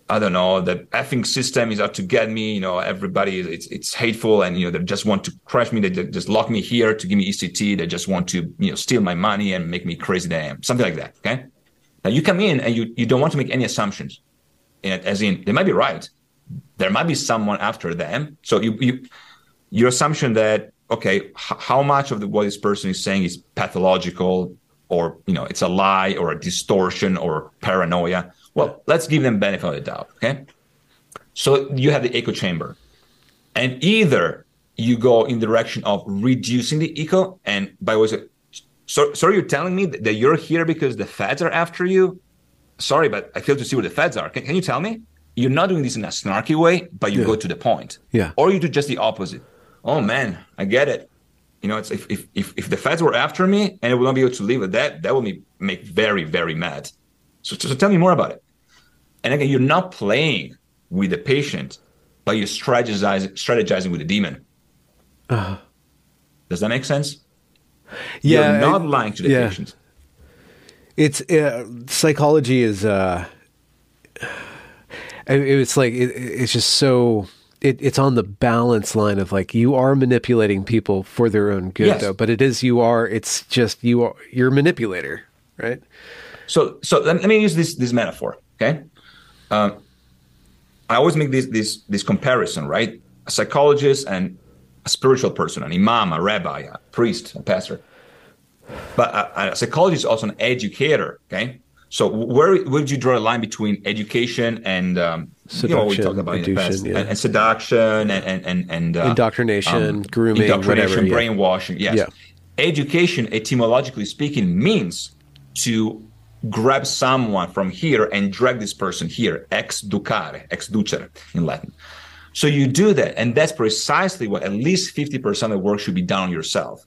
I don't know. The effing system is out to get me. You know, everybody it's it's hateful, and you know they just want to crush me. They just lock me here to give me ECT. They just want to you know steal my money and make me crazy. That I am something like that. Okay. Now you come in and you you don't want to make any assumptions. As in, they might be right. There might be someone after them. So you you your assumption that okay, h- how much of the, what this person is saying is pathological or, you know, it's a lie or a distortion or paranoia? Well, let's give them benefit of the doubt. Okay. So you have the echo chamber and either you go in the direction of reducing the echo and by way, so, so you're telling me that you're here because the feds are after you? Sorry, but I fail to see where the feds are. Can, can you tell me? You're not doing this in a snarky way, but you yeah. go to the point. Yeah. Or you do just the opposite oh man, I get it. You know, it's if if if, if the feds were after me and I would not be able to live with that, that would me make very very mad. So, so tell me more about it. And again, you're not playing with the patient, but you're strategizing strategizing with the demon. Uh, Does that make sense? Yeah, you're not lying to the yeah. patient. It's uh, psychology is. uh it's like it, it's just so it, it's on the balance line of like you are manipulating people for their own good yes. though but it is you are it's just you are you're a manipulator right so so let, let me use this this metaphor okay um, i always make this this this comparison right a psychologist and a spiritual person an imam a rabbi a priest a pastor but a, a psychologist is also an educator okay so where would you draw a line between education and um, seduction, you know what we talked about in the past, yeah. and, and, seduction and and and, and uh, indoctrination, um, grooming, indoctrination, whatever, yeah. brainwashing. Yes, yeah. education, etymologically speaking, means to grab someone from here and drag this person here, ex ducare, ex ducere in Latin. So you do that, and that's precisely what at least fifty percent of the work should be done on yourself.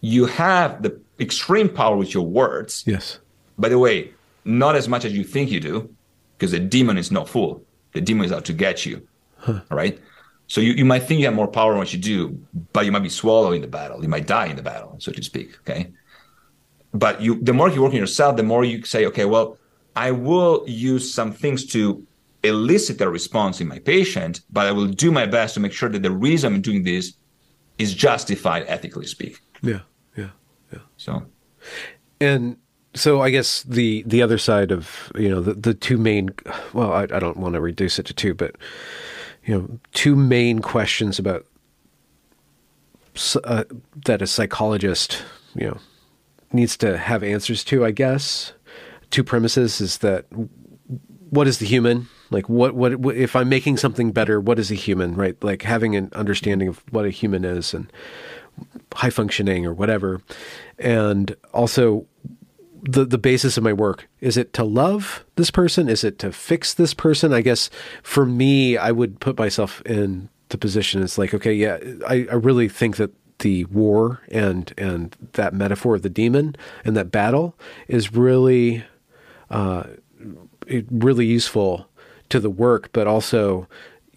You have the extreme power with your words. Yes by the way, not as much as you think you do, because the demon is no fool. The demon is out to get you. Huh. All right. So you, you might think you have more power than what you do, but you might be swallowed in the battle. You might die in the battle, so to speak. Okay. But you the more you work on yourself, the more you say, okay, well, I will use some things to elicit a response in my patient, but I will do my best to make sure that the reason I'm doing this is justified ethically speak. Yeah. Yeah. Yeah. So and so I guess the the other side of you know the the two main well I, I don't want to reduce it to two but you know two main questions about uh, that a psychologist, you know, needs to have answers to. I guess two premises is that what is the human like what, what what if i'm making something better what is a human right? Like having an understanding of what a human is and high functioning or whatever. And also the the basis of my work is it to love this person? Is it to fix this person? I guess for me i would put myself in the position it's like okay yeah i, I really think that the war and and that metaphor of the demon and that battle is really uh, really useful to the work, but also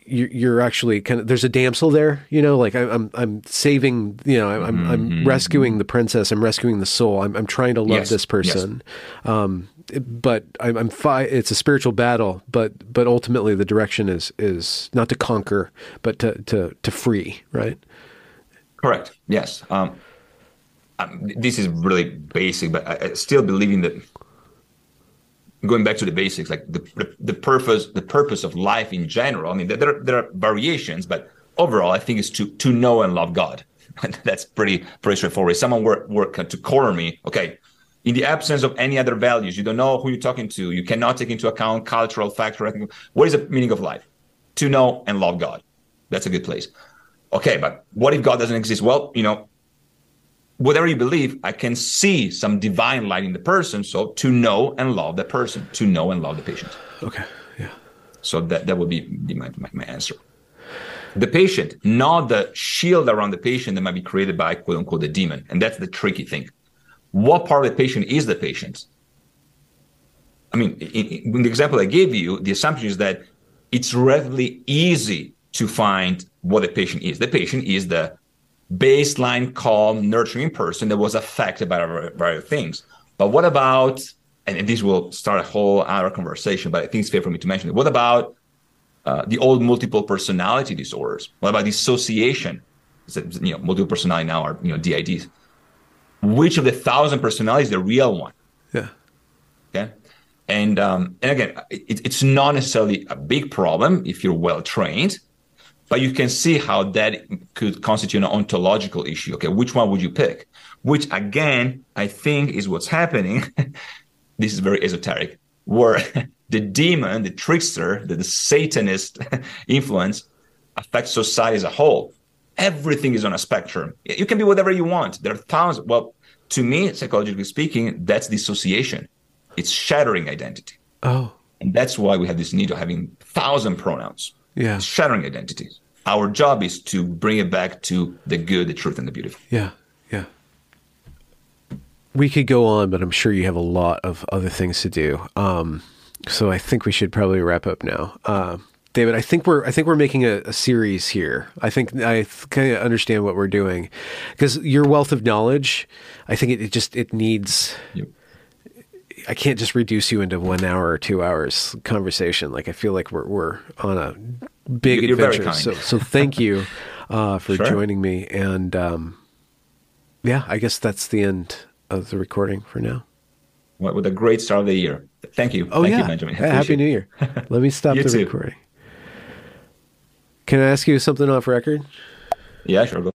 you're actually kind of there's a damsel there, you know, like I'm I'm saving, you know, I'm mm-hmm. I'm rescuing the princess, I'm rescuing the soul, I'm I'm trying to love yes. this person, yes. um, but I'm, I'm fi- it's a spiritual battle, but but ultimately the direction is is not to conquer, but to to to free, right? Correct. Yes. Um, um, this is really basic, but I, I still believing that going back to the basics, like the, the, purpose the purpose of life in general. I mean, there are, there are variations, but overall, I think it's to to know and love God. [laughs] That's pretty pretty straightforward. If someone were were to corner me, okay. In the absence of any other values, you don't know who you're talking to. You cannot take into account cultural factor. What is the meaning of life? To know and love God. That's a good place. Okay, but what if God doesn't exist? Well, you know, whatever you believe, I can see some divine light in the person. So to know and love the person, to know and love the patient. Okay. Yeah. So that, that would be my, my, my answer. The patient, not the shield around the patient that might be created by quote unquote the demon. And that's the tricky thing. What part of the patient is the patient? I mean, in, in the example I gave you, the assumption is that it's relatively easy to find what the patient is. The patient is the baseline, calm, nurturing person that was affected by various things. But what about, and this will start a whole other conversation, but I think it's fair for me to mention it. What about uh, the old multiple personality disorders? What about dissociation? You know, multiple personality now are you know DIDs. Which of the thousand personalities is the real one? Yeah. Okay. And um, and again, it, it's not necessarily a big problem if you're well trained but you can see how that could constitute an ontological issue. Okay, which one would you pick? Which again, I think is what's happening. [laughs] this is very esoteric, where [laughs] the demon, the trickster, the, the Satanist [laughs] influence affects society as a whole. Everything is on a spectrum. You can be whatever you want. There are thousands. Well, to me, psychologically speaking, that's dissociation. It's shattering identity. Oh. And that's why we have this need of having thousand pronouns yeah. shattering identities. Our job is to bring it back to the good, the truth, and the beautiful. Yeah, yeah. We could go on, but I'm sure you have a lot of other things to do. Um, so I think we should probably wrap up now. Uh, David, I think we're I think we're making a, a series here. I think I kind of understand what we're doing because your wealth of knowledge, I think it, it just it needs. Yep. I can't just reduce you into one hour or two hours conversation. Like I feel like we're we're on a big You're adventure. So so thank you [laughs] uh, for sure. joining me. And um, yeah, I guess that's the end of the recording for now. What with a great start of the year. Thank you. Oh thank yeah, you, Benjamin. Happy New Year. Let me stop [laughs] the too. recording. Can I ask you something off record? Yeah, sure. Go.